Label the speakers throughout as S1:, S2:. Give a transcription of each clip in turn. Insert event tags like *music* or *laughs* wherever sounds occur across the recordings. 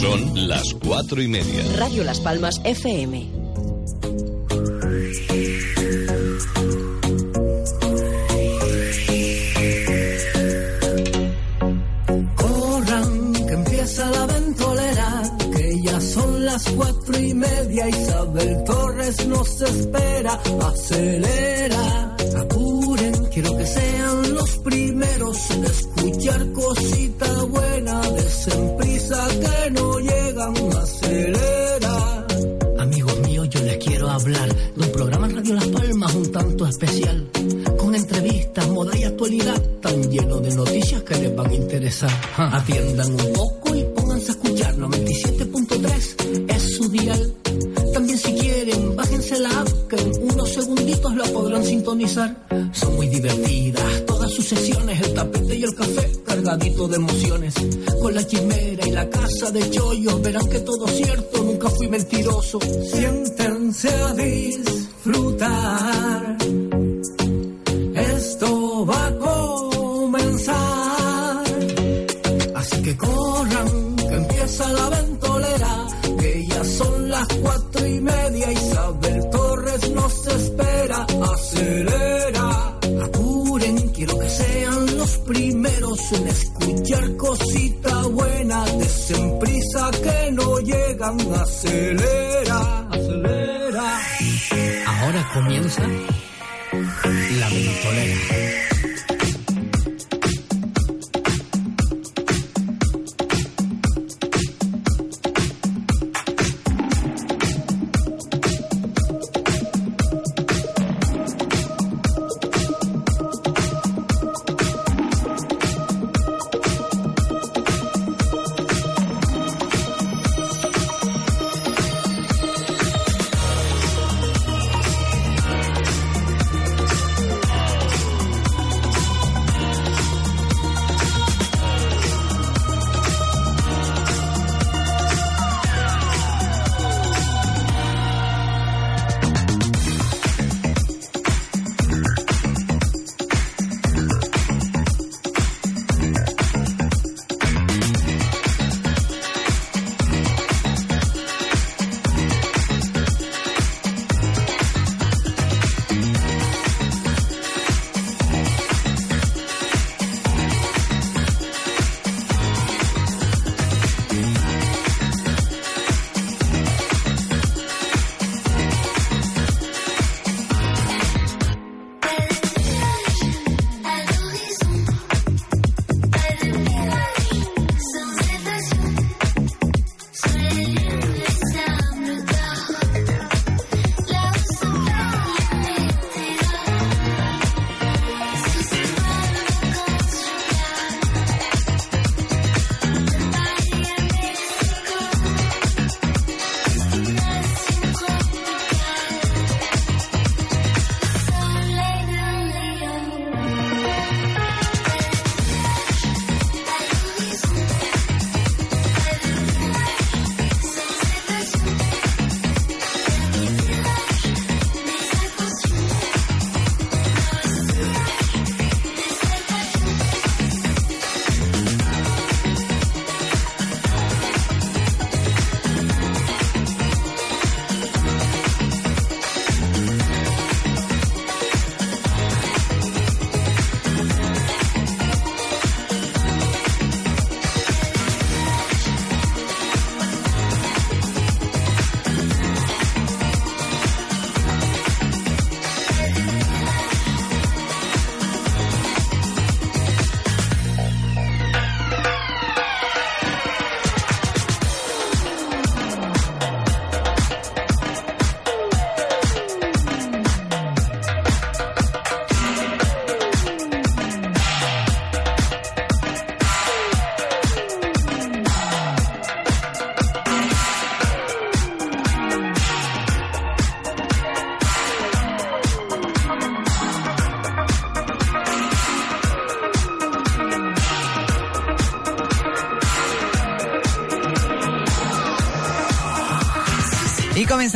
S1: Son las cuatro y media.
S2: Radio Las Palmas FM.
S3: Corran, que empieza la ventolera, que ya son las cuatro y media. Isabel Torres nos espera. Acelera, apuren, quiero que sean los primeros en escuchar cosas noticias que les van a interesar. Ah. Atiendan un poco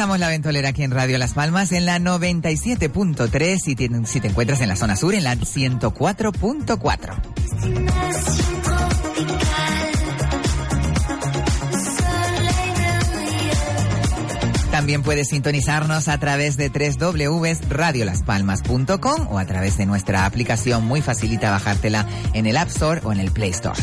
S3: La ventolera
S4: aquí en Radio Las Palmas en la 97.3 y te, si te encuentras en la zona sur en la 104.4. También puedes sintonizarnos a través de www.radiolaspalmas.com o a través de nuestra aplicación. Muy facilita bajártela en el App Store o en el Play Store.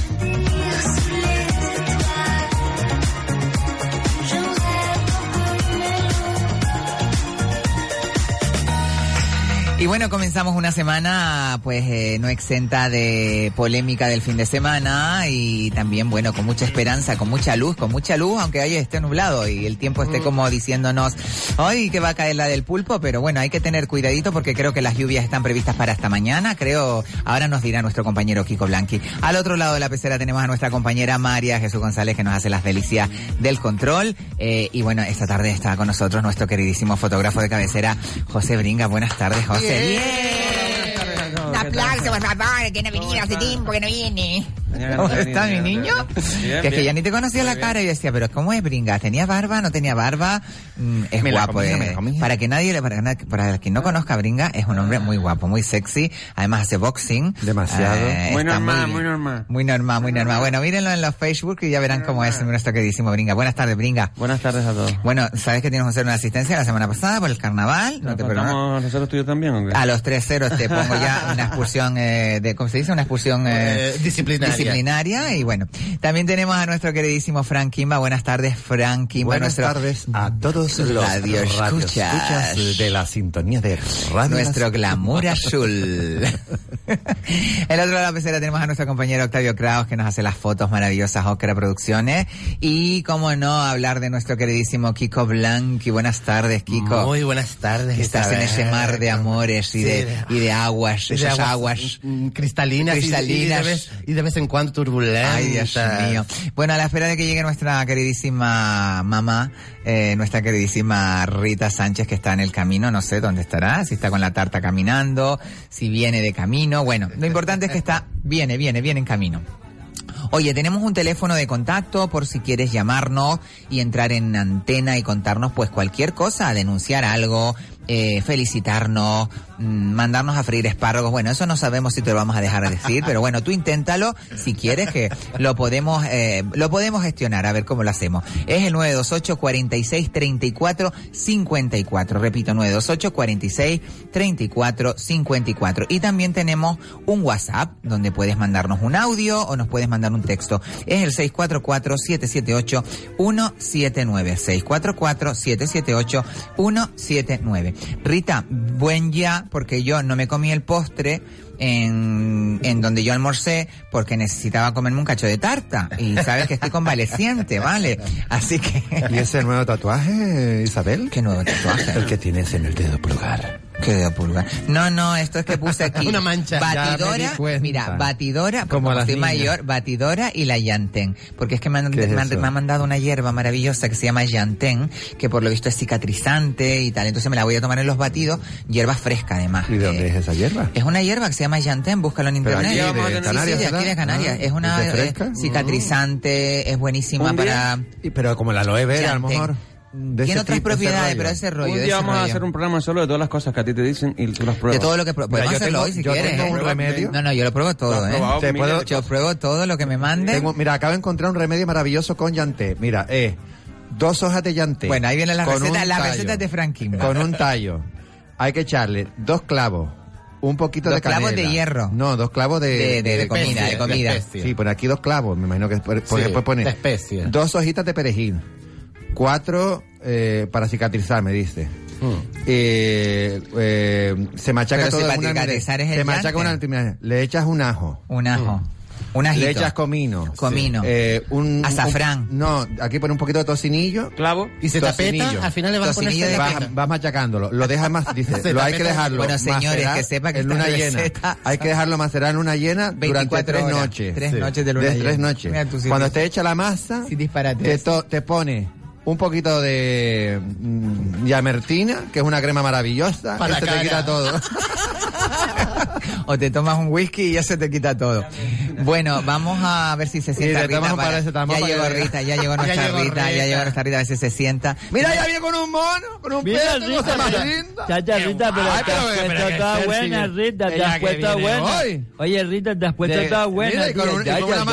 S4: Y bueno, comenzamos una semana pues eh, no exenta de polémica del fin de semana y también bueno, con mucha esperanza, con mucha luz, con mucha luz, aunque ahí esté nublado y el tiempo esté como diciéndonos, hoy que va a caer la del pulpo, pero bueno, hay que tener cuidadito porque creo que las lluvias están previstas para esta mañana, creo, ahora nos dirá nuestro compañero Kiko Blanqui. Al otro lado de la pecera tenemos a nuestra compañera María Jesús González que nos hace las delicias del control eh, y bueno, esta tarde está con nosotros nuestro queridísimo fotógrafo de cabecera, José Bringa. Buenas tardes, José.
S5: Un aplauso, por favor, que no venía hace tiempo que no viene.
S4: ¿Cómo está mi niño? que es que ya ni te conocía la cara y decía, pero ¿cómo es Bringa? ¿Tenía barba? ¿No tenía barba? Mm, es
S6: Me
S4: guapo. eh.
S6: me.
S4: Para que nadie, le- para, para quien no conozca a Bringa, es un hombre muy guapo, muy sexy. Además hace boxing.
S6: Demasiado.
S7: Muy
S4: está
S7: normal, muy normal.
S4: Muy normal, muy normal. Bueno, mírenlo en los Facebook y ya verán cómo es nuestro queridísimo Bringa. Buenas tardes, Bringa.
S7: Buenas tardes a todos.
S4: Bueno, sabes que tienes que hacer una asistencia la semana pasada por el carnaval. No te perdono.
S7: ¿Estamos nosotros tuyos también o qué?
S4: A los tres ceros te pongo ya una expulsión eh, de, ¿cómo se dice? Una expulsión eh,
S6: Eh, disciplinaria.
S4: Disciplinaria. Y bueno, también tenemos a nuestro queridísimo Frank Kimba. Buenas tardes, Frank Kimba.
S6: Buenas
S4: nuestro,
S6: tardes a todos los
S4: Radio
S6: radioescuchas
S4: escuchas.
S6: de la sintonía de Radio
S4: Nuestro glamour azul. *laughs* El otro lado de la pecera tenemos a nuestro compañero Octavio Kraus que nos hace las fotos maravillosas Ocra Producciones. Y cómo no hablar de nuestro queridísimo Kiko Blanqui. Buenas tardes, Kiko.
S6: Muy buenas tardes.
S4: Estás en ese mar de amores y,
S6: Sí,
S4: de, y de aguas, esas aguas.
S6: mm, cristalinas, y-
S4: Cristalinas.
S6: Y, de vez, y de vez en cuando turbulentas.
S4: Ay, Dios mío. Bueno, a la espera de que llegue nuestra queridísima mamá, eh, nuestra queridísima Rita Sánchez, que está en el camino, no sé dónde estará, si está con la tarta caminando, si viene de camino. Bueno, lo importante es que está, viene, viene, viene en camino. Oye, tenemos un teléfono de contacto por si quieres llamarnos y entrar en antena y contarnos pues cualquier cosa, denunciar algo, eh, felicitarnos, mm, mandarnos a freír espárragos. Bueno, eso no sabemos si te lo vamos a dejar decir, pero bueno, tú inténtalo si quieres que lo podemos, eh, lo podemos gestionar, a ver cómo lo hacemos. Es el 928 46 34 54. Repito, 928 46 34 54. Y también tenemos un WhatsApp donde puedes mandarnos un audio o nos puedes mandar un texto. Es el 644-778-179. 644-778-179. Rita, buen ya, porque yo no me comí el postre en, en donde yo almorcé porque necesitaba comerme un cacho de tarta. Y sabes que estoy convaleciente, ¿vale? Así que...
S6: ¿Y ese nuevo tatuaje, Isabel?
S4: ¿Qué nuevo tatuaje?
S6: El que tienes en el dedo pulgar.
S4: ¿Qué dedo pulgar? No, no, esto es que puse *laughs* aquí.
S6: Una mancha.
S4: Batidora, mira, batidora,
S6: Como
S4: como,
S6: niñas.
S4: mayor, batidora y la llantén. Porque es que me han,
S6: ¿Qué es
S4: me han- me han mandado una hierba maravillosa que se llama llantén, que por lo visto es cicatrizante y tal. Entonces me la voy a tomar en los batidos, hierba fresca además.
S6: ¿Y de dónde
S4: Eh,
S6: es esa hierba?
S4: Es una hierba que se llama llantén, búscalo en internet.
S6: aquí de Canarias,
S4: sí, sí, de aquí de
S6: ¿verdad?
S4: Canarias.
S6: Ah,
S4: es una
S6: ¿de
S4: eh, cicatrizante, es buenísima para...
S6: Y- Pero como la aloe vera, a lo mejor. De
S4: Tiene
S6: ese
S4: otras
S6: tipo,
S4: propiedades, pero ese rollo.
S7: un
S4: ese
S7: vamos a hacer un programa solo de todas las cosas que a ti te dicen y tú las pruebas.
S4: De todo lo que podemos
S6: yo
S4: hacerlo
S6: tengo-
S4: hoy si
S6: yo
S4: quieres.
S6: tengo
S4: ¿eh?
S6: un remedio.
S4: No, no, yo lo pruebo todo,
S7: ¿Lo has
S4: ¿eh?
S6: Te puedo-
S4: Yo pruebo todo lo que me manden.
S6: Tengo- mira, acabo de encontrar un remedio maravilloso con llanté. Mira, eh, dos hojas de llanté.
S4: Bueno, ahí viene la
S6: con
S4: receta,
S6: un
S4: la
S6: tallo.
S4: receta de Frank Kimba.
S6: Con un tallo. Hay que echarle dos clavos, un poquito
S4: Dos
S6: de canela.
S4: clavos de hierro.
S6: No, dos clavos de...
S4: De- de- de comida,
S6: especia,
S4: de comida.
S6: Sí, por aquí dos clavos, me imagino que por, por
S8: Sí,
S6: después pone
S8: de especia.
S6: dos hojitas de perejil, cuatro eh, para cicatrizar, me dice. Eh, eh, se machaca
S4: Hmm. Pero si
S6: todo
S4: para
S6: en una
S4: cicatrizar es el
S6: se machaca
S4: llante.
S6: una le echas un ajo
S4: Un ajo. Un ajito.
S6: le echas comino
S4: Comino.
S6: eh, un
S4: Azafrán.
S6: un- no aquí pone un poquito de tocinillo
S7: Clavo.
S8: Y se
S6: Tocinillo.
S8: tapeta, al final le vas a poner
S4: Tocinillo de
S8: tapeta.
S6: vas, vas machacándolo lo dejas más *laughs* dice lo hay que dejarlo
S4: Bueno, señores, que sepa que
S6: en luna llena
S4: receta-
S6: hay que dejarlo macerar en luna llena durante
S4: 24
S6: tres
S4: horas.
S6: noches
S4: Tres noches de luna
S6: De
S4: llena.
S6: tres noches
S4: Mira tú, sí,
S6: cuando
S4: sí.
S6: esté hecha la masa
S4: Sí, disparate.
S6: te, to- te pone un poquito de mm, yamertina, que es una crema maravillosa,
S8: Para
S6: que
S8: la
S6: se te
S8: cara.
S6: quita todo. *laughs* *laughs*
S4: o te tomas un whisky y ya se te quita todo. Bueno, vamos a ver si se sienta Rita. para-
S6: paracetamol
S4: ya
S6: para
S4: llegó
S6: que.
S4: Rita, ya llegó *laughs* nuestra
S6: Ya llegó
S4: Rita, ya
S6: Rita.
S4: llegó nuestra Rita, a ver si se sienta.
S6: Mira, ya viene con un mono, con un
S8: Mira,
S6: peto,
S8: Rita,
S6: más linda.
S8: Chacha, Rita, pero
S6: Ay,
S8: te has
S6: pero-
S8: puesto
S6: que
S8: toda buena, Rita, te has
S6: que
S8: puesto buena.
S6: hoy.
S8: Oye, Rita, te has puesto
S6: De-
S8: toda buena.
S6: mira, y con un- y
S8: ya,
S6: con una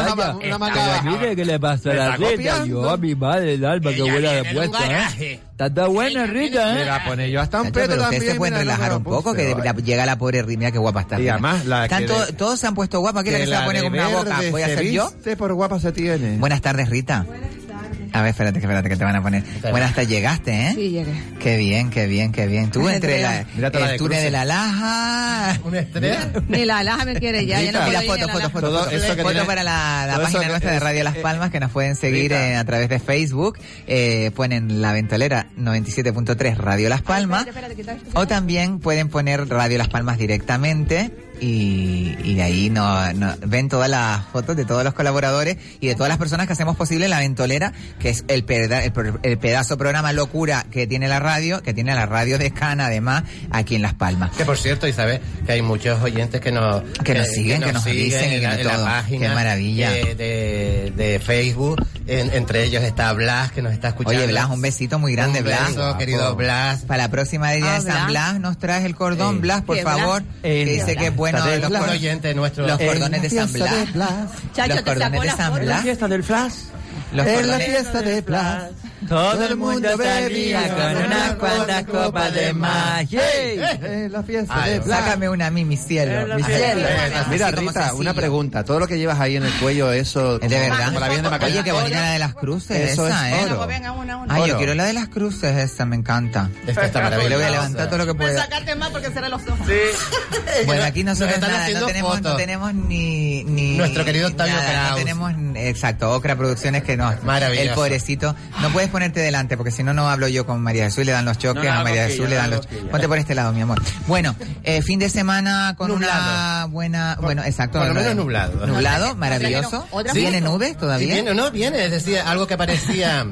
S6: baja.
S8: Mire, ¿qué le pasó a la Rita? Yo, mi madre, el alma, que buena de puesta, ¿eh? Está toda buena, Rita, ¿eh?
S6: Mira, pone yo hasta un peto
S4: pero
S6: también.
S4: ustedes se pueden
S6: mira,
S4: relajar un
S6: lo
S4: poco, que llega la pobre Rita, mira qué guapa está.
S6: Y además, la que de-
S4: todos se han puesto guapa, ¿quién es que se la
S6: la
S4: pone
S6: de
S4: con una boca? ¿Voy a
S6: se
S4: ser yo?
S6: por guapa se tiene.
S4: Buenas tardes, Rita. A ver, espérate, que espérate, que te van a poner. Buenas tardes, llegaste, ¿eh?
S5: Sí, llegué.
S4: Qué bien, qué bien, qué bien. Tú entre la,
S5: estrella.
S6: Mira toda la
S4: el túnel de la Laja.
S6: ¿Una estrella?
S5: Ni la alhaja me quiere ya. ya no
S4: Mira,
S5: puedo ir
S4: foto, foto,
S5: la
S4: foto, foto.
S6: eso que
S4: Foto
S6: tiene-
S4: para la, la página nuestra de Radio Las
S6: eh,
S4: Palmas que nos pueden seguir eh, a través de Facebook. Eh, ponen la ventolera 97.3 Radio Las Palmas.
S5: espérate, espérate.
S4: O también pueden poner Radio Las Palmas directamente y, y de ahí no, no- ven todas las fotos de todos los colaboradores y de todas las personas que hacemos posible la ventolera, que es el, peda- el, pro- el pedazo programa locura que tiene la radio, que tiene la radio de Cana además aquí en Las Palmas.
S9: Que por cierto, Isabel, que hay muchos oyentes que nos,
S4: Que nos siguen, que nos dicen y
S9: en,
S4: que
S9: la,
S4: de
S9: en la
S4: todo.
S9: página
S4: Qué maravilla.
S9: De, de, de Facebook. En- entre ellos está Blas, que nos está escuchando.
S4: Oye, Blas, un besito muy grande,
S9: Un
S4: Blas.
S9: beso, querido Blas.
S4: Para la próxima día
S5: Ah,
S4: de San
S5: Blas.
S4: Blas nos traes el cordón,
S9: Sí.
S4: Blas, por favor.
S6: Eh,
S4: que dice que es bueno
S6: de
S4: los,
S6: Blas.
S4: cor-
S9: oyente nuestro.
S4: los
S9: En
S4: cordones de San Blas.
S5: Chacho,
S4: los
S5: te
S4: cordones
S5: sacó
S4: de
S5: la
S4: San. Blas.
S6: fiesta del flash.
S4: Los
S6: en la
S4: cordones-
S6: fiesta de Blas.
S8: Todo el mundo salía con unas cuantas copas de más. ¡Yay!
S6: En la fiesta
S9: Ay,
S6: de.
S4: Sácame una a mí, mi cielo. Mi cielo.
S6: Mira, Rita, una pregunta. Todo lo que llevas ahí en el cuello, eso...
S4: Es de verdad.
S6: Como la Virgen de Macarena.
S4: Oye, qué bonita la de las cruces
S6: Eso
S4: esa,
S6: es
S4: ¿eh?
S6: oro.
S5: Una.
S4: Ay, yo quiero la de las cruces esa, me encanta.
S9: Esta está maravillosa.
S4: Le voy a levantar todo lo que pueda.
S5: sacaste más porque será los ojos. *laughs*
S4: Bueno, aquí nosotros
S9: Nos
S4: nada, no tenemos, no tenemos ni, ni
S9: Nuestro querido Octavio Kraus.
S4: No tenemos, exacto, Ocra Producciones que no.
S9: Maravilloso.
S4: El pobrecito. No puedes ponerte delante porque si no, no hablo yo con María Jesús, le dan los choques,
S8: No, no,
S4: a María Jesús le dan los
S8: cosquilla.
S4: Ponte por este lado, mi amor. Bueno, eh, fin de semana con una
S9: Nublado.
S4: buena, bueno, exacto.
S9: por lo menos
S4: no-
S9: nublado.
S4: Nublado, maravilloso.
S5: Otra
S4: ¿Viene nubes
S9: Sí,
S4: todavía?
S9: viene o no, viene. Es decir, algo que parecía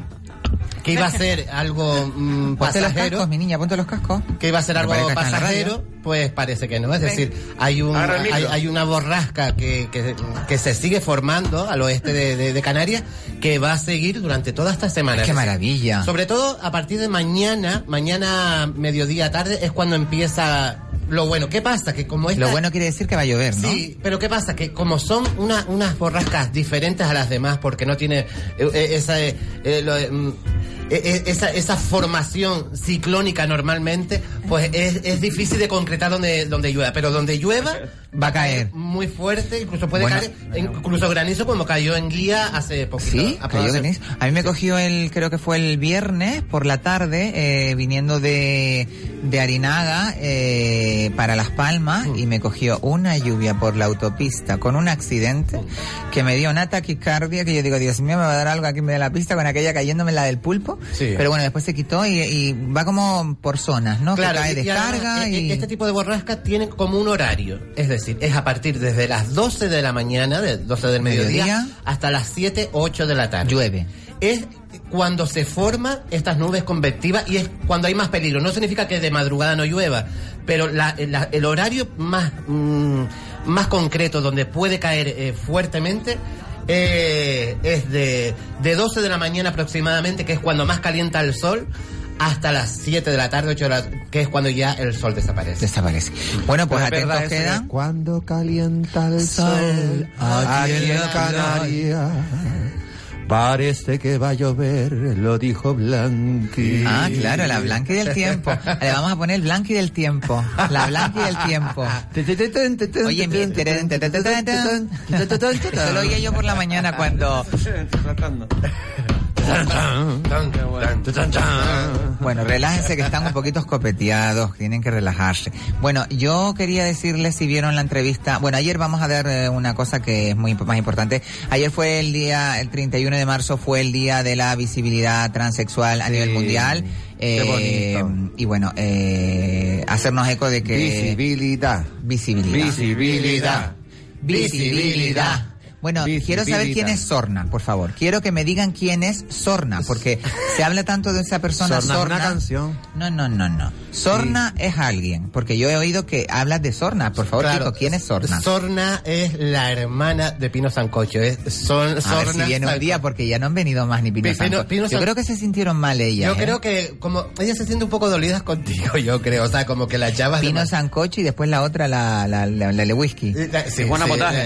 S9: que iba a ser algo mm,
S4: Ponte los
S9: pasajero.
S4: cascos, mi niña, ponte los cascos.
S9: que iba a ser algo pasajero, pues parece que no. Es decir, hay un hay, una borrasca que, que, que se sigue formando al oeste de, de- de Canarias que va a seguir durante toda esta semana.
S4: Qué maravilla.
S9: Sobre todo a partir de mañana, mañana mediodía tarde es cuando empieza lo bueno. ¿Qué pasa? Que como esta,
S4: Lo bueno quiere decir que va a llover, ¿no?
S9: Sí, pero ¿qué pasa? Que como son una, unas borrascas diferentes a las demás, porque no tiene eh, eh, esa, eh, eh, lo, mm, esa, esa formación ciclónica normalmente, pues es, es difícil de concretar donde, donde llueva. Pero donde llueva
S4: Va a caer.
S9: muy fuerte, incluso puede
S4: Bueno.
S9: caer, incluso granizo como cayó en guía hace poquito.
S4: Sí,
S9: A-
S4: cayó
S9: hace-
S4: granizo. A mí me cogió el, creo que fue el viernes por la tarde, eh, viniendo de, de Arinaga eh, para Las Palmas y me cogió una lluvia por la autopista con un accidente que me dio una taquicardia que yo digo, Dios mío, me va a dar algo aquí en medio de la pista con aquella cayéndome la del pulpo.
S9: Sí.
S4: Pero bueno, después se quitó y, y va como por zonas, ¿no?
S9: Claro,
S4: que cae,
S9: y- y además,
S4: descarga
S9: e- e-
S4: y...
S9: este tipo de borrascas tienen como un horario. Es decir, es a partir desde las 12 de la mañana, de 12 del mediodía,
S4: Mediodía.
S9: hasta las 7, 8 de la tarde.
S4: Llueve.
S9: Es cuando se forman estas nubes convectivas y es cuando hay más peligro. No significa que de madrugada no llueva, pero la- la- el horario más, mm, más concreto donde puede caer eh, fuertemente eh, es de, de 12 de la mañana aproximadamente, que es cuando más calienta el sol, hasta las 7 de la tarde, 8 de la que es cuando ya el sol desaparece.
S4: Desaparece. Bueno, pues atentos quedan.
S6: Cuando calienta el
S4: Sol,
S6: sol
S4: aquí
S6: aquí
S4: en
S6: Canarias. Parece que va a llover, lo dijo Blanqui.
S4: Ah, claro, la blanca y del tiempo. Le vamos a poner y del tiempo. La blanca y del tiempo. Oye, mi-. Eso lo oía yo por la mañana cuando... Bueno, relájense que están un poquito escopeteados, tienen que relajarse. Bueno, yo quería decirles si vieron la entrevista. Bueno, ayer vamos a dar eh, una cosa que es muy más importante. Ayer fue el día, el 31 de marzo fue el día de la visibilidad transexual a nivel mundial.
S6: qué
S4: Eh,
S6: bonito.
S4: y bueno, eh, hacernos eco de que...
S6: Visibilidad.
S4: Visibilidad.
S6: Visibilidad.
S4: Visibilidad. Bueno,
S6: Bici,
S4: quiero saber quién es Sorna, por favor. Quiero que me digan quién es Sorna, porque se habla tanto de esa persona
S6: Sorna es una canción.
S4: No, no, no, no. Sorna es alguien, porque yo he oído que hablas de Sorna. Por favor,
S9: Claro.
S4: Kiko, ¿quién es Sorna?
S9: Sorna es la hermana de Pino Sancocho. Es son,
S4: A ver
S9: Sorna
S4: si viene un
S9: Sancocho.
S4: día, porque ya no han venido más ni Pino,
S9: Pi- Pino-
S4: Sanco.
S9: Pino
S4: Yo
S9: San-
S4: creo que se sintieron mal ellas.
S9: Yo
S4: ¿eh?
S9: creo que como ella se siente un poco dolida contigo, yo creo. O sea, como que la chavas...
S4: Pino Sancocho y después la otra, la, la, la, la Lewinsky.
S9: Sí,
S7: Juana
S9: sí,
S7: Potaje.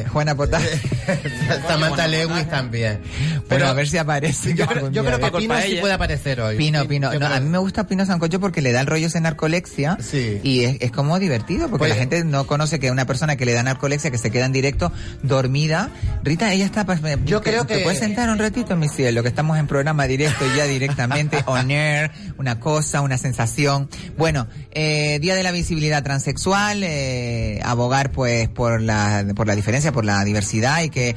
S9: eh,
S4: Juana Potaje. *laughs*
S9: Samantha Lewis también.
S4: Bueno, a ver si aparece.
S9: Yo creo,
S4: algún
S9: yo
S4: día.
S9: creo que Pino sí puede aparecer hoy.
S4: Pino, Pino. No, a mí me gusta Pino Sancocho porque le da el rollo ese narcolexia.
S9: Sí.
S4: Y es, es como divertido porque
S9: Pues-
S4: la gente no conoce que una persona que le da narcolexia, que se queda en directo dormida. Rita, ella está. pues,
S9: Yo
S4: ¿te-
S9: creo
S4: ¿Te
S9: que-
S4: puedes sentar un ratito, mi cielo? Que estamos en programa directo y ya directamente *laughs* on air. Una cosa, una sensación. Bueno, eh, Día de la Visibilidad Transexual. eh, abogar, pues, por la, por la diferencia, por la diversidad y que.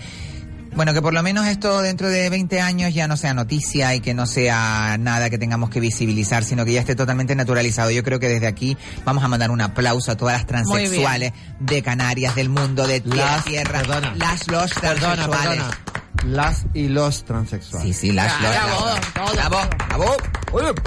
S4: Bueno, que por lo menos esto dentro de 20 años ya no sea noticia y que no sea nada que tengamos que visibilizar, sino que ya esté totalmente naturalizado. Yo creo que desde aquí vamos a mandar un aplauso a todas las transexuales de Canarias, del mundo, de tierra,
S6: Las-
S4: tierra,
S6: perdona.
S4: las, los
S6: Perdona. Las y los transexuales.
S4: Sí, sí, las, los.
S10: Oh,
S6: Porque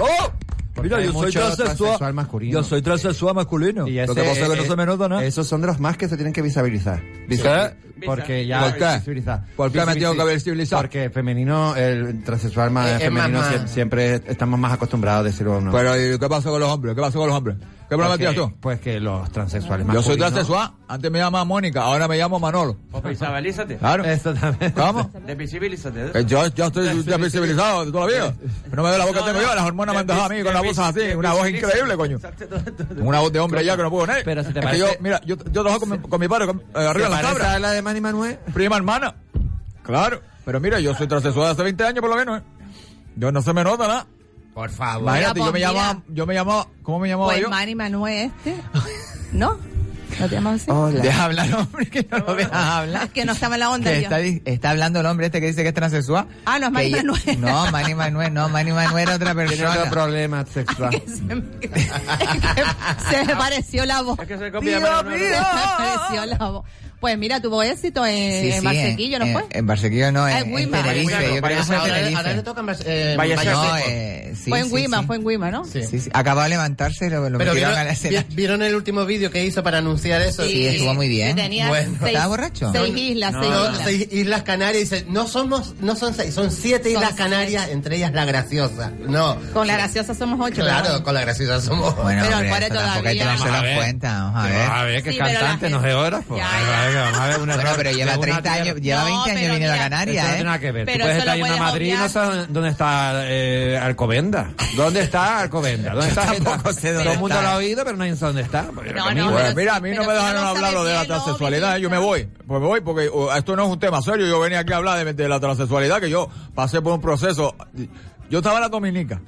S10: mira, yo soy transexual.
S6: masculino.
S10: Yo soy transexual masculino.
S6: Y
S10: Lo
S6: ese-
S10: que pasa es que no
S6: eh,
S10: se me nota nada.
S6: Esos son de los más que se tienen que visibilizar.
S10: ¿Qué?
S6: Porque ya
S10: ¿Por qué?
S6: visibilizar.
S10: ¿Por qué me tengo que visibilizar?
S6: Porque femenino, el transexual más
S9: Eh, es
S6: femenino siempre estamos más acostumbrados a decirlo no.
S10: Pero ¿y qué pasa con los hombres? ¿Qué pasa con los hombres? ¿Qué problema
S6: Porque-
S10: tienes tú?
S6: Pues que los transexuales
S10: Yo soy transexual. Antes me llamaba Mónica, ahora me llamo Manolo.
S7: Visibilízate.
S10: Claro.
S6: Eso también.
S10: ¿Cómo?
S7: Desvisibilízate.
S10: Que yo, yo estoy *laughs* ya visibilizado de toda la vida. No me ve la boca que tengo yo, las hormonas me han dejado a mí con la voz así, una voz increíble, coño. Una voz de hombre ya que no puedo poner.
S6: Pero si te
S10: es que
S6: parece-
S10: yo, mira, yo, yo trabajo con mi, con mi padre, con- eh, arriba en las
S6: ¿Te parece
S10: cabras.
S6: a la de Manny Manuel?
S10: Prima hermana. Claro. Pero mira, yo soy transexual hace 20 años por lo menos, ¿eh? Yo no se me nota nada.
S9: Por favor.
S10: Imagínate,
S5: pues
S10: yo me
S5: mira.
S10: llamaba, yo me llamaba, ¿cómo me llamaba
S5: Pues
S10: yo?
S5: Manny Manuel este. *laughs* ¿No? ¿No te llamas así?
S6: Hola.
S4: Deja hablar, hombre, que no lo dejas *laughs* hablar.
S5: Es que no estaba en la onda
S4: Que
S5: yo.
S4: está, está hablando el hombre este que dice que es transexual.
S5: Ah, no, es Manny Manuel.
S4: No, Manny Manuel, no, Manny Manuel era otra
S6: Tiene otro
S4: persona.
S6: problema *laughs* sexual.
S5: Que se, me, es *laughs* que se me pareció la voz.
S7: Es que se copia Manuel.
S10: mío.
S5: Se me pareció la voz. Pues mira, tuvo éxito en,
S4: Sí,
S5: en
S4: sí,
S5: Barsequillo, ¿no
S4: en,
S5: fue?
S4: En Barsequillo no,
S5: Ah,
S4: en,
S5: en
S4: en. Tenerife, yo creo que fue en
S9: ahora, ahora le
S4: Tenerife.
S9: toca en eh,
S7: Vaya
S9: Valle
S4: No,
S9: Seco.
S4: eh, sí,
S5: fue en
S4: sí.
S5: fue en Wimba, ¿no?
S9: Sí.
S4: Sí, sí. Acababa de levantarse, lo, lo
S9: Pero
S4: metieron
S9: vieron,
S4: a la escena.
S9: vi- ¿vieron el último vídeo que hizo para anunciar eso?
S4: Sí, estuvo muy bien.
S5: Tenía
S9: Bueno.
S5: seis,
S4: ¿Estaba borracho?
S5: Seis
S9: No,
S5: islas,
S7: no,
S5: seis
S7: no,
S9: No,
S5: islas.
S9: seis Islas Canarias, dice, no somos, no son seis, son siete
S5: Son
S9: Islas. Canarias, entre ellas la graciosa. No.
S5: Con la graciosa somos ocho.
S9: Claro,
S5: bueno.
S9: con la graciosa somos.
S4: Bueno,
S5: Pero
S4: hombre,
S5: el cuore
S4: eso tampoco hay que
S5: todavía-
S6: Vamos a ver.
S4: cuenta, vamos a ver.
S6: Vamos a ver, que
S5: Sí,
S6: cantante no es geógrafo. Vamos a ver, vamos a ver un
S4: Bueno,
S6: error
S4: pero lleva
S6: de una
S4: 30 años, lleva
S5: No,
S4: 20 años viniendo a Canarias,
S6: Eso no
S4: ¿eh?
S6: tiene nada que ver.
S5: Pero
S6: Tú puedes estar en una Madrid y no sabes dónde está eh, Alcobenda. ¿Dónde está Alcobenda? ¿Dónde está *laughs* Todo el mundo lo ha oído, pero nadie sabe dónde está. Porque
S5: No, no.
S10: Pues
S5: pero
S10: mira,
S5: sí,
S10: a mí no me dejan
S5: no
S10: hablar lo de la transexualidad, yo me voy. Pues me voy porque esto no es un tema serio, yo venía aquí a hablar de, de la transexualidad, que yo pasé por un proceso. Yo estaba en la Dominica.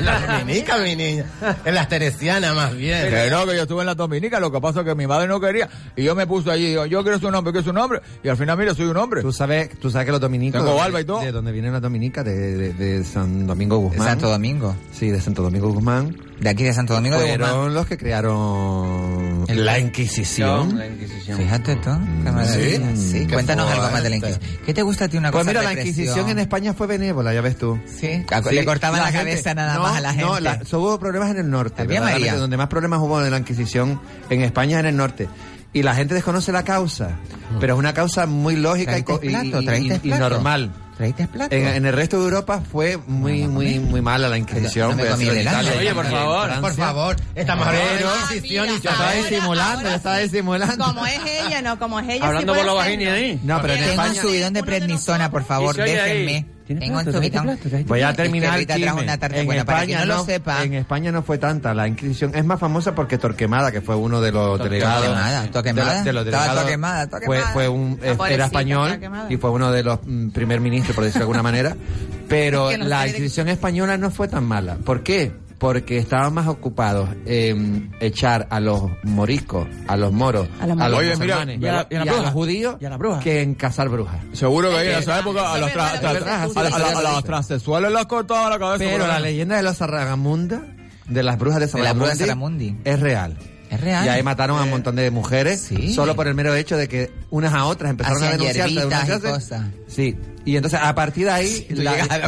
S9: La dominica, mi niña. En las teresianas, más bien.
S10: Que no, que yo estuve en la Dominica, lo que pasa es que mi madre no quería. Y yo me puse allí, yo quiero su nombre, quiero su nombre. Y al final, mira, soy un hombre.
S6: Tú sabes, tú sabes que los dominicos.
S10: Tengo
S6: de-
S10: barba y todo.
S6: De donde vienen los dominicas, de, de, de San Domingo
S4: De
S6: Guzmán.
S4: Santo Domingo.
S6: Sí, de Santo Domingo Guzmán.
S4: De aquí de Santo Domingo de Guzmán.
S6: los que crearon
S4: El-
S6: la Inquisición.
S7: La Inquisición.
S4: Fíjate tú, qué maravilla.
S6: Sí,
S4: Sí,
S9: qué
S4: cuéntanos algo más de la. Inquisición. ¿Qué te gusta a ti una
S6: Pues
S4: cosa
S6: mira,
S4: de
S6: la? Inquisición en España fue benévola, ya ves tú.
S4: Sí,
S6: Sí,
S4: le cortaban la,
S6: gente-
S4: cabeza nada
S6: no,
S4: más a la gente.
S6: No, la- hubo problemas en el norte.
S4: María.
S6: Donde más problemas hubo en la Inquisición en España es en el norte. Y la gente desconoce la causa. Pero es una causa muy lógica y, co-
S4: ¿Traíste
S6: y-
S4: plato?
S6: y-
S4: ¿Traíste
S6: y- y
S4: plato?
S6: normal.
S4: ¿Traíste plato?
S6: En, en el resto de Europa fue muy, muy, muy mala la Inquisición.
S4: No me.
S6: Italia,
S7: Oye, por favor,
S6: Francia.
S9: Por favor, estamos hablando de
S6: Pero-
S9: la Inquisición y
S6: estaba disimulando,
S5: ahora
S6: estaba
S5: sí.
S6: disimulando.
S5: Como es ella, no, como es ella.
S7: Hablando
S5: sí
S7: por la vagina ahí.
S6: No, pero en
S4: Tengo un
S6: España...
S4: subidón de prednisona, por favor, déjenme.
S7: ¿Tienes
S4: Tengo un subidón.
S6: Voy a
S4: Es que
S6: terminar
S4: trajo una tarta
S6: en
S4: buena, para
S6: España
S4: quien no lo
S6: no,
S4: sepa.
S6: en España no fue tanta la Inquisición. Es más famosa porque Torquemada, que fue uno de los delegados.
S4: Torquemada, Torquemada.
S6: de los- delegados,
S4: Torquemada, Torquemada.
S6: Fue, fue un,
S5: La
S6: eh, era español y fue uno de los mm, primer ministros, por decirlo de alguna manera. *laughs* Pero
S5: Es que no
S6: la
S5: de-
S6: Inquisición española no fue tan mala. ¿Por qué? Porque estaban más ocupados en echar a los moriscos, a los moros,
S5: A los
S6: a los
S10: Oye, mira,
S6: musulmanes
S7: y a la- y a la
S6: y a
S7: bruja.
S6: los judíos
S7: Y a la bruja.
S6: que en cazar brujas.
S10: Seguro que ahí en
S5: Es
S10: esa
S5: verdad,
S10: época a los transexuales las cortaban la cabeza.
S6: Pero la leyenda de los Sarragamunda, de las brujas de
S4: De las brujas
S6: Sarramundi,
S4: de Sarramundi.
S6: es real.
S4: Es real.
S6: Y ahí mataron a un montón de mujeres
S4: Sí.
S6: solo por el mero hecho de que unas a otras empezaron a denunciarse. a
S4: cosas.
S6: Sí. Y entonces a partir de ahí... *laughs*
S4: llegas a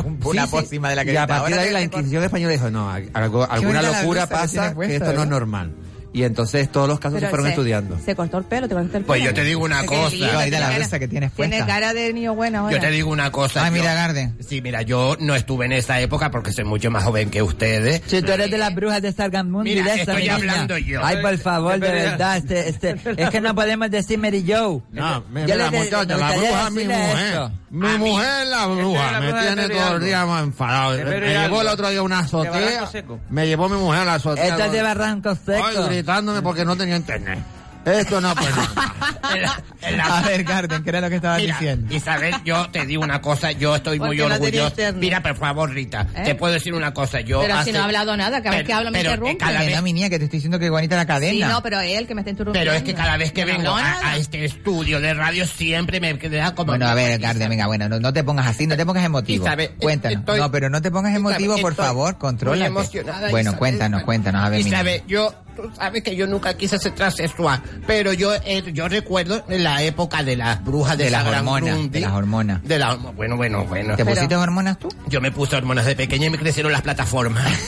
S4: pócima de la que
S6: Y a partir de ahí la Inquisición española dijo, no, algo- alguna
S4: la
S6: locura pasa que, esto no es
S4: ¿verdad?
S6: normal. Y entonces todos los casos se fueron
S11: se-
S6: estudiando.
S11: Se cortó el pelo, te cortaste el pelo.
S9: Pues yo te digo una cosa.
S11: tiene
S4: la
S11: cara-
S4: que tienes
S11: Tiene
S4: puesta.
S11: cara de niño bueno ahora.
S9: Yo te digo una cosa.
S4: Ay,
S9: yo-
S4: mira, Garden.
S9: Sí, mira, yo no estuve en esa época porque soy mucho más joven que ustedes.
S8: Si tú eres de las brujas de Sargamundi,
S9: Mira,
S8: de esa,
S9: estoy hablando yo.
S8: Ay, por favor, de verdad, este, este, *laughs* es que no podemos decir Mary Joe.
S6: No, mira,
S8: le-
S6: muchacha, la bruja es mi mujer.
S8: esto.
S6: Mi mujer es la bruja.
S7: la
S6: Me tiene todo el día más enfadado. Me llevó el otro día una azotea. Me llevó mi mujer a la azotea.
S8: Esto es de Barranco Seco.
S6: Gritándome porque no tenía internet. Esto no, pues no. *laughs*
S4: A ver, Garden, ¿qué era lo que estabas
S9: Mira,
S4: diciendo?
S9: Isabel, yo te digo una cosa, yo estoy
S11: ¿Por
S9: muy
S11: no
S9: orgulloso.
S11: internet?
S9: Mira, por favor, Rita,
S11: ¿Eh?
S9: te puedo decir una cosa. Yo
S11: Pero si
S9: hace-
S11: no ha hablado nada, cada vez que hablo me
S9: pero, eh,
S11: interrumpe.
S9: cada vez-
S4: no, mi niña, que te estoy diciendo que bonita la cadena.
S11: Sí, no, pero él que me está interrumpiendo.
S9: pero es que cada vez que
S11: No
S9: vengo a, a este estudio de radio siempre me queda como...
S4: Bueno, a ver, Garden, venga, bueno, no, no te pongas así, no te pongas emotivo.
S9: Isabel,
S4: Cuéntanos.
S9: estoy-
S4: no, pero no te pongas emotivo,
S9: Isabel,
S4: por favor, contrólate.
S9: emocionada,
S4: Bueno,
S9: Isabel.
S4: cuéntanos, cuéntanos, a ver, mi
S9: Isabel,
S4: niña.
S9: yo, tú sabes que yo nunca quise ser transexual, pero yo, eh, yo recuerdo en la época de las brujas de,
S4: De las hormonas, de las hormonas.
S9: De la, bueno, bueno, bueno.
S4: ¿Te
S11: Pero-
S4: pusiste hormonas tú?
S9: Yo me puse hormonas de pequeña y me crecieron las plataformas. *laughs*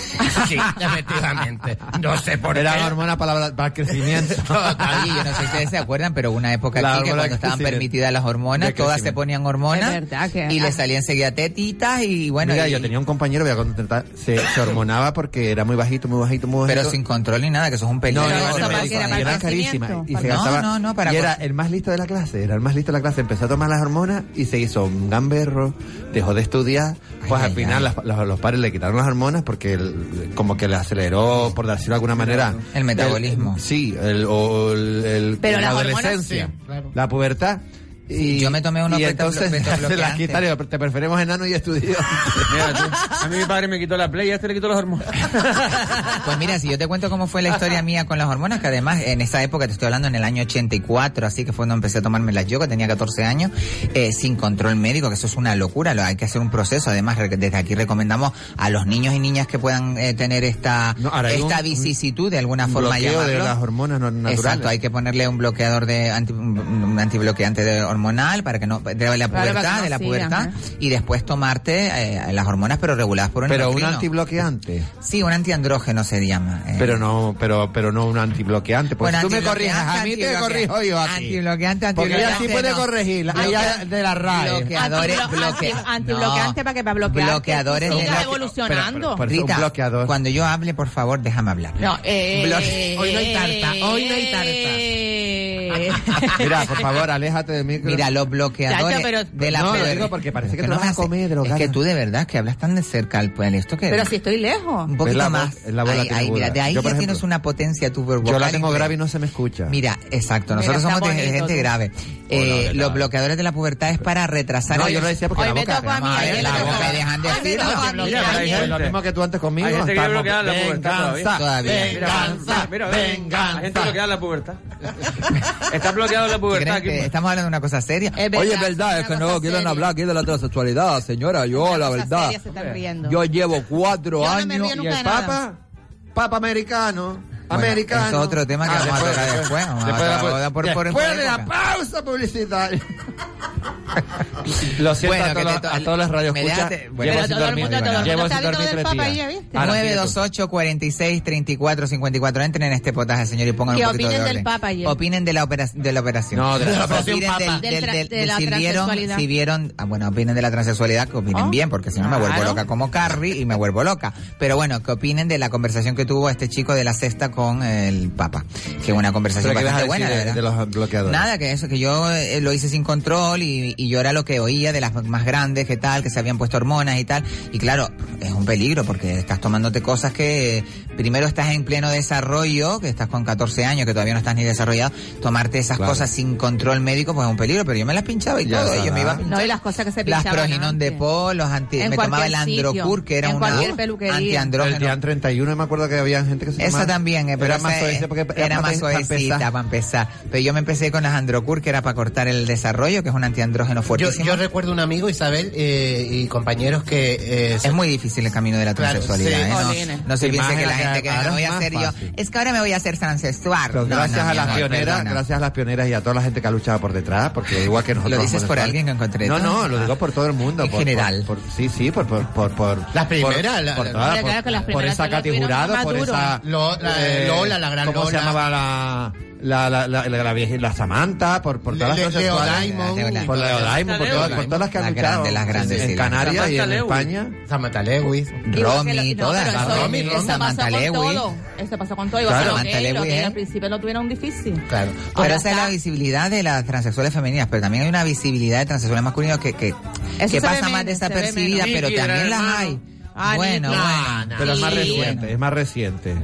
S9: Sí, efectivamente. No sé por
S6: Era
S9: qué.
S6: hormona para, la- para el crecimiento. *laughs*
S4: Oye, yo no sé si ustedes se acuerdan, pero una época
S6: La
S4: aquí que cuando estaban permitidas las hormonas, todas se ponían hormonas
S11: Es verdad que-
S4: y le
S11: ah.
S4: salían enseguida tetitas y bueno,
S6: Mira,
S4: y-
S6: yo tenía un compañero, voy a contentar, se, se hormonaba porque era muy bajito, muy bajito, muy bajito.
S4: pero sin control ni nada, que eso es un peligro.
S6: No, no, no,
S11: era, para
S6: era carísima. Y, se
S4: No,
S6: gastaba,
S4: no, no, para
S6: y era el más listo de la clase, era el más listo de la clase. Empezó a tomar las hormonas y se hizo un gamberro, dejó de estudiar. Pues
S4: Ay,
S6: al final las- los, los padres le quitaron las hormonas porque el- como que le aceleró, por decirlo de alguna manera.
S4: El metabolismo.
S6: sí, el, o el,
S11: Pero
S6: la
S11: hormonas,
S6: adolescencia,
S11: sí, claro.
S6: la pubertad. Y,
S4: yo me tomé unos
S6: y entonces las *laughs* quitaron, te preferimos enano y estudiante. *laughs*
S7: Mira tú, a mí mi padre me quitó la play y a este le quitó los hormonas. *laughs*
S4: Pues mira, si yo te cuento cómo fue la historia mía con las hormonas, que además en esa época, te estoy hablando en el año 84, así que fue cuando empecé a tomarme las yo, que tenía 14 años, eh, sin control médico, que eso es una locura, lo, hay que hacer un proceso. Además, re- desde aquí recomendamos a los niños y niñas que puedan eh, tener esta,
S6: No,
S4: esta
S6: un-
S4: vicisitud de alguna
S6: un
S4: forma
S6: bloqueo de las hormonas no- naturales.
S4: Exacto, hay que ponerle un bloqueador de anti, un antibloqueante de hormonal para que no de la
S11: Claro,
S4: pubertad,
S11: no
S4: de la pubertad
S11: ajá.
S4: y después tomarte eh, las hormonas pero reguladas por un
S6: Pero un
S4: endocrino.
S6: antibloqueante.
S4: Sí, un antiandrógeno se llama. eh.
S6: Pero no, pero, pero no un antibloqueante. Porque
S4: Bueno,
S6: tú me corriges, a mí te corrijo yo a ti.
S4: Antibloqueante,
S6: Porque ella
S4: antibloqueante.
S6: sí puede
S4: no.
S6: corregir, de la RAE.
S4: Bloqueadores,
S11: Antiblo-
S4: bloque-
S11: anti- antibloqueante
S4: no.
S11: para que para bloquear.
S4: Bloqueadores de
S11: Sigas
S4: la-
S11: evolucionando.
S6: Un
S4: Rita,
S6: bloqueador.
S4: cuando yo hable, por favor, déjame hablar.
S11: No, eh,
S4: Bloque-
S9: Hoy no hay tarta, hoy no hay
S11: tarta.
S6: Mira, por favor, aléjate de mí.
S4: Mira, los bloqueadores
S11: Chacho, pero-
S4: de la
S6: No, lo
S4: pubertad.
S6: digo porque parece que
S4: no
S6: te vas
S4: me
S6: a comer, drogada.
S4: Es que tú de verdad que hablas tan de cerca al pueblo. Esto que
S11: Pero si estoy lejos.
S4: un poquito
S6: la
S4: más.
S6: es la voz la
S4: Ahí, ahí, mira, de ahí
S6: Yo,
S4: ya tienes
S6: ejemplo,
S4: una potencia tu
S6: Yo la tengo grave y no se me escucha.
S4: Mira, exacto,
S11: Mira,
S4: nosotros
S11: está
S4: somos de
S11: bonito
S4: gente
S11: tú.
S4: grave. Eh,
S6: Hola,
S4: los bloqueadores de la pubertad es para retrasar
S6: No,
S4: el-
S6: yo lo decía porque
S11: Hoy
S6: la
S11: me
S6: boca.
S4: la boca dejan de.
S7: Mira,
S6: Pues lo mismo que tú antes conmigo.
S7: Hay gente que bloquea la pubertad todavía.
S6: Venganza,
S7: Mira, mira,
S6: venganza.
S7: Hay gente bloqueada en la pubertad. Está bloqueado la
S4: ¿Tú
S7: pubertad aquí.
S4: estamos hablando de una cosa seria?
S11: Es
S8: Oye, es verdad, es que no quieren
S11: seria.
S8: hablar aquí de la transexualidad, señora. Yo, la verdad,
S11: se están
S8: yo llevo cuatro
S11: Yo no me
S8: años
S6: Y el. Papa, Papa americano, americano.
S4: es otro tema que
S6: Ah,
S4: vamos a tocar después. A
S6: después de la-
S4: tocar por- por-
S6: después
S4: por
S6: de la pausa publicitaria. Lo siento
S4: Bueno,
S6: a, todos,
S4: to-
S6: a todos los radios
S4: bueno,
S11: todo el mundo, todo el mundo
S6: llevo
S11: está
S6: sin
S11: hablando
S6: dormir
S11: del
S6: tres
S11: Papa
S6: días.
S11: ya, ¿viste?
S6: Ahora,
S4: 928 46 34 54 entren en este potaje señor y pongan un poquito
S11: opinen
S4: de
S11: del
S4: orden.
S11: Papa ayer.
S4: opinen de la operación de la operación
S6: No, de la
S9: operación Papa.
S4: del,
S11: Del
S4: del, del-
S11: de la
S4: si vieron si vieron ah, bueno opinen de la transexualidad que opinen
S11: Oh,
S4: bien porque si no me vuelvo loca como Carrie y me vuelvo loca pero bueno que opinen de la conversación que tuvo este chico de la cesta con el Papa que una conversación
S6: Pero ¿qué vas a
S4: bastante buena la
S6: de,
S4: verdad.
S6: de los bloqueadores?
S4: Nada, que eso, que yo eh, lo hice sin control y, y yo era lo que oía de las más grandes, que tal, que se habían puesto hormonas y tal. Y claro, es un peligro porque estás tomándote cosas que eh, primero estás en pleno desarrollo, que estás con 14 años, que todavía no estás ni desarrollado. Tomarte esas
S6: Claro.
S4: cosas sin control médico, pues es un peligro. Pero yo me las pinchaba y
S6: Ya
S4: todo,
S6: está.
S4: yo me iba a pinchar.
S11: No, y las cosas que se
S4: Las
S11: pinchaban
S4: proginón de pol, los anti,
S11: En
S4: me tomaba el androcur, que era una
S11: peluquería.
S6: El
S4: antiandrógeno.
S6: día 31 me acuerdo que había gente que se
S4: Esa
S6: tomaba-
S4: también, eh, pero
S6: era más
S4: es-
S6: suavecita porque
S4: era más
S6: para
S4: suavecita
S6: empezar.
S4: para empezar. Pero yo me empecé con las Androcur, que era para cortar el desarrollo, que es un antiandrógeno estrógeno
S9: Yo,
S4: fuertísimo.
S9: yo recuerdo un amigo, Isabel, eh, y compañeros que... eh,
S4: es muy difícil el camino de la
S9: Claro,
S4: transexualidad.
S9: sí.
S4: ¿eh? No-. No, se piense que la gente que me voy a
S6: más
S4: hacer yo. Es que ahora me voy a hacer transexual. No,
S6: gracias
S4: no,
S6: a las pioneras,
S4: perdona.
S6: gracias a las pioneras y a toda la gente que ha luchado por detrás, porque igual que nosotros.
S4: ¿Lo dices por alguien en concreto?
S6: No, no, lo digo por todo el mundo.
S4: En general.
S6: sí, sí, por, por, por, por
S9: Las primeras,
S6: por,
S11: que
S6: esa
S11: que lo
S6: Katy Jurado,
S11: más
S6: por esa eh,
S9: Lo- la- Lola, la gran
S6: ¿Cómo se llamaba la la la la, la, la vieja- la Samantha por por todas
S9: Le-
S6: las
S9: Leo
S6: transexuales?
S9: Diamond.
S6: por Leo Diamond, por todas, por todas las que han
S4: Las
S6: luchado
S4: grandes, las grandes,
S6: en Canarias y en
S7: Lewis.
S6: España.
S9: Samantha Lewis.
S4: Romy,
S11: no,
S4: todas.
S9: Romy, Romy.
S4: Samantha Lewis.
S11: Eso pasó con todo.
S4: Claro, Samantha
S11: lo
S4: Lewis,
S11: que
S4: ¿eh?
S11: al principio lo tuvieron difícil.
S9: Claro.
S4: Pero
S11: Ahora
S4: esa es la visibilidad de las transexuales femeninas, pero también hay una visibilidad de transexuales masculinos que, que, pasa más desapercibida, pero también las hay.
S11: Ah,
S4: bueno, bueno.
S6: Pero es más reciente, es más reciente.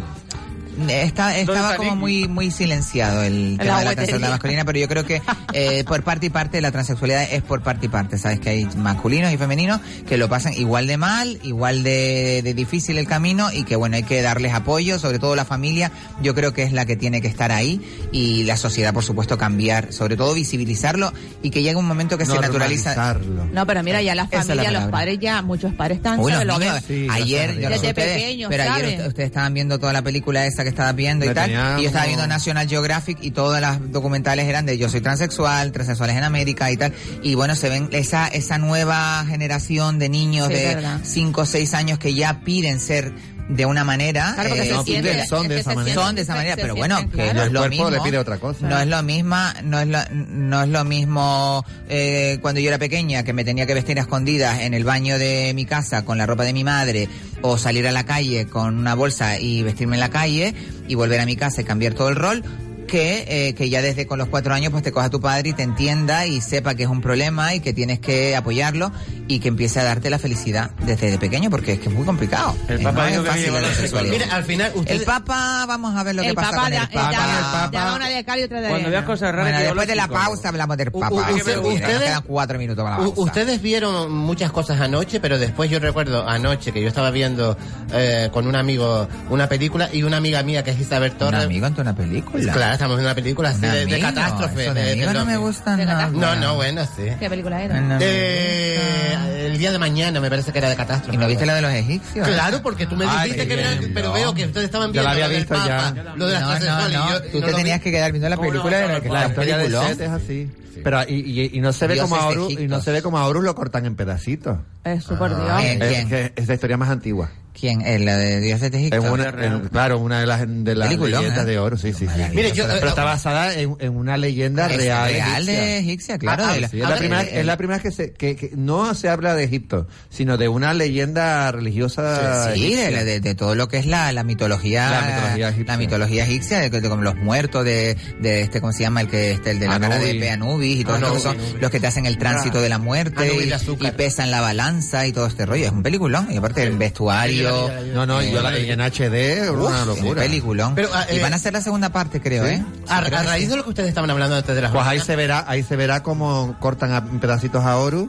S4: Está, estaba como muy muy silenciado el tema
S11: La
S4: de la transexualidad masculina, pero yo creo que eh, por parte y parte la transexualidad es por parte y parte. Sabes que hay masculinos y femeninos que lo pasan igual de mal, igual de, de difícil el camino y que bueno, hay que darles apoyo, sobre todo la familia, yo creo que es la que tiene que estar ahí y la sociedad, por supuesto, cambiar, sobre todo visibilizarlo y que llegue un momento que se naturaliza.
S11: No, pero mira, ya la familia, los padres ya, muchos padres están,
S4: Uy, los niños.
S6: Sí,
S4: ayer, yo no sé
S11: Desde
S4: ustedes,
S11: pequeños,
S4: pero ayer ustedes estaban viendo toda la película esa que estaba viendo y
S6: Me
S4: tal, y yo estaba
S6: como-
S4: viendo National Geographic y todas las documentales eran de yo soy transexual, transexuales en América y tal, y bueno, se ven esa esa nueva generación de niños
S11: Sí,
S4: de
S11: verdad.
S4: 5 o 6 años que ya piden ser de una manera
S11: Claro, porque
S4: eh,
S11: se
S6: no, son de esa manera.
S4: son de esa manera, pero bueno, que
S11: claro.
S4: no es
S6: El
S4: lo
S6: cuerpo
S4: mismo.
S6: le pide otra cosa.
S4: No es lo misma, no es lo, no es lo mismo eh, cuando yo era pequeña que me tenía que vestir a escondidas en el baño de mi casa con la ropa de mi madre o salir a la calle con una bolsa y vestirme en la calle y volver a mi casa y cambiar todo el rol que, eh, que ya desde con los cuatro años pues te coja tu padre y te entienda y sepa que es un problema y que tienes que apoyarlo y que empiece a darte la felicidad desde de pequeño porque es que es muy complicado.
S7: El Papa
S4: no
S7: dijo
S4: es
S7: que
S4: la sexualidad.
S9: Mira, al final, usted...
S4: El Papa, vamos a ver lo que
S11: El
S4: pasa
S11: papá
S4: con
S11: de,
S4: el
S11: el
S4: Papa.
S11: daba- daba una de cal y otra de
S7: Cuando veas cosas raras,
S4: Bueno, después de la pausa hablamos del Papa.
S9: u- usted- ustedes-
S4: quedan cuatro minutos para la pausa.
S9: Ustedes vieron muchas cosas anoche, pero después yo recuerdo anoche que yo estaba viendo eh, con un amigo una película y una amiga mía que es Isabel
S4: ¿Un
S9: Torres.
S4: amigo ante una película?
S9: Claro, estamos en una película así de, catástrofe.
S4: eso de
S9: de-
S4: no me gusta
S11: De
S4: nada.
S11: catástrofe.
S9: No, no, bueno, sí.
S11: ¿Qué película era?
S4: No
S9: Eh, el día de mañana me parece que era de catástrofe.
S4: ¿Y no viste la de los egipcios?
S9: Claro, porque tú me
S6: Ay,
S9: dijiste que era, pero
S6: no.
S9: veo que ustedes estaban viendo
S6: la había
S9: lo del
S6: visto
S9: Papa,
S6: ya.
S9: lo de las
S4: No,
S9: yo-
S4: Tú
S9: no
S4: te
S9: vi.
S4: tenías que quedar viendo la película de la que
S6: La
S4: está
S6: historia del set es así. Pero y, y, y no se ve
S4: Dioses
S6: como a Horus, y no se ve como a Horus lo cortan en pedacitos.
S11: Es súper Dios.
S4: Bien.
S6: Es,
S4: ¿Quién?
S6: que es la historia más antigua.
S4: ¿Quién? ¿El la de Dioses de Egipto?
S6: En una, en- claro, una de las, de las
S4: Peliculón,
S6: leyendas
S4: ¿eh?
S6: de Horus, sí, sí. sí.
S9: Mire, yo-
S6: pero
S9: eh,
S6: está basada en, en una leyenda
S4: Es
S6: real.
S4: real de
S6: egipcia.
S4: claro.
S9: Ah,
S4: de la-
S6: Sí, es, la primera,
S4: el-
S6: es la primera que, se, que, que no se habla de Egipto, sino de una leyenda religiosa.
S4: Sí, de,
S6: egipcia.
S4: de- de todo lo que es la, la mitología,
S6: La mitología egipcia.
S4: la mitología egipcia, de, de como los muertos, de, de este, ¿cómo se llama? El que este, el de la cara de
S6: Anubis.
S4: Pe Anubis y todo esto que son
S9: Anubis.
S4: los que te hacen el tránsito de la muerte
S9: Anubis
S4: y pesan la balanza y todo este rollo. Es un peliculón. Y aparte el vestuario.
S6: No, no,
S4: eh,
S6: yo la, en HD, es una
S4: uf,
S6: locura.
S4: Peliculón.
S9: Pero, ah,
S4: y
S9: eh,
S4: van a hacer la segunda parte, creo,
S6: ¿sí?
S4: ¿eh?
S9: A, a raíz de lo que ustedes estaban hablando antes de las
S6: Pues ahí se verá, ahí se verá cómo cortan a- en pedacitos a Horus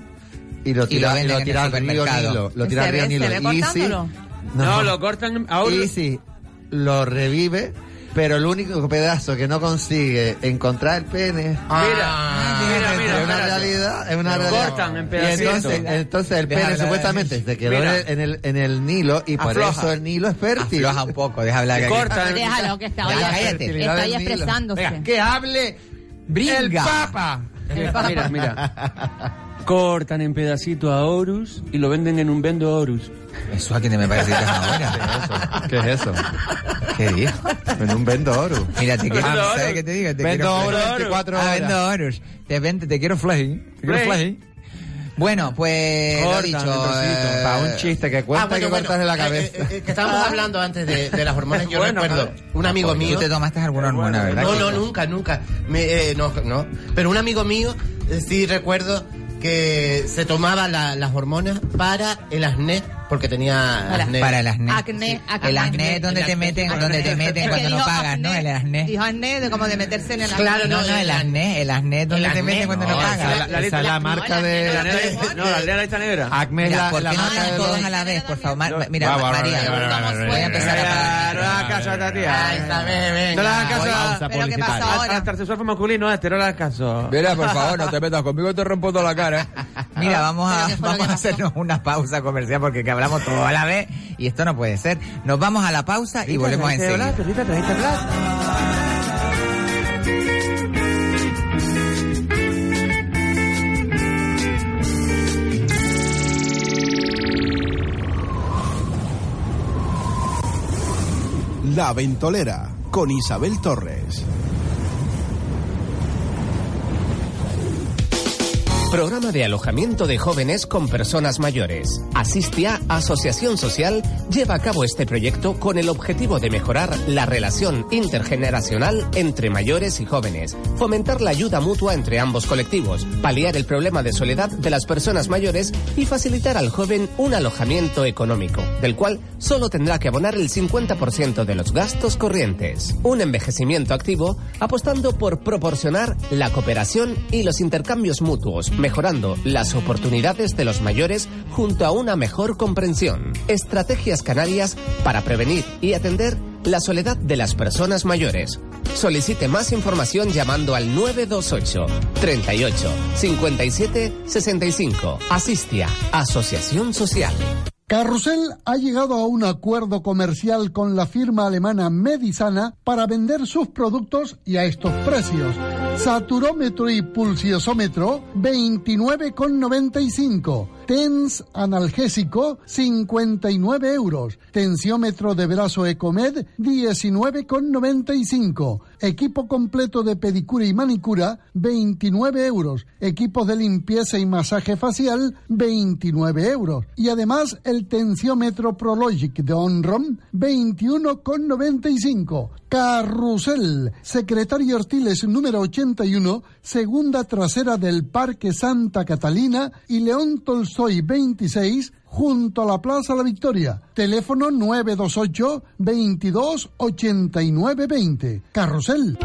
S6: y lo
S4: Y lo
S6: tira, y lo tira al río. Nilo. Lo
S11: ¿Se
S6: tira al río Nilo.
S7: No, lo cortan ahora.
S6: Easy lo revive, pero el único pedazo que no consigue encontrar el pene.
S9: Ah,
S7: Mira, mira, mira.
S6: es una realidad, es una
S7: Lo
S6: realidad.
S7: cortan en
S6: Y
S7: pedacitos.
S6: entonces, entonces el pene supuestamente se quedó en el, en, el, en el Nilo y por
S7: Afloja.
S6: eso el Nilo es fértil.
S4: Afloja un poco, deja hablar. que-
S7: Cortan.
S11: Déjalo, que está
S4: Ya,
S11: ahí, expresándose.
S6: Venga, que hable
S4: Bringa.
S6: el Papa.
S7: Mira, mira. Cortan en pedacito a Horus y lo venden en un vendo Horus.
S4: Eso a quien me parece que es ahora. *laughs*
S6: ¿Qué es eso?
S4: ¿Qué dijo?
S6: En un vendo oro.
S4: Mira, te quiero,
S7: Vendo
S4: ¿sabes qué te digo? Te
S6: Vendo
S4: quiero
S6: oro
S4: fleje.
S6: 24
S4: Ah,
S6: horas.
S4: vendo oros. Te, vente, te quiero fleje. Te quiero
S7: fleje.
S4: Bueno, pues lo
S7: Cortan,
S4: dicho. eh,
S6: Para un chiste que cuenta
S9: Ah, bueno,
S6: que
S9: bueno,
S6: cortarle la
S9: eh,
S6: cabeza.
S9: eh, eh, que estábamos *laughs* hablando antes de, de las hormonas. Yo
S7: Bueno,
S9: recuerdo un amigo
S4: Tú
S9: mío.
S4: te tomaste alguna hormona, ¿verdad?
S9: No, no, nunca, nunca. Me, eh, no, no. Pero un amigo mío, eh, sí recuerdo que se tomaba la- las hormonas para el acné porque tenía
S11: Para-
S9: acné.
S4: Para el acné.
S11: Acné, acné.
S4: El acné es donde
S9: El
S4: te
S9: acné.
S4: meten,
S9: Acné.
S4: donde te meten cuando no pagas, ¿no? El acné.
S11: Dijo acné de como de meterse en el
S9: Claro,
S11: acné.
S4: No, no, el acné, el acné es donde
S9: El
S4: te
S9: acné,
S4: meten cuando no pagas.
S6: esa es la- marca de...
S7: No, la lista negra.
S6: Acme es la,
S4: ¿por
S6: la
S4: qué no
S6: marca de
S4: todos a la vez, por favor? Mira, María, voy a empezar a
S7: no le hagas caso a esta tía.
S9: Ay, sabe, venga.
S7: No le hagas caso a...
S11: ¿Pero qué
S6: publicitaria.
S11: ahora?
S7: Al transexual masculino este, no le hagas caso.
S10: Mira, por favor, no te metas conmigo, te rompo toda la cara. *laughs*
S4: Mira, vamos a,
S11: ¿qué fue lo
S4: vamos a hacernos una pausa comercial porque que hablamos todo a la vez y esto no puede ser. Nos vamos a la pausa y volvemos
S7: ¿Trajiste
S4: enseguida.
S12: La Ventolera con Isabel Torres.
S13: Programa de alojamiento de jóvenes con personas mayores. Asistia Asociación Social lleva a cabo este proyecto con el objetivo de mejorar la relación intergeneracional entre mayores y jóvenes, fomentar la ayuda mutua entre ambos colectivos, paliar el problema de soledad de las personas mayores y facilitar al joven un alojamiento económico, del cual solo tendrá que abonar el 50% de los gastos corrientes. Un envejecimiento activo apostando por proporcionar la cooperación y los intercambios mutuos, mejorando las oportunidades de los mayores junto a una mejor comprensión. Estrategias canarias para prevenir y atender la soledad de las personas mayores. Solicite más información llamando al 928 38 57 65. Asistia, Asociación Social.
S14: Carrusel ha llegado a un acuerdo comercial con la firma alemana Medisana para vender sus productos y a estos precios. Saturómetro y pulsiosómetro 29,95. TENS analgésico 59 euros. Tensiómetro de brazo Ecomed 19,95. Equipo completo de pedicura y manicura 29 euros. Equipos de limpieza y masaje facial 29 euros. Y además el tensiómetro Prologic de Onrom 21,95. Carrusel, Secretario Ortiles número 81, segunda trasera del Parque Santa Catalina y León Tolstoy 26, junto a la Plaza La Victoria. Teléfono 928 22 89 20. Carrusel.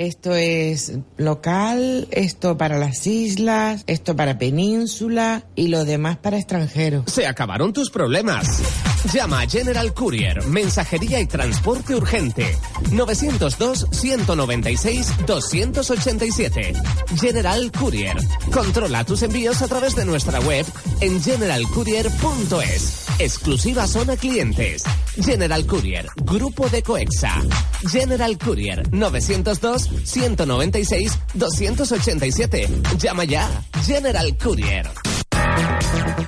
S15: Esto es local, esto para las islas, esto para península y lo demás para extranjeros.
S13: Se acabaron tus problemas. Llama a General Courier, mensajería y transporte urgente. 902-196-287. General Courier. Controla tus envíos a través de nuestra web en generalcourier.es. Exclusiva zona clientes. General Courier, Grupo de Coexa. General Courier, 902-196-287. Llama ya. General Courier.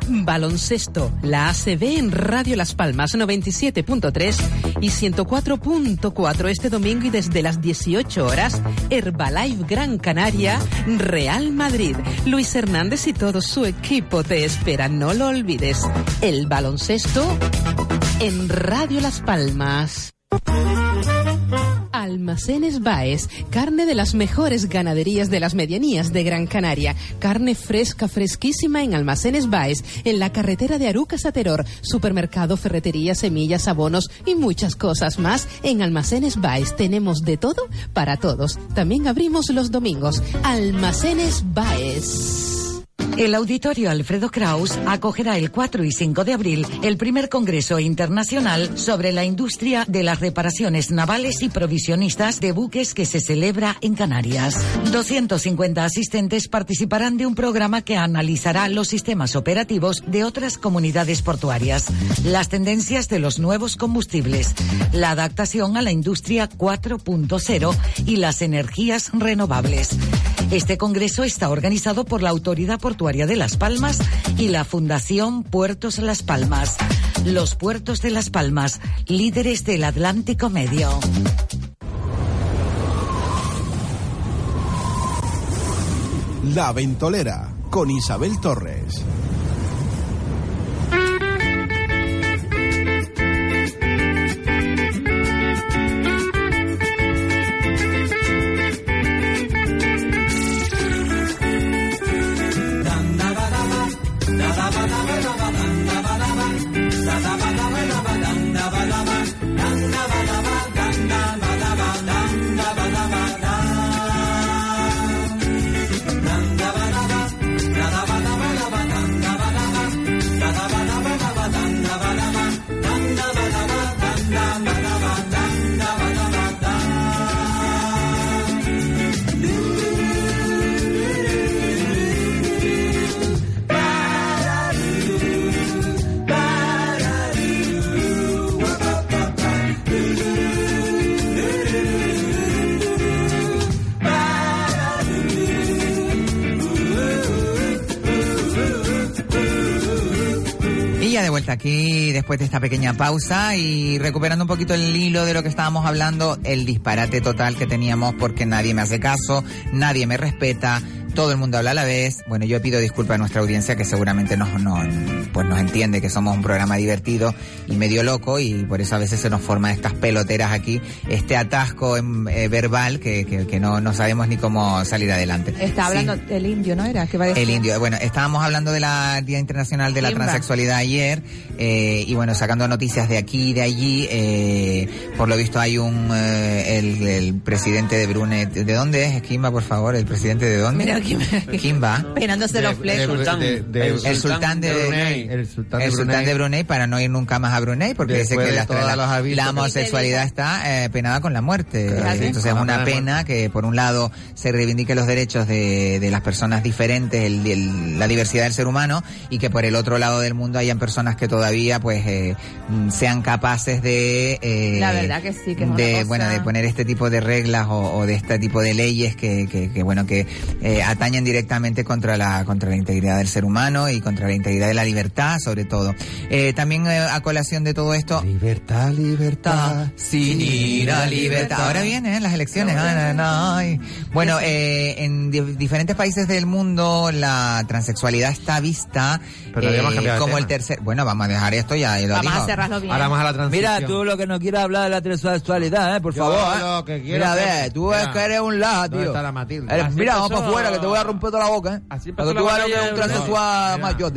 S16: Baloncesto, la ACB en Radio Las Palmas 97.3 y 104.4 este domingo y desde las 18 horas, Herbalife Gran Canaria, Real Madrid. Luis Hernández y todo su equipo te esperan, no lo olvides. El baloncesto en Radio Las Palmas. Almacenes Baez, carne de las mejores ganaderías de las medianías de Gran Canaria. Carne fresca, fresquísima en Almacenes Baez, en la carretera de Arucas a Teror. Supermercado, ferretería, semillas, abonos y muchas cosas más. En Almacenes Baez tenemos de todo para todos. También abrimos los domingos. Almacenes Baez.
S17: El Auditorio Alfredo Kraus acogerá el 4 y 5 de abril el primer Congreso Internacional sobre la industria de las reparaciones navales y provisionistas de buques que se celebra en Canarias. 250 asistentes participarán de un programa que analizará los sistemas operativos de otras comunidades portuarias, las tendencias de los nuevos combustibles, la adaptación a la industria 4.0 y las energías renovables. Este congreso está organizado por la Autoridad De Las Palmas y la Fundación Puertos Las Palmas. Los puertos de Las Palmas, líderes del Atlántico Medio.
S12: La Ventolera con Isabel Torres.
S4: Aquí, después de esta pequeña pausa y recuperando un poquito el hilo de lo que estábamos hablando, el disparate total que teníamos porque nadie me hace caso, nadie me respeta, todo el mundo habla a la vez. Bueno, yo pido disculpas a nuestra audiencia que seguramente nos, no, pues nos entiende que somos un programa divertido y medio loco y por eso a veces se nos forman estas peloteras aquí, este atasco em, eh, verbal que, que, que no, no sabemos ni cómo salir adelante.
S11: Está
S4: Sí.
S11: hablando del indio, ¿no era? ¿Qué va a decir?
S4: El indio. Bueno, estábamos hablando de la Día Internacional de la. Transexualidad ayer eh, y bueno, sacando noticias de aquí y de allí. eh, por lo visto hay un eh, el, el presidente de Brunei. ¿De dónde es Kimba, por favor? ¿El presidente de dónde?
S11: Mira, Kimba. Penándose los flechos.
S4: el sultán de,
S6: Brunei. El sultán de
S4: el sultán
S6: Brunei.
S4: para no ir nunca más a Brunei porque dice
S6: Después
S4: que
S6: de
S4: la,
S6: todos
S4: la-
S6: los avisos
S4: la
S6: que-
S4: homosexualidad está eh, penada con la muerte.
S6: Claro.
S4: Entonces es una
S6: pena de
S4: pena que por un lado se reivindique los derechos de, de las personas diferentes, el- el- la diversidad del ser humano y que por el otro lado del mundo hayan personas que todavía pues eh, mm, sean capaces de eh,
S11: La verdad que sí, que es
S4: de
S11: cosa-
S4: bueno de poner este tipo de reglas o, o de este tipo de leyes que, que, que, bueno que eh, atañen directamente contra la contra la integridad del ser humano y contra la integridad de la libertad sobre todo Eh, también eh, a colación de todo esto
S6: libertad libertad
S4: sin ir a libertad ahora vienen las elecciones ay. bueno eh, en di- diferentes países del mundo la transexualidad está vista
S6: Pero
S4: eh, como el tercer bueno vamos a dejar esto ya lo
S11: Vamos a cerrarlo bien.
S6: Ahora vamos a la transición.
S10: Mira, tú lo que no quieres hablar de la transexualidad, ¿eh? Por
S6: Yo
S10: favor, ¿eh?
S6: lo que quiero
S10: Mira, a ver, tú
S6: Mira,
S10: es que eres un
S6: ¿dónde
S10: tío.
S6: está la Matilde?
S10: Eres-
S7: Así
S10: mira, vamos para afuera, que te voy a romper toda la boca, ¿eh?
S7: Así empezó la
S10: tú hagas
S7: batalla
S10: un.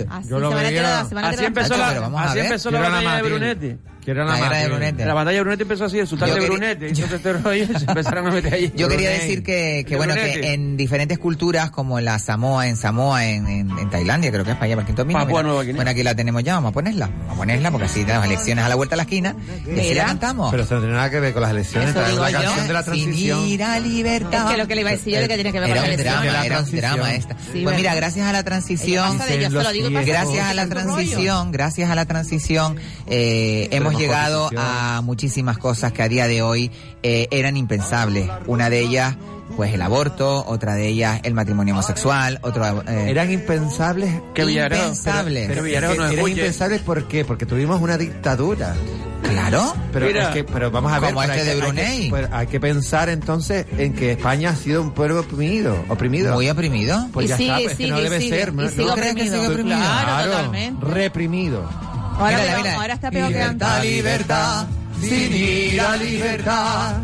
S11: Así
S6: Yo lo
S11: se van a se van a
S7: Así empezó
S4: Nacho,
S7: la,
S4: pero vamos a
S7: así
S4: ver.
S7: empezó la batalla de
S6: Matilde.
S7: Brunetti.
S6: Quiero
S4: La
S6: una
S4: guerra de. Brunete.
S7: La batalla de Brunetti empezó así, el sultán
S4: Yo
S7: de este y se *laughs* empezaron a meter ahí.
S4: Yo quería decir que, que
S7: De
S4: bueno, que en diferentes culturas, como la Samoa, en Samoa, en, en, en Tailandia, creo que es para allá, para el Quinto mira. Bueno, aquí la tenemos ya, vamos a ponerla. Vamos a ponerla porque así tenemos elecciones a la vuelta de la esquina y así
S11: Mira.
S4: la cantamos.
S6: Pero eso no tiene nada que ver con las elecciones.
S11: Eso
S6: es
S11: digo
S6: la
S11: yo.
S6: canción de la
S4: Sin
S6: transición.
S4: ir a libertad.
S11: Es que lo que le iba a decir yo de que tiene que ver
S4: Era
S11: con
S4: un
S11: la
S4: drama, era un drama esta.
S11: Sí,
S4: pues mira, gracias a la transición, gracias a la transición, gracias a la transición, eh, hemos llegado a muchísimas cosas que a día de hoy eh, eran impensables. Una de ellas, pues el aborto, otra de ellas el matrimonio homosexual, otro eh,
S6: Eran impensables.
S7: Que
S4: impensables.
S7: Pero no
S6: eran impensables ¿por qué? Porque tuvimos una dictadura.
S4: claro.
S6: Pero
S7: Mira,
S6: es que, pero vamos a ver.
S4: como este
S6: hay
S4: de
S6: hay
S4: Brunei.
S6: que- pues hay que pensar entonces en que España ha sido un pueblo oprimido, oprimido.
S4: Muy oprimido.
S6: Pues
S11: Y
S6: ya
S11: sigue,
S6: está, pues es que no
S11: sigue,
S6: debe
S11: sigue,
S6: ser.
S11: y
S6: ¿no?
S11: sigue
S6: ¿No
S4: crees que sigue oprimido?
S11: Claro, totalmente.
S6: Reprimido.
S11: Ahora,
S4: Mírala,
S11: ahora está peor que antes.
S4: Libertad, libertad, sin ir a libertad.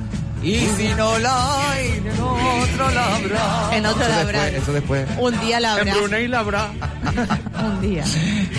S4: Y si no la hay, en otro la habrá.
S11: En otro
S6: Eso
S11: la
S6: después,
S11: habrá.
S6: eso después.
S11: Un día la
S7: En
S11: habrá.
S7: Brunei la habrá.
S11: Un día.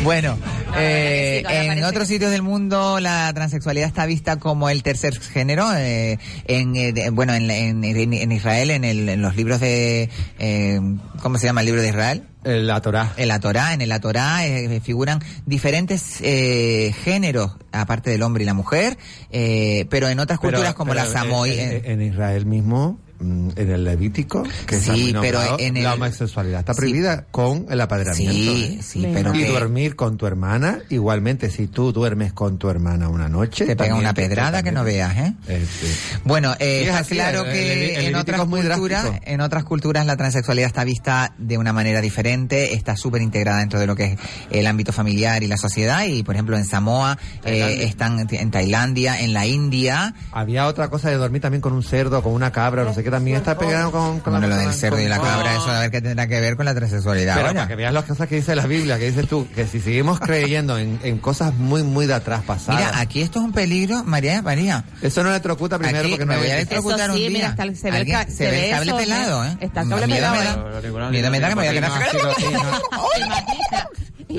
S4: Bueno,
S11: que
S4: eh,
S11: sí,
S4: en otros
S11: que-
S4: sitios del mundo la transexualidad está vista como el tercer género. eh, en, eh, de- bueno, en, en- en- en Israel, en, el- en los libros de, eh, ¿cómo se llama el libro de Israel?
S6: La Torá.
S4: En la Torá, en la Torá eh, figuran diferentes eh, géneros, aparte del hombre y la mujer, eh, pero en otras
S6: Pero-
S4: culturas como
S6: pero
S4: la Samoy.
S6: En,
S4: eh,
S6: en- en Israel mismo, en el Levítico, que
S4: Sí, pero en el-
S6: la homosexualidad está
S4: Sí.
S6: prohibida con el apadrinamiento.
S4: Sí,
S6: ¿eh?
S4: pero
S6: y
S4: que-
S6: dormir con tu hermana, igualmente si tú duermes con tu hermana una noche,
S4: te pega una pedrada que no veas, ¿eh?
S6: Eh, sí.
S4: Bueno, eh,
S6: es
S4: está
S6: así,
S4: claro
S6: el-
S4: que
S6: el
S4: en otras
S6: es muy
S4: culturas, en otras culturas la transexualidad está vista de una manera diferente, está súper integrada dentro de lo que es el ámbito familiar y la sociedad y por ejemplo en Samoa, eh, están en Tailandia, en la India,
S6: Había otra cosa de dormir también con un cerdo, con una cabra, no sé qué, también está pegado con, con
S4: bueno, lo del cerdo y la cabra, eso a ver qué tendrá que ver con la transexualidad.
S6: Pero para que veas las cosas que dice la Biblia, que dices tú, que si seguimos creyendo en, en cosas muy, muy de atrás pasadas.
S4: Mira, aquí esto es un peligro, María, María.
S6: Eso no electrocuta primero
S4: Aquí
S6: porque no
S4: me voy a electrocutar
S11: sí,
S4: un día.
S11: mira, está el- se ve
S4: Alguien- se ve el cable
S11: eso,
S4: pelado,
S11: ¿eh? Está el cable
S4: Miedo
S11: pelado.
S4: me da. Miedo me da que me voy a quedar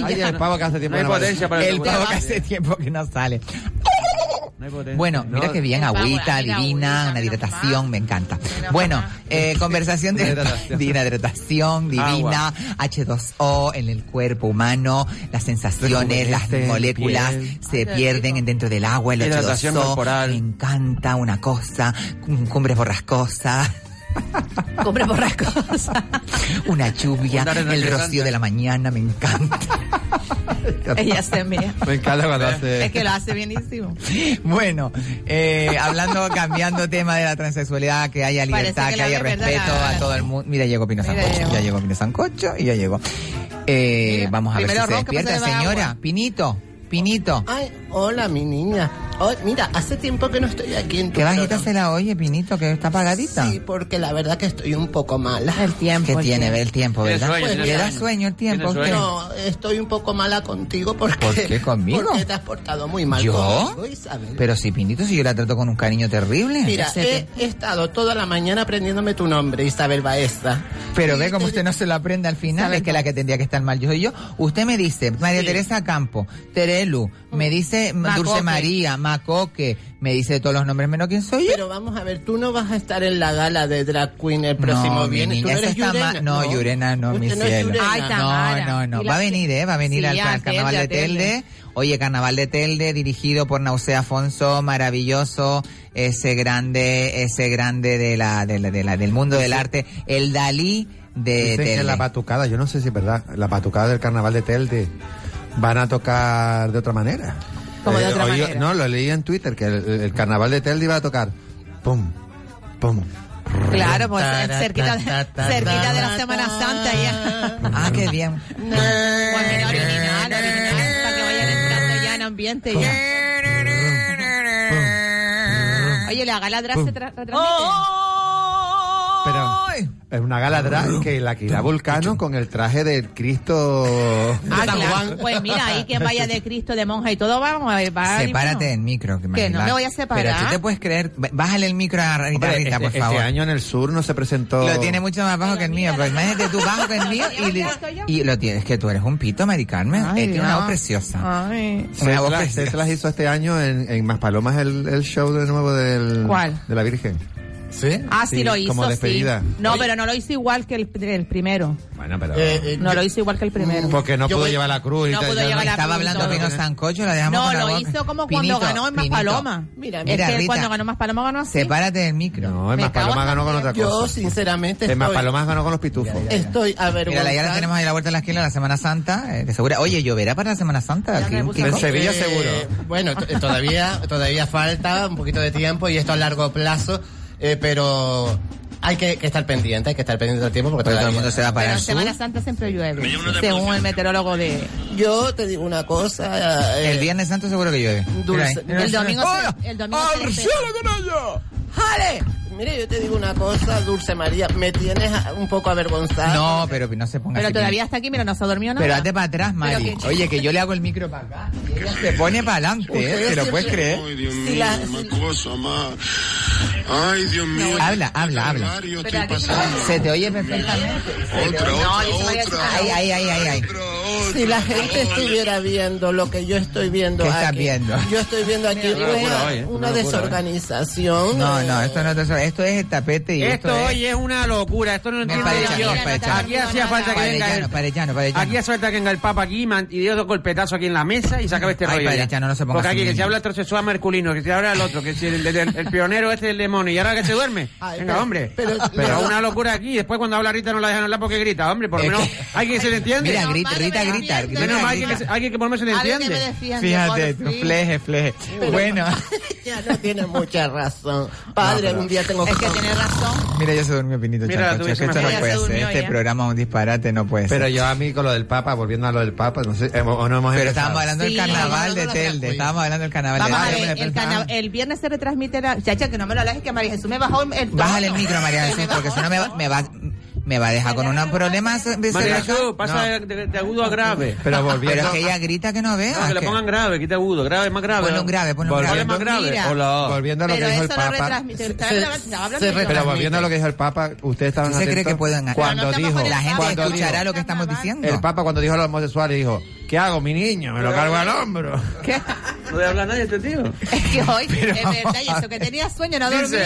S6: Ay, el pavo que hace tiempo
S7: No hay
S6: que no
S7: potencia para
S4: El
S7: electrocutar.
S4: pavo que hace tiempo que no sale.
S7: No hay potencia.
S4: Bueno, mira que bien, agüita, divina,
S11: agüita,
S4: una hidratación, me encanta. Bueno, eh, *laughs* conversación de,
S6: Hidratación.
S4: de hidratación divina, H2O en el cuerpo humano, las sensaciones, las moléculas
S6: piel.
S4: se pierden dentro del agua, el
S7: Hidratación
S4: H2O,
S7: corporal.
S4: me encanta una cosa, cum- cumbres borrascosas. *laughs*
S11: Compre borrascos.
S4: Una lluvia, el rocío de la mañana, me encanta.
S11: Ella se mía.
S6: Me encanta cuando hace...
S11: Es que lo hace bienísimo.
S4: Bueno, eh, hablando, cambiando tema de la transexualidad, que haya
S11: Parece
S4: libertad,
S11: que
S4: que, haya respeto a todo el mundo. Mira, llegó Pino Sancocho,
S11: llegó.
S4: ya llegó Pino Sancocho y ya llegó. Eh,
S11: Mira,
S4: vamos a ver si
S11: primero
S4: se
S11: que
S4: despierta, señora.
S11: agua.
S4: Pinito, Pinito.
S9: Ay, hola, mi niña. Mira, hace tiempo que no estoy aquí en tu
S4: Qué bajita se la oye, Pinito, que está apagadita.
S9: Sí, porque la verdad que estoy un poco mala.
S11: El tiempo.
S4: Que tiene el tiempo, ¿verdad?
S9: sueño,
S4: ¿Le
S9: tiene
S4: da
S9: sueño.
S4: el tiempo? usted?
S9: No, estoy un poco mala contigo porque...
S4: ¿Por qué conmigo?
S9: Porque te has portado muy mal
S4: ¿Yo?
S9: conmigo, Isabel.
S4: Pero si Pinito, si yo la trato con un cariño terrible.
S9: Mira, he, he estado toda la mañana aprendiéndome tu nombre, Isabel Baeza.
S4: Pero ve como usted no se lo aprende al final, es que la que tendría que estar mal yo soy yo. Usted me dice, María
S9: Sí.
S4: Teresa Campo, Terelu, me dice
S9: Macoque.
S4: Dulce María, Macoque, me dice todos los nombres menos quién soy yo.
S9: Pero vamos a ver, tú no vas a estar en la gala de Drag Queen el próximo
S4: no, mi
S9: viernes. Tú no eres Yurena.
S4: No, Yurena no, mi
S9: Usted no es
S4: cielo.
S11: Ay,
S4: no, no, no. Va a venir, ¿eh? Va a venir
S11: Sí,
S4: al, Carnaval de
S11: Telde.
S4: Oye, Carnaval de Telde, dirigido por Nausea Afonso, maravilloso, ese grande, ese grande de la, de la- de la- del mundo del arte, el Dalí de
S6: Dicen que
S4: Telde.
S6: la batucada, yo no sé si es verdad, la batucada del carnaval de Telde van a tocar de otra manera.
S11: ¿Cómo de otra
S6: oí-
S11: manera?
S6: No, lo leí en Twitter, que el, el carnaval de Telde iba a tocar pum, pum.
S11: Claro, pues cerquita de,
S9: ta, ta,
S11: cerquita de la Semana
S9: ta.
S11: Santa ya.
S4: Ah, qué bien.
S11: Pues mira, original, original, para que vayan entrando ya en ambiente. Ya. Oye, la gala drag se tra- retransmite.
S6: Pero es una gala drag que la que irá Vulcano con el traje del Cristo.
S11: Ah, claro. Pues mira, ahí quien vaya de Cristo, de monja y todo, vamos a ver. va
S4: Sepárate del micro. Que,
S11: Que no
S4: va-
S11: me voy a separar.
S4: Pero tú te puedes creer, bájale el micro a Rita
S6: Hombre,
S4: Rita,
S6: este,
S4: por favor.
S6: este año en el sur no se presentó.
S4: Lo tiene mucho más bajo que el mío, pero imagínate tú bajo que el mío *laughs* y, le- y lo tienes, que tú eres un pito, Mari Carmen.
S11: Ay,
S4: Eh, tiene una voz preciosa.
S11: Ay.
S4: Una voz preciosa.
S6: Cetlas hizo este año en, en Maspalomas el, el show de nuevo del,
S11: ¿Cuál?
S6: de la Virgen.
S4: ¿Sí?
S11: Ah, sí,
S6: Sí,
S11: lo hizo.
S6: como despedida.
S11: sí. No, pero no lo hizo igual que el, el primero.
S6: Bueno, pero.
S9: Eh,
S11: No lo hizo igual que el primero.
S6: porque no
S9: Yo
S6: pudo
S9: voy-
S6: llevar la cruz y
S11: No pudo llevar la
S4: Estaba
S11: cruz
S4: hablando. Pino Sancocho, la dejamos
S11: No,
S4: con la
S11: lo
S4: boca.
S11: hizo como
S4: Pinito,
S11: cuando ganó en Maspaloma.
S9: Mira,
S11: Es
S4: Mira,
S11: que
S4: Rita,
S11: cuando ganó Maspaloma ganó así.
S4: sepárate del micro.
S6: No, en
S11: en
S6: ganó con otra
S9: Yo,
S6: cosa.
S9: sinceramente,
S6: En
S9: estoy,
S6: Maspalomas ganó con los pitufos.
S9: estoy
S4: Mira,
S9: avergonzada.
S4: ya la tenemos ahí a la vuelta de la esquina la Semana Santa. eh, que segura. Oye, ¿lloverá para la Semana Santa?
S6: En Sevilla
S9: Eh,
S6: seguro.
S9: Bueno, todavía, todavía falta un poquito de tiempo y esto a largo plazo, eh, pero hay que, que estar pendiente, hay que estar pendiente del tiempo porque
S4: todo el mundo se va para
S11: Pero
S4: el
S11: en. Semana Santa siempre llueve. Según el meteorólogo de.
S9: Yo te digo una cosa. eh,
S4: El Viernes Santo seguro que llueve.
S9: Dulce-
S11: El domingo se, el domingo.
S9: ¡Jale! Mire, yo te digo una cosa, Dulce María, me tienes un poco avergonzada.
S4: No, pero que no se ponga
S11: Pero
S4: así,
S11: todavía está aquí, mira, no se ha dormido nada.
S4: Pero hazte para atrás, Mari.
S11: Que-
S4: Oye, que yo le hago el micro para acá. y ella se pone para adelante, ¿eh? ¿Te lo puedes creer?
S18: Ay, Dios
S9: Si
S18: mío,
S9: la-
S18: una cosa más. Ay, Dios mío.
S4: Habla, habla, habla. Se te oye perfectamente.
S18: Otra, otra, otra.
S4: Ay, ay, ay, ay, ay.
S9: Si la gente estuviera viendo lo que yo estoy viendo
S4: ¿Qué
S9: aquí.
S4: estás viendo?
S9: Yo estoy viendo aquí
S7: Una locura
S9: una,
S7: ¿eh?
S9: una
S7: Una locura,
S9: desorganización.
S4: No, no, esto no es eso. Esto es el tapete y esto,
S7: Esto
S4: es...
S7: hoy es una locura, esto no lo entiendo yo. Aquí hacía falta que venga el,
S4: parellano,
S7: aquí hace falta que venga el Papa aquí y dio dos golpetazos aquí en la mesa y se acabe este
S4: Ay,
S7: rollo.
S4: Parellano, no se ponga
S7: Porque aquí que se habla heterosexual masculino, que se habla el otro, que si el, el- el pionero este es el demonio y ahora que se duerme. *laughs*
S9: Ay,
S7: venga,
S9: pero-
S7: hombre.
S9: pero-
S7: Pero,
S9: pero-
S7: una locura aquí. Después cuando habla Rita no la dejan hablar porque grita, hombre. Por lo menos hay que se le entiende.
S4: Mira, grita,
S11: Madre
S4: Rita,
S11: me
S4: grita,
S11: defiende.
S4: grita,
S7: Menos mal que, alguien que por lo menos se le entiende.
S4: Fíjate, tú, fleje, fleje. Bueno, *laughs*
S9: Ya no tiene mucha razón. Padre, un día tengo
S11: Es que tiene razón.
S4: mira, ya se durmió Pinito
S7: Mira,
S4: Chancocho. que esto no puede ser. Este
S11: ya.
S4: programa es un disparate, no puede ser.
S6: Pero yo a mí con lo del Papa, volviendo a lo del Papa, no sé, hemos, o no hemos
S4: Pero estábamos hablando del
S11: Sí,
S4: carnaval de Telde. Estábamos hablando del carnaval de Telde.
S11: el, viernes se retransmite la... Chacha, que no me lo alejes, que María Jesús me bajó el.
S4: Bájale el micro, María *laughs* Jesús, porque si no me va. Me va, a dejar con un problema. de
S7: María. Jesús, pasa
S4: No.
S7: de, de- agudo a grave.
S6: Pero
S4: Pero
S6: volviendo,
S4: es que ella grita que no vea.
S7: No, que le
S4: que-
S7: pongan grave, quita agudo, grave, más grave.
S4: Ponle un grave, ponle un
S7: ¿Cuál
S4: grave.
S7: es más grave? Hola.
S6: volviendo a lo
S11: Pero
S6: que dijo el Papa,
S9: se- se
S11: de-
S6: pero volviendo a lo que dijo el Papa, ustedes estaban
S4: ¿Sí se cree que pueden-
S6: cuando
S11: Pero no
S6: dijo,
S4: La gente
S6: cuando
S4: escuchará
S6: dijo,
S4: lo que estamos diciendo.
S6: el Papa cuando dijo a los homosexuales dijo, ¿qué hago, mi niño? Me lo cargo al hombro. *laughs*
S11: ¿Qué?
S7: No debe hablar nadie este tío.
S11: Es que hoy, es verdad, y eso que tenía sueño, no ha dormido,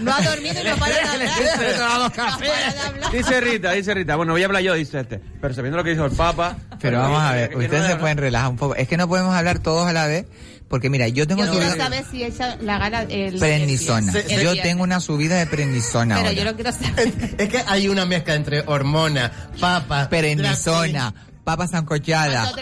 S11: no ha dormido y no para de *laughs* hablar.
S7: Le
S11: No para de hablar.
S7: Dice Rita, dice Rita. Bueno, voy a hablar yo, dice este. Pero sabiendo lo que dijo el Papa.
S4: Pero vamos a ver, ustedes se pueden relajar un poco. Es que no podemos hablar todos a la vez, porque mira, yo tengo
S11: Yo
S4: subida
S11: saber si ella la gana el...
S4: prendizona.
S11: el- el
S4: Yo tengo una subida de prendizona
S11: Pero
S4: ahora.
S11: yo lo quiero saber.
S9: Es que hay una mezcla entre hormona, papa,
S4: Prendizona, papa sancochada,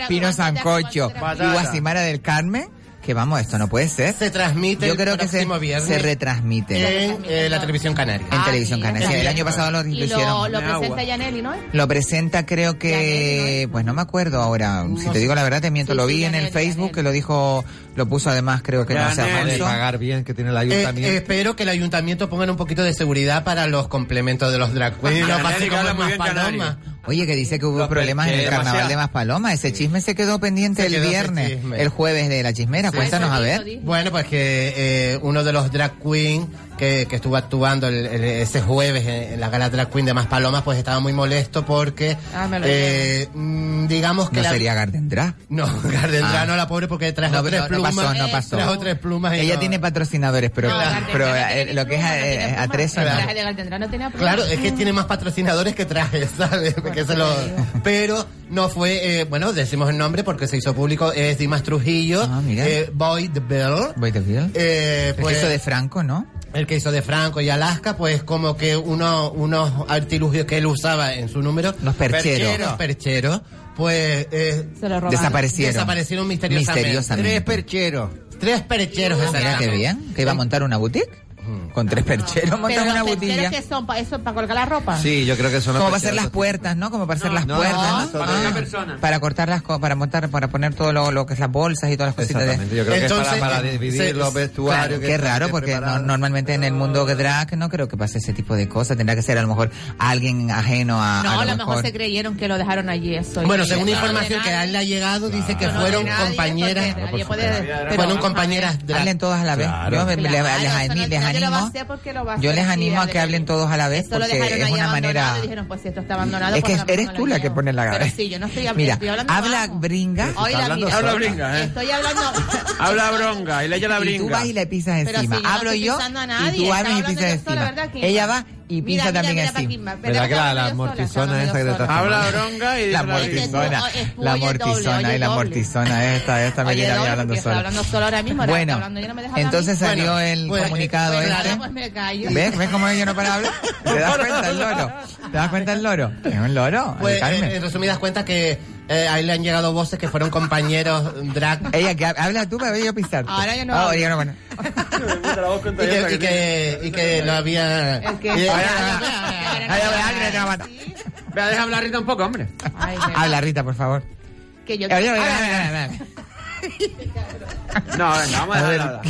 S4: que vamos, esto no puede ser.
S9: Se transmite
S4: Yo creo
S9: el
S4: próximo que se,
S9: viernes
S4: se retransmite.
S9: En eh, la televisión canaria.
S4: En televisión ah, canaria. Sí, el año pasado lo
S11: hicieron. Lo, lo presenta Yaneli, ¿no?
S4: Lo presenta creo que, pues no me acuerdo ahora. No si te digo la verdad te miento,
S11: sí,
S4: lo vi sí, en el Facebook que lo dijo, lo puso además creo que no
S6: se
S4: afanso.
S6: pagar bien que tiene el
S9: eh,
S6: ayuntamiento.
S9: Eh, espero que el ayuntamiento pongan un poquito de seguridad para los complementos de los drag queens. no pase como más paloma.
S4: Oye, que dice que hubo problemas en el carnaval de Maspaloma. Ese chisme se quedó pendiente el viernes, el jueves de la chismera. Cuéntanos a ver.
S9: Bueno, pues que eh, uno de los drag queens que, estuvo actuando ese jueves en, la gala Drag Queen de Más Palomas, pues estaba muy molesto porque,
S11: ah,
S9: eh, mm, digamos que...
S4: No
S9: la...
S4: sería Gardendra.
S9: No, *laughs* Gardendra
S4: ah.
S9: no, la pobre, porque trajo
S4: no,
S9: tres
S4: plumas. No pasó, no pasó.
S9: Tres plumas
S4: Ella tiene patrocinadores, pero, pero eh, lo que es a,
S11: a, a tres... No. Eh,
S9: claro, es que tiene más patrocinadores que trajes, *laughs* ¿sabes? Pero no fue, eh, bueno, decimos el nombre porque se hizo público, es Dimas Trujillo,
S4: ah,
S9: eh, Boy the Bell. Boy
S4: the Bell.
S9: Pues,
S4: eso de Franco, ¿no?
S9: el que hizo de Franco y Alaska, pues como que uno, unos artilugios que él usaba en su número.
S4: Los percheros.
S9: Percheros, percheros pues eh,
S11: Se
S4: desaparecieron.
S9: Desaparecieron misteriosamente.
S4: misteriosamente.
S9: Tres percheros. Tres percheros,
S4: ah, qué bien, que iba a montar una boutique. Con tres percheros montan una
S11: botella. que son? ¿Para eso, para colgar la ropa?
S6: Sí, yo creo que son
S4: Como para hacer las puertas, ¿no? Como para hacer las puertas.
S6: Ah.
S7: para una.
S4: Para cortar las cosas para montar, para poner todo lo, lo que es las bolsas y todas las cositas.
S6: Exactamente, yo creo Entonces, que es para,
S9: eh,
S6: dividir los vestuarios.
S4: Claro, qué raro, porque no, normalmente en el mundo drag no creo que pase ese tipo de cosas. Tendrá que ser a lo mejor alguien ajeno a.
S11: No,
S4: a lo,
S11: mejor se creyeron que lo dejaron allí. Eso,
S9: bueno, según información que a le ha llegado, dice que fueron compañeras. Fueron compañeras drag.
S4: Todas a la vez. Les animo.
S11: Lo porque lo
S4: yo les animo a que hablen todos a la vez porque es una manera. Es que eres tú la que pone la
S11: cabeza. Sí, yo no estoy
S4: Mira,
S11: hablando
S4: habla bringa.
S7: Habla ¿eh?
S11: Estoy hablando. *laughs*
S7: habla bronca. Y le ella la bringa.
S4: Y tú vas y le pisas encima. Hablo yo. Y tú y pisas encima. Ella va y pinza
S11: mira,
S4: también
S11: mira,
S4: así.
S11: Paquima,
S6: ¿Verdad que la, la mortizona esa que te está
S7: Habla bronca y...
S4: La mortizona, la mortizona, y la mortizona esta, esta me hablando sola.
S11: hablando sola ahora mismo.
S4: Bueno,
S11: hablando, no me
S4: entonces salió el
S9: pues,
S4: comunicado
S11: pues,
S4: este.
S11: Pues,
S4: ¿Ves? ¿Ves cómo yo no para hablar? ¿Te das cuenta el loro? ¿Te das cuenta el loro? ¿Es un loro?
S9: Pues, en resumidas cuentas que eh, ahí le han llegado voces que fueron compañeros drag.
S4: Ella que habla tú, me veía pisar.
S11: Ahora ya no.
S4: Ah,
S11: ahora
S4: ya no, bueno. *laughs*
S9: y que, y que, y que lo había.
S11: Es que.
S7: Vea, deja hablar Rita un poco, hombre.
S11: Ay,
S4: habla Rita, por favor.
S11: Que yo.
S7: No, no, vamos a
S9: dejar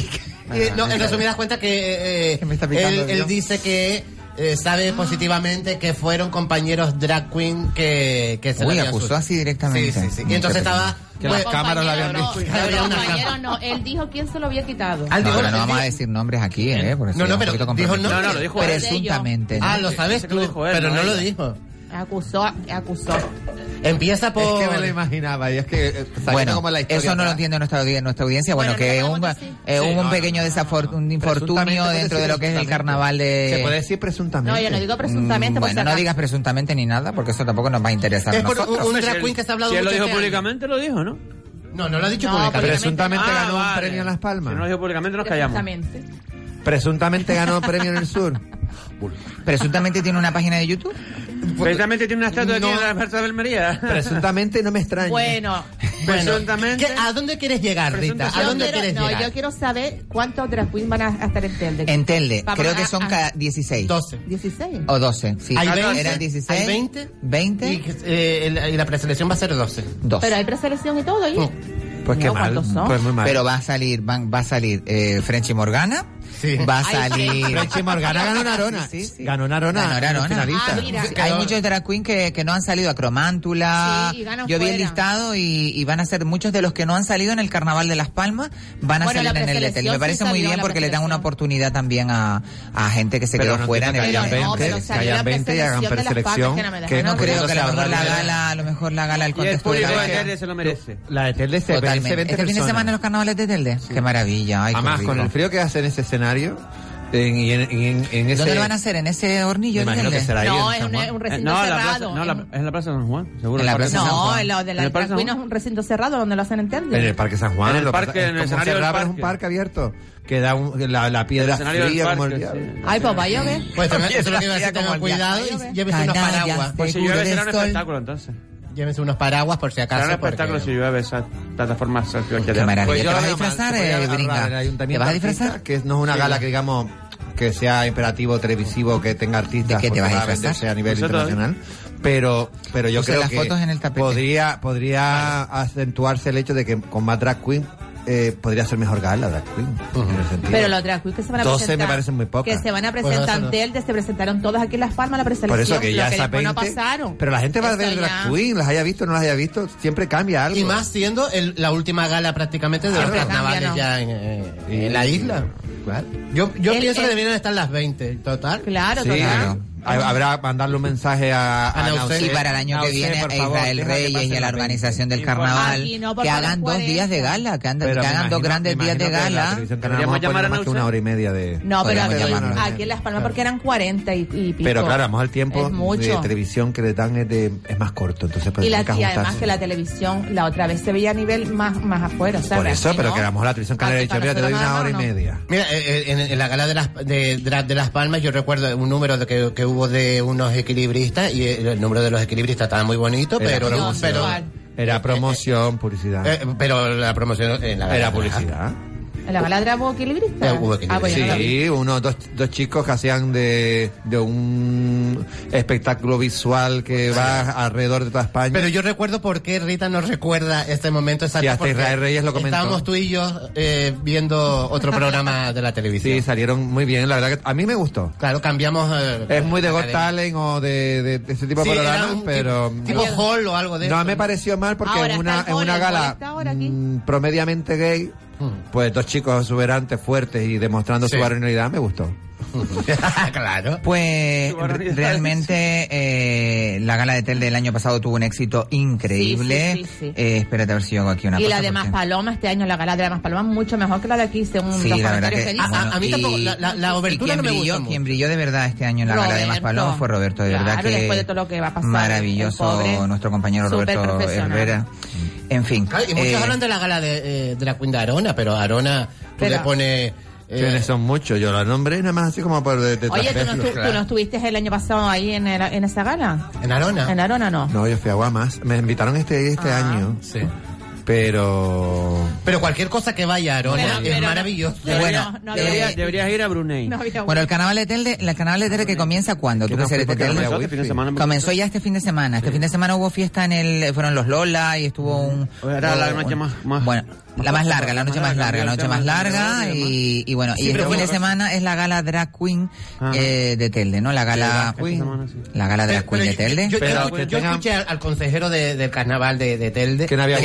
S9: No, en resumidas cuentas que eh,
S4: eh,
S9: él, él dice que eh, sabe positivamente que fueron compañeros drag queen que, que se
S4: Uy, acusó así directamente.
S9: Sí, sí, sí. Y entonces estaba...
S6: Que
S9: pues,
S6: las cámaras lo habían visto.
S11: No, compañero no, él dijo quién se lo había quitado.
S9: Ah,
S4: no,
S9: dijo,
S4: pero no vamos a decir nombres aquí, eh, ¿eh?
S9: Por
S4: eso
S9: no,
S4: no,
S9: pero dijo
S7: no, no, lo dijo
S4: Presuntamente.
S9: Ah, lo sabes tú, pero
S7: no
S9: lo dijo.
S11: Acusó, acusó.
S9: Empieza por.
S6: Es que me lo imaginaba, y es que. Eh,
S4: bueno,
S6: como la historia
S4: eso no
S6: atrás.
S4: lo entiende nuestra, audiencia. Nuestra audiencia. Bueno,
S11: bueno
S4: que un,
S11: sí.
S4: eh,
S6: sí,
S4: hubo
S6: no, un
S4: pequeño
S6: no,
S4: un infortunio dentro de lo que es el carnaval de.
S6: Se puede decir presuntamente.
S11: No, yo no digo
S4: mm,
S11: presuntamente. Mm,
S4: bueno, no digas presuntamente ni nada, porque eso tampoco nos va a interesar.
S9: Es por un, drag queen que se ha hablado.
S7: Si él lo dijo
S9: este
S7: públicamente, lo dijo, ¿no?
S9: No, no lo ha dicho públicamente.
S6: Presuntamente
S7: ah,
S6: ganó
S7: vale.
S6: un premio en Las Palmas.
S7: Si no lo dijo públicamente, nos callamos.
S11: Presuntamente
S6: ganó un premio en el sur.
S4: Presuntamente tiene una página de YouTube.
S7: Presuntamente tiene una estatua
S9: no, aquí
S7: en la Marta de Almería.
S6: Presuntamente no me extraña.
S11: Bueno,
S7: presuntamente.
S9: ¿A dónde quieres llegar, Rita? ¿A dónde
S11: quiero,
S9: quieres
S11: no,
S9: llegar?
S11: yo quiero saber cuántos drag queens van a, estar en Telde.
S4: En Telde, creo que son
S11: a,
S4: 16.
S9: 12.
S11: 16.
S4: O 12, sí.
S9: ¿Hay 20?
S4: Eran 16.
S9: ¿Hay 20?
S4: 20.
S9: Y, eh, y, la preselección va a ser 12.
S4: 12.
S11: Pero hay preselección y todo, ¿y?
S6: Mm. Oh,
S11: pues
S6: no,
S11: qué mal.
S6: Pues muy mal.
S4: Pero va a salir, van, va a salir eh, Frenchy Morgana.
S9: Sí.
S4: Va a salir.
S6: Franchi ganó Narona.
S4: Sí, sí.
S6: Ganó Narona.
S4: Ganó
S6: Narona.
S11: Ah, mira.
S4: Hay muchos drag queen que, que no han salido a Cromántula.
S11: Sí,
S4: Yo fuera. vi el listado y, y, van a ser muchos de los que no han salido en el Carnaval de Las Palmas, van a
S11: bueno,
S4: salir en el Letel. Me parece muy bien porque le dan una oportunidad también a, a gente que se
S6: pero
S4: quedó
S6: no
S4: fuera en el
S6: Que hayan 20 y hagan
S11: preselección. Que no
S4: creo que a lo mejor la gala, a lo mejor la gala, el contexto de la
S7: Telde se lo merece.
S6: La de Telde se merece.
S4: Este fin de semana los carnavales de Telde. Qué maravilla.
S6: Además, con el frío que hace en ese escenario escenario. En, en, en, en ese...
S4: ¿Dónde lo van a hacer? ¿En ese hornillo?
S6: Me imagino que será ahí
S11: no,
S6: en San Juan.
S11: un
S7: eh,
S11: recinto
S7: no,
S11: cerrado.
S7: No, es en la Plaza de San Juan, seguro.
S4: En la Plaza
S11: no,
S7: San
S11: Juan. lo de la
S7: el San Juan?
S11: es un recinto cerrado donde lo hacen en
S6: En el Parque San Juan.
S7: En el parque, en el escenario del
S6: parque. es un
S7: parque
S6: abierto que da un, la, la, piedra
S7: el
S6: fría parque, como el diablo.
S7: Sí.
S11: Ay, papá, ¿yo qué?
S9: Pues, pues *laughs* eso es lo que iba a decir, cuidado y llévese unos paraguas.
S7: Pues si llueve será un espectáculo entonces.
S9: Llévense unos paraguas por si acaso.
S7: Será un
S9: porque-
S7: espectáculo si llueve esas plataformas.
S4: Qué maravilla.
S6: Pues
S4: ¿Te
S6: yo
S4: vas a disfrazar, eh,
S6: el
S4: ¿Te vas a disfrazar?
S6: Que no es una
S4: Sí.
S6: gala que digamos que sea imperativo televisivo que tenga artistas
S4: ¿De qué te
S6: porque
S4: vas a disfrazar?
S6: venderse a nivel
S4: Nosotros-
S6: internacional pero pero yo
S4: Puse
S6: creo
S4: las
S6: que
S4: fotos en el
S6: podría podría acentuarse el hecho de que con más drag queen eh, podría ser mejor gala drag queen en el sentido.
S19: Pero los drag queens que se van a
S6: 12
S19: presentar.
S6: me parecen muy pocas.
S19: Que se van a presentar
S6: eso no.
S19: Telde, se presentaron todos aquí en Las Palmas la preselección.
S6: por eso que ya esa
S19: después
S6: 20
S19: no pasaron.
S6: pero la gente va a ver drag
S19: ya-
S6: queen las haya visto o no las haya visto siempre cambia algo
S9: Y más siendo el- la última gala prácticamente de los
S6: Siempre
S9: carnavales
S6: cambia, ¿no?
S9: ya en, eh, en la isla. Yo, yo
S19: El-
S9: pienso
S19: el-
S9: que deberían estar las 20, total.
S19: Claro,
S6: Sí, ha- habrá mandarle un mensaje a, a
S4: Y para el año que viene a Israel Reyes y a la organización del carnaval
S19: no, porque
S4: que
S19: a
S4: hagan dos
S19: 40.
S4: días de gala, que, andan- que hagan dos grandes días de
S6: que
S4: gala.
S6: canaria no pone más que una hora y media de
S19: No, pero
S6: Podríamos
S19: aquí, en Las Palmas porque eran 40 y, y pico.
S6: pero claro, a lo mejor el tiempo de televisión que le dan es, de, es más corto, entonces pues
S19: y, la,
S6: que
S19: y además que la televisión la otra vez se veía a nivel más, más afuera. ¿sabes?
S6: Por eso,
S19: Aquí
S6: pero que a lo mejor la televisión ha
S19: Aquí
S6: dicho, mira, te doy una hora y media.
S9: Mira, eh, eh, en, la gala de las, de, las Palmas yo recuerdo un número de que, que hubo de unos equilibristas y el número de los equilibristas estaba muy bonito,
S6: Era
S9: pero,
S6: promoción.
S9: pero,
S6: Era promoción, *laughs* publicidad.
S9: eh, pero la promoción en la
S6: Era publicidad.
S19: ¿En la gala de Drabo equilibrista? Ah, pues no.
S6: Sí, unos dos, dos chicos que hacían de, de un espectáculo visual que va alrededor de toda España.
S9: Pero yo recuerdo por qué Rita no recuerda este momento exacto.
S6: Sí, hasta Israel Reyes lo comentó.
S9: Estábamos tú y yo eh, viendo otro programa de la televisión.
S6: Sí, salieron muy bien, la verdad que a mí me gustó.
S9: Claro, cambiamos. eh,
S6: Es muy de Got. Talent o de, de- de ese tipo
S9: Sí,
S6: de programas, pero...
S9: Tipo Hall o algo de
S6: No
S9: eso,
S6: me pareció mal porque
S19: Ahora
S6: en una, en una gala mm, promediamente gay. Pues dos chicos exuberantes, fuertes y demostrando
S9: Sí.
S6: su varonilidad me gustó. *laughs*
S9: claro.
S4: Pues re- realmente eh, la gala de Tel del año pasado tuvo un éxito increíble.
S19: Sí, sí, sí, sí.
S4: Eh, espérate a ver si yo hago aquí una
S19: Y
S4: cosa.
S19: la de
S4: porque-
S19: Maspaloma, este año la gala de Maspaloma mucho mejor que la de aquí, según
S4: Sí,
S19: los
S4: la verdad que,
S19: dicen.
S4: bueno,
S9: a mí
S4: y-
S9: tampoco, la- la- la
S4: y
S9: obertura
S4: quien
S9: no me
S4: brilló,
S9: gusta
S4: quien brilló de verdad este año en la gala de
S19: Roberto.
S4: Maspaloma fue Roberto, de verdad que
S19: después de todo lo que va a pasar, el
S4: maravilloso
S19: pobre,
S4: nuestro compañero Roberto. Herrera. En fin.
S9: Claro, y muchos
S4: eh,
S9: hablan de la gala de, eh, de la Queen de Arona, pero Arona tú
S19: Pero-
S9: le pones...
S6: ¿Quiénes son muchos? Yo la nombré nada más así como por de, de
S19: Oye, ¿tú no, tú no estuviste el año pasado ahí en, el- en esa gala?
S9: ¿En Arona?
S19: En Arona no.
S6: No, yo fui a Guamas. Me invitaron este, este
S19: Ah.
S6: año.
S9: Sí.
S6: Pero...
S9: Pero cualquier cosa que vaya a Arona
S19: Pero-
S9: es
S19: pero
S9: maravilloso.
S19: pero
S4: Bueno,
S19: no- no había-
S7: Deberías, deberías ir a Brunei.
S19: no había-
S4: Bueno, el carnaval de Telde, el carnaval de Telde que comienza cuando, tú
S6: Que
S4: de Telde.
S6: había
S7: Este fin de semana.
S4: Comenzó ya este fin de semana. Este fin de semana hubo fiesta en el, fueron los Lola y estuvo un.
S7: Era la noche más- más-
S4: bueno, la más larga, la noche más larga, la noche más larga y, y bueno,
S9: Sí,
S4: y este fin de semana es la gala drag queen eh, de Telde, ¿no? La gala,
S6: Drag queen.
S4: la gala drag queen de Telde.
S9: Yo, escuché al, consejero de- del carnaval de, de Telde.
S6: Que no había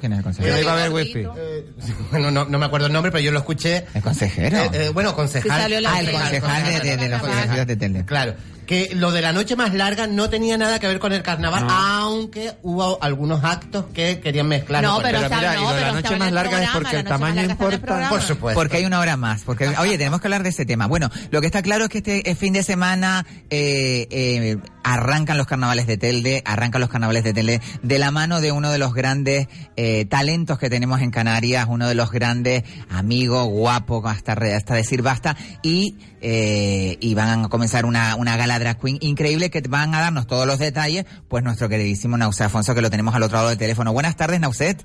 S4: ¿Quién es el
S9: Esta-
S4: consejero? ¿Quién es el
S6: Que
S4: consejero?
S6: no iba a haber wifi.
S9: Eh, bueno, no, no me acuerdo el nombre, pero yo lo escuché.
S4: ¿El consejero?
S9: Eh, eh, bueno,
S19: Sí,
S9: concejal.
S19: salió la
S4: ah, el
S19: tele.
S4: concejal de, de, de los
S19: Concejal.
S4: conocidos de Telde.
S9: Claro, que lo de la noche más larga no tenía nada que ver con el carnaval, aunque hubo algunos actos que querían mezclarlo
S19: No, pero, está-
S6: mira, y
S19: no,
S6: lo de
S19: pero
S6: la noche más larga es porque
S19: la
S6: el tamaño importa.
S9: Por supuesto.
S4: Porque hay una hora más. Porque, oye, tenemos que hablar de ese tema. Bueno, lo que está claro es que este eh, fin de semana eh, eh, arrancan los carnavales de Telde, arrancan los carnavales de Telde de la mano de uno de los grandes eh, talentos que tenemos en Canarias, uno de los grandes amigos, guapo, hasta, re- hasta decir basta, y, eh, y van a comenzar una, una gala drag queen increíble que van a darnos todos los detalles, pues nuestro queridísimo Nauset Afonso, que lo tenemos al otro lado del teléfono. Buenas tardes, Nauset.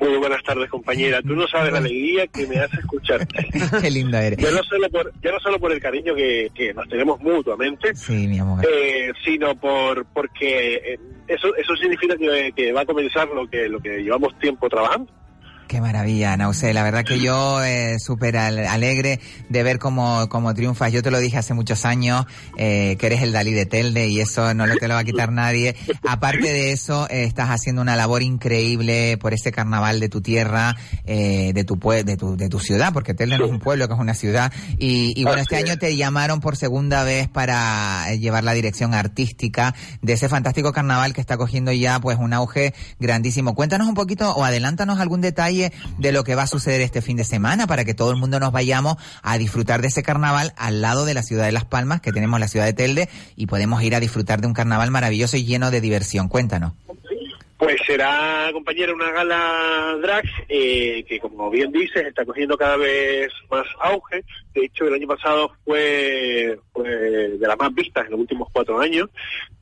S18: Muy buenas tardes, compañera. Tú no sabes la alegría que me hace escucharte. *laughs*
S4: Qué lindo eres.
S18: Ya no solo por, ya no solo por el cariño que, que nos tenemos mutuamente,
S4: Sí, mi amor.
S18: eh, sino por porque eh, eso eso significa que, que va a comenzar lo que lo que llevamos tiempo trabajando.
S4: Qué maravilla, Nausé. La verdad que yo eh, súper al- alegre de ver cómo, cómo triunfas. Yo te lo dije hace muchos años, eh, que eres el Dalí de Telde y eso no lo te lo va a quitar nadie. Aparte de eso, eh, estás haciendo una labor increíble por ese carnaval de tu tierra, eh, de tu pue- de tu de tu ciudad, porque Telde no es un pueblo, que es una ciudad. Y, y bueno, este año te llamaron por segunda vez para eh, llevar la dirección artística de ese fantástico carnaval que está cogiendo ya pues un auge grandísimo. Cuéntanos un poquito o adelántanos algún detalle de lo que va a suceder este fin de semana para que todo el mundo nos vayamos a disfrutar de ese carnaval al lado de la ciudad de Las Palmas, que tenemos la ciudad de Telde, y podemos ir a disfrutar de un carnaval maravilloso y lleno de diversión. Cuéntanos.
S18: Pues será compañera una gala drag eh, que, como bien dices, está cogiendo cada vez más auge. De hecho, el año pasado fue, fue de las más vistas en los últimos cuatro años.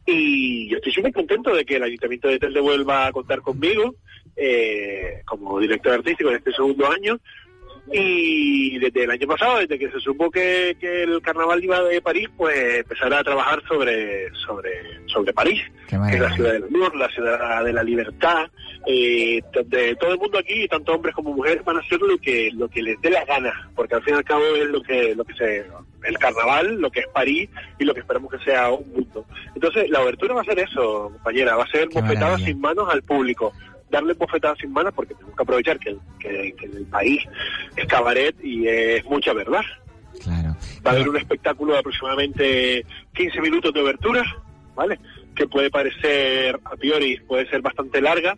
S18: Y yo estoy súper contento de que el Ayuntamiento de Telde vuelva a contar conmigo eh, como director artístico en este segundo año. Y desde el año pasado, desde que se supo que, que el carnaval iba de París, pues empezar a trabajar sobre, sobre, sobre París, que es la ciudad del amor, la ciudad de la libertad, eh, donde todo el mundo aquí, tanto hombres como mujeres, van a hacer lo que, lo que les dé la gana, porque al fin y al cabo es lo que, lo que se, el carnaval, lo que es París y lo que esperamos que sea un mundo. Entonces, la abertura va a ser eso, compañera, va a ser bofetadas sin manos al público. Darle bofetadas sin manos porque tenemos que aprovechar que, que el país es cabaret y es mucha verdad.
S4: Claro.
S18: Va a haber un espectáculo de aproximadamente 15 minutos de abertura, ¿vale? Que puede parecer, a priori, puede ser bastante larga,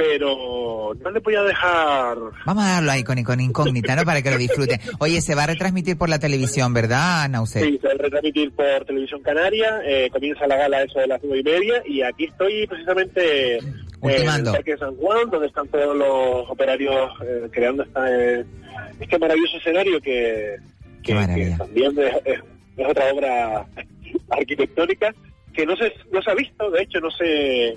S18: pero no le voy a dejar...
S4: Vamos a darlo ahí con, con incógnita, ¿no? Para que lo disfruten. Oye, se va a retransmitir por la televisión, ¿verdad, Nauset?
S18: Sí, se va a retransmitir por Televisión Canaria, eh, comienza la gala eso de las nueve y media, y aquí estoy precisamente en el. Parque de San Juan, donde están todos los operarios eh, creando esta, eh, este maravilloso escenario que, que, que también es, es- es otra obra *laughs* arquitectónica que no se, no se ha visto, de hecho no se,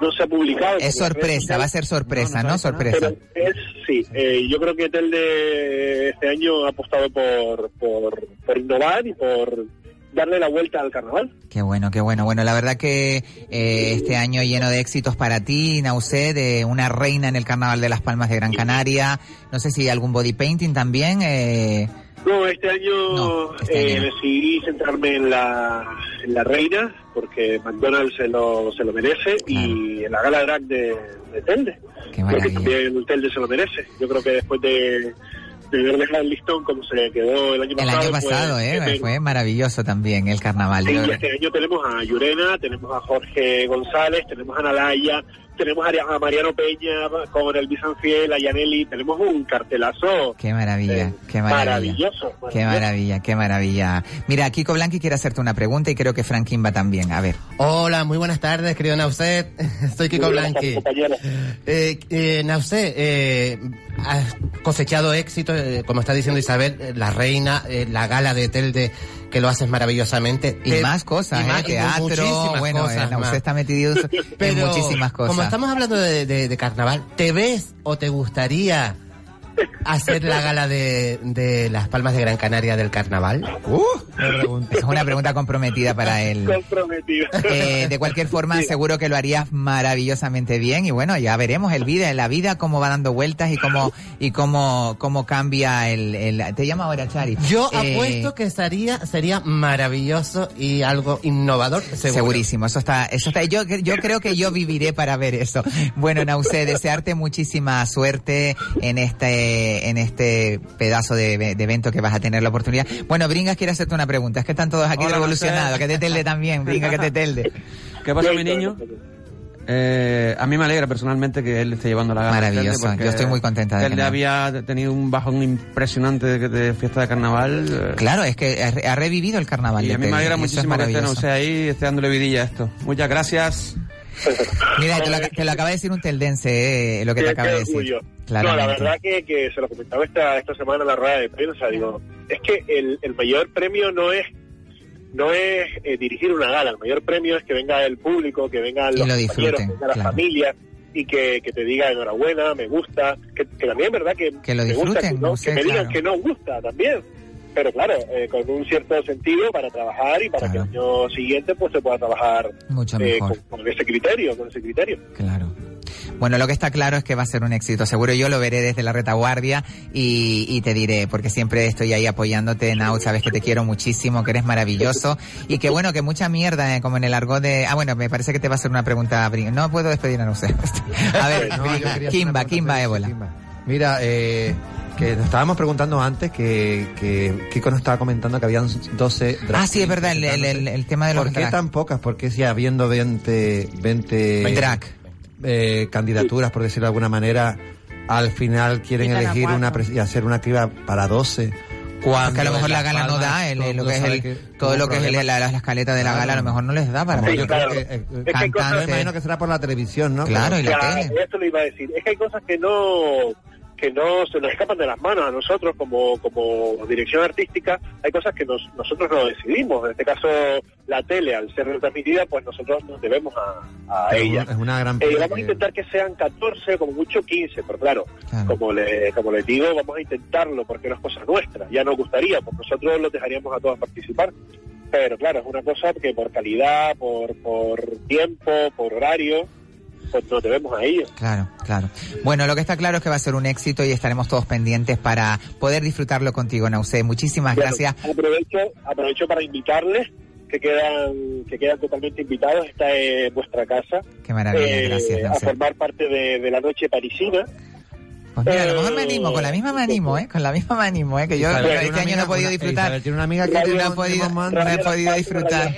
S18: no se ha publicado.
S4: Es sorpresa, va a ser sorpresa, ¿no? Sorpresa.
S18: Pero es, sí, eh, yo creo que Telde este año ha apostado por, por, por innovar y por darle la vuelta al carnaval.
S4: Qué bueno, qué bueno. Bueno, la verdad que eh, este año lleno de éxitos para ti, Nauset, de una reina en el Carnaval de las Palmas de Gran Canaria. No sé si algún body painting también. Eh,
S18: No, este año,
S4: este
S18: eh,
S4: año
S18: decidí centrarme en la, en la reina, porque McDonald's se lo, se lo merece, y en la gala drag de, de Telde. Creo que también Telde se lo merece. Yo creo que después de, de haber dejado el listón como se quedó el año
S4: el
S18: pasado.
S4: año
S18: pues,
S4: pasado, ¿eh?
S18: que
S4: Fue maravilloso también el Carnaval.
S18: Sí, este año tenemos a Llurena, tenemos a Jorge González, tenemos a Nalaya, tenemos a Mariano Peña con el Bisanfiel, a Yaneli, tenemos un cartelazo
S4: Qué maravilla, qué maravilla.
S18: maravilloso.
S4: Qué maravilla, qué maravilla. Mira, Kiko Blanqui quiere hacerte una pregunta y creo que Franklin va también. A ver.
S9: Hola, muy buenas tardes, querido Nauset. *laughs* Soy Kiko Blanqui. Eh, eh, Nauset, eh, has cosechado éxito, eh, como está diciendo Isabel, eh, la reina, eh, la gala de Telde, que lo haces maravillosamente.
S4: Y
S9: Te-
S4: más cosas,
S9: y
S4: ¿eh?
S9: más-
S4: Teatro,
S9: muchísimas
S4: bueno,
S9: cosas
S4: eh, está metido en *laughs*
S9: Pero,
S4: muchísimas cosas.
S9: Como estamos hablando de, de- de carnaval, ¿te ves o te gustaría hacer la gala de, de las Palmas de Gran Canaria del carnaval?
S4: Es una pregunta comprometida para él.
S18: Comprometido.
S4: Eh, de cualquier forma, seguro que lo harías maravillosamente bien y bueno, ya veremos el vida, la vida cómo va dando vueltas y cómo y cómo cómo cambia el, el- te llama ahora Chari.
S9: Yo
S4: Eh,
S9: apuesto que sería, sería maravilloso y algo innovador, seguro.
S4: Segurísimo, eso está, eso está. Yo, yo creo que yo viviré para ver eso. Bueno, Nauce, desearte muchísima suerte en este, en este pedazo de, de evento que vas a tener la oportunidad. Bueno, Bringas quiere hacerte una pregunta. Es que están todos aquí
S7: Hola,
S4: revolucionados.
S7: Marcel.
S4: Que te telde también, Bringas, que te telde. *laughs*
S7: ¿Qué pasa, mi niño? Eh, a mí me alegra personalmente que él esté llevando la gala.
S4: Maravilloso, yo estoy muy contenta de que no.
S7: había tenido un bajón impresionante de, de fiesta de carnaval. eh,
S4: Claro, es que ha revivido el carnaval.
S7: Y a mí me alegra muchísimo que esté
S4: maravilloso.
S7: Nauset ahí, esté dándole vidilla a esto. Muchas gracias. *laughs*
S4: Mira, te lo, te lo acaba de decir un teldense, eh, lo que te acaba de decir.
S18: No, la verdad que, que se lo comentaba esta, esta semana en la rueda de prensa, digo, es que el, el mayor premio no es no es eh, dirigir una gala, el mayor premio es que venga el público, que vengan
S4: Y
S18: los
S4: lo
S18: compañeros, que venga la
S4: claro.
S18: familia y que, que te diga enhorabuena, me gusta, que, que también es verdad que,
S4: Que lo
S18: me gusta,
S4: disfruten,
S18: que, no-
S4: no sé,
S18: me digan
S4: claro.
S18: que no gusta también. Pero claro, eh, con un cierto sentido para trabajar y para que el año siguiente pues se pueda trabajar
S4: Mucho
S18: eh,
S4: mejor.
S18: con, con ese criterio, con ese criterio.
S4: Claro. Bueno, lo que está claro es que va a ser un éxito. Seguro yo lo veré desde la retaguardia y, y te diré, porque siempre estoy ahí apoyándote, Nau, sabes que te quiero muchísimo, que eres maravilloso y que bueno, que mucha mierda, eh, como en el argot de... Ah, bueno, me parece que te va a hacer una pregunta. No puedo despedir a no sé. *laughs* A ver,
S6: No,
S4: Kimba, Kimba Ébola.
S6: Mira, eh, que nos estábamos preguntando antes que, que Kiko nos estaba comentando que habían 12 drag
S4: Ah, sí, es verdad, el, el- el- el tema de los
S6: ¿Por qué
S4: drag.
S6: tan pocas? ¿Por qué si habiendo 20, 20
S4: Drag.
S6: eh, candidaturas, por decirlo de alguna manera, al final quieren
S4: Quitan
S6: elegir una pres- y hacer una criba para 12?
S4: Porque a lo mejor la gala no da, el- lo que es el,
S6: que
S4: todo lo que es la, la- la escaleta de la gala, a lo mejor no les da para
S6: Sí, claro.
S4: eh,
S6: Es que imagino que será por la televisión, ¿no?
S4: Claro, y la
S18: Claro,
S4: tele.
S18: Esto lo iba a decir. Es que hay cosas que no que no se nos escapan de las manos a nosotros como, como dirección artística, hay cosas que nos, nosotros no decidimos. En este caso, la tele, al ser retransmitida, pues nosotros nos debemos a, ella.
S6: es una gran
S18: Eh, vamos a intentar que sean 14, como mucho 15, pero claro, como le, como les digo, vamos a intentarlo porque no es cosa nuestra. Ya nos gustaría, pues nosotros los dejaríamos a todos participar. Pero claro, es una cosa que por calidad, por, por tiempo, por horario, nos debemos a ellos.
S4: Claro, claro. Bueno, lo que está claro es que va a ser un éxito y estaremos todos pendientes para poder disfrutarlo contigo, Nausé. Muchísimas
S18: Bueno,
S4: gracias.
S18: Aprovecho, aprovecho para invitarles que quedan que quedan totalmente invitados. Esta es vuestra casa.
S4: Qué maravilla,
S18: eh,
S4: gracias,
S18: a
S4: Nausé.
S18: formar parte de, de la noche parisina.
S4: Pues mira, a lo mejor me animo, con la misma me animo, ¿eh? Con la misma me animo, ¿eh? Que yo
S6: Isabel
S4: este año no he podido disfrutar.
S6: Isabel tiene una amiga que
S4: no
S6: un-
S4: podido,
S6: de
S4: no he podido disfrutar.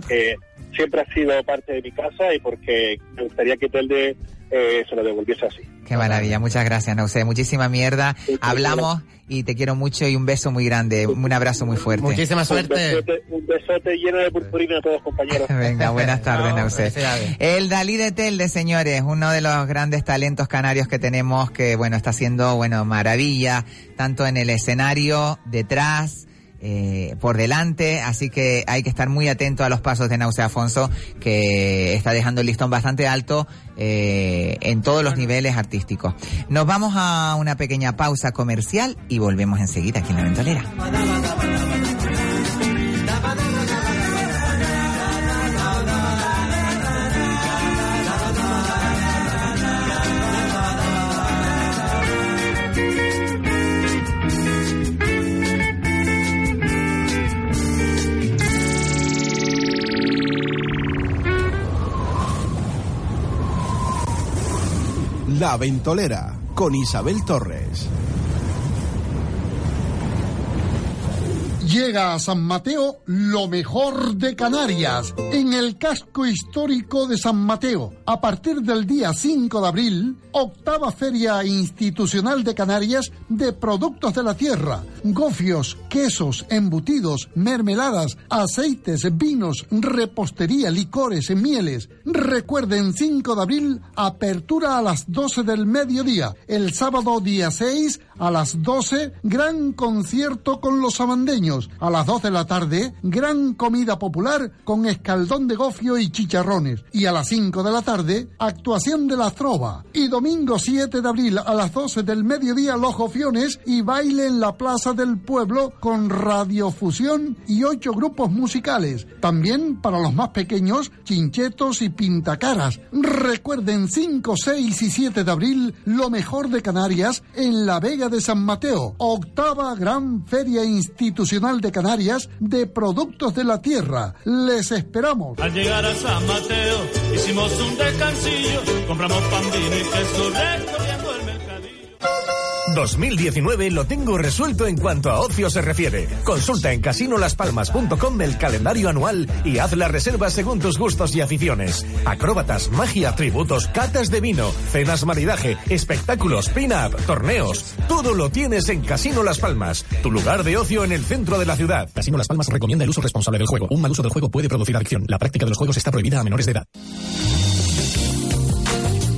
S18: Porque siempre ha sido parte de mi casa y porque me gustaría que Telde eh, se lo devolviese así.
S4: Qué maravilla, muchas gracias, Nausé. Muchísima mierda. Hablamos y te quiero mucho y un beso muy grande, un abrazo muy fuerte.
S18: Un besote, un besote lleno de purpurina a todos, compañeros. *laughs*
S4: Venga, buenas tardes, Nausé. El Dalí de Telde, señores, uno de los grandes talentos canarios que tenemos que, bueno, está haciendo, bueno, maravilla, tanto en el escenario, detrás, eh, por delante, así que hay que estar muy atento a los pasos de Nausea Afonso, que está dejando el listón bastante alto eh, en todos los niveles artísticos. Nos vamos a una pequeña pausa comercial y volvemos enseguida aquí en la ventolera.
S12: La Ventolera con Isabel Torres.
S14: Llega a San Mateo lo mejor de Canarias, en el casco histórico de San Mateo. A partir del día 5 de abril, octava Feria Institucional de Canarias de Productos de la Tierra. Gofios, quesos, embutidos, mermeladas, aceites, vinos, repostería, licores, mieles. Recuerden 5 de abril, apertura a las 12 del mediodía. El sábado día 6 a las 12, gran concierto con los sabandeños. A las 2 de la tarde, gran comida popular con escaldón de gofio y chicharrones. Y a las 5 de la tarde, actuación de la trova. Y domingo 7 de abril a las 12 del mediodía, los gofiones y baile en la Plaza del Pueblo con radiofusión y ocho grupos musicales. También para los más pequeños, chinchetos y pintacaras. Recuerden 5, 6 y 7 de abril, lo mejor de Canarias en la Vega de San Mateo. Octava Gran Feria Institucional de Canarias de Productos de la Tierra. Les esperamos.
S20: Al llegar a San Mateo hicimos un descansillo, compramos pan, vino y queso mercadillo.
S21: 2019 lo tengo resuelto en cuanto a ocio se refiere. Consulta en casinolaspalmas.com el calendario anual y haz la reserva según tus gustos y aficiones. Acróbatas, magia, tributos, catas de vino, cenas maridaje, espectáculos, pin-up, torneos. Todo lo tienes en Casino Las Palmas, tu lugar de ocio en el centro de la ciudad.
S22: Casino Las Palmas recomienda el uso responsable del juego. Un mal uso del juego puede producir adicción. La práctica de los juegos está prohibida a menores de edad.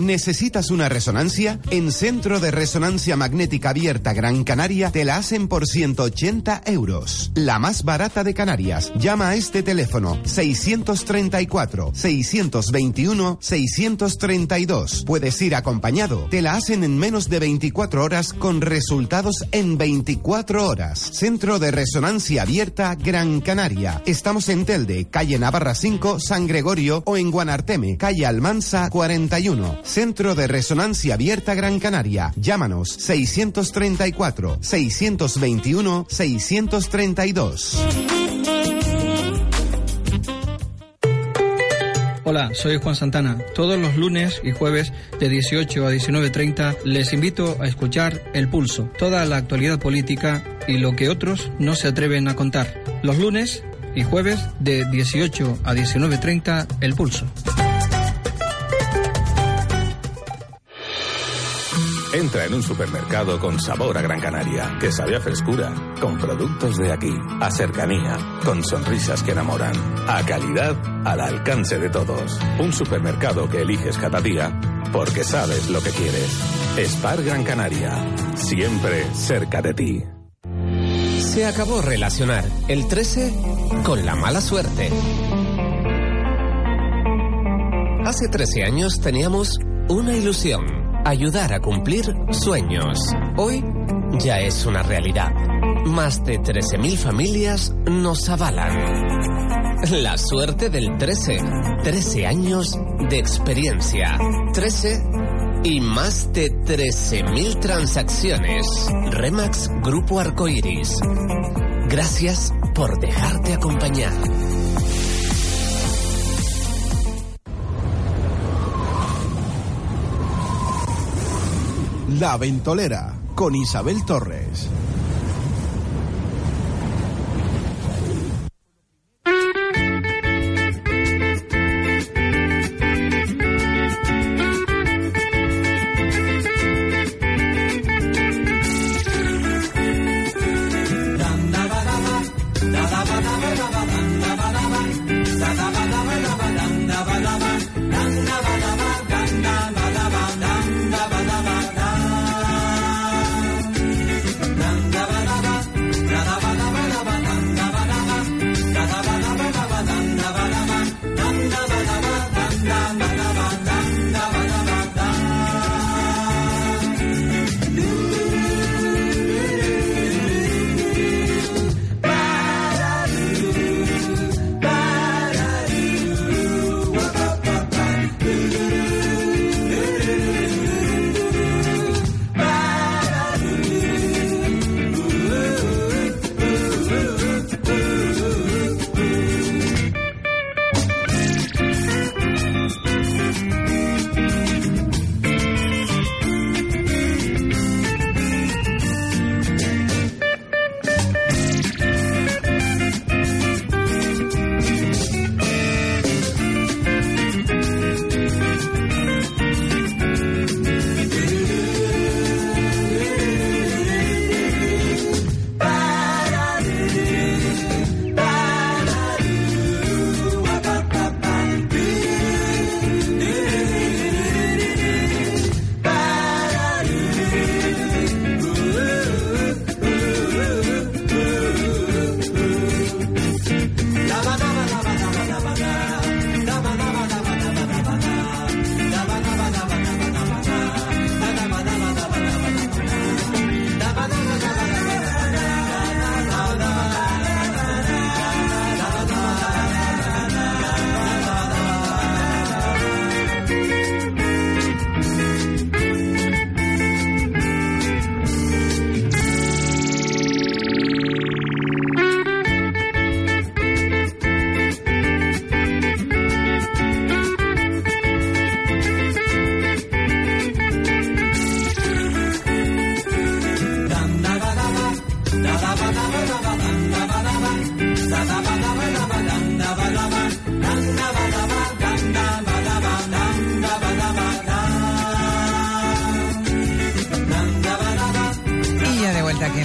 S23: ¿Necesitas una resonancia? En Centro de Resonancia Magnética Abierta Gran Canaria te la hacen por 180 euros. La más barata de Canarias. Llama a este teléfono 634-621-632. Puedes ir acompañado. Te la hacen en menos de 24 horas con resultados en 24 horas. Centro de Resonancia Abierta Gran Canaria. Estamos en Telde, calle Navarra 5, San Gregorio o en Guanarteme, calle Almansa 41. Centro de Resonancia Abierta Gran Canaria. Llámanos 634 621 632.
S24: Hola, soy Juan Santana. Todos los lunes y jueves de 18 a 19.30 les invito a escuchar El Pulso, toda la actualidad política y lo que otros no se atreven a contar. Los lunes y jueves de 18 a 19.30 El Pulso.
S21: Entra en un supermercado con sabor a Gran Canaria, que sabe a frescura, con productos de aquí, a cercanía, con sonrisas que enamoran, a calidad al alcance de todos. Un supermercado que eliges cada día porque sabes lo que quieres. Spar Gran Canaria, siempre cerca de ti.
S13: Se acabó relacionar el 13 con la mala suerte. Hace 13 años teníamos una ilusión, ayudar a cumplir sueños. Hoy ya es una realidad. Más de 13.000 familias nos avalan. La suerte del 13. 13 años de experiencia. 13 y más de 13.000 transacciones. Remax Grupo Arcoiris. Gracias por dejarte acompañar.
S23: La Ventolera con Isabel Torres.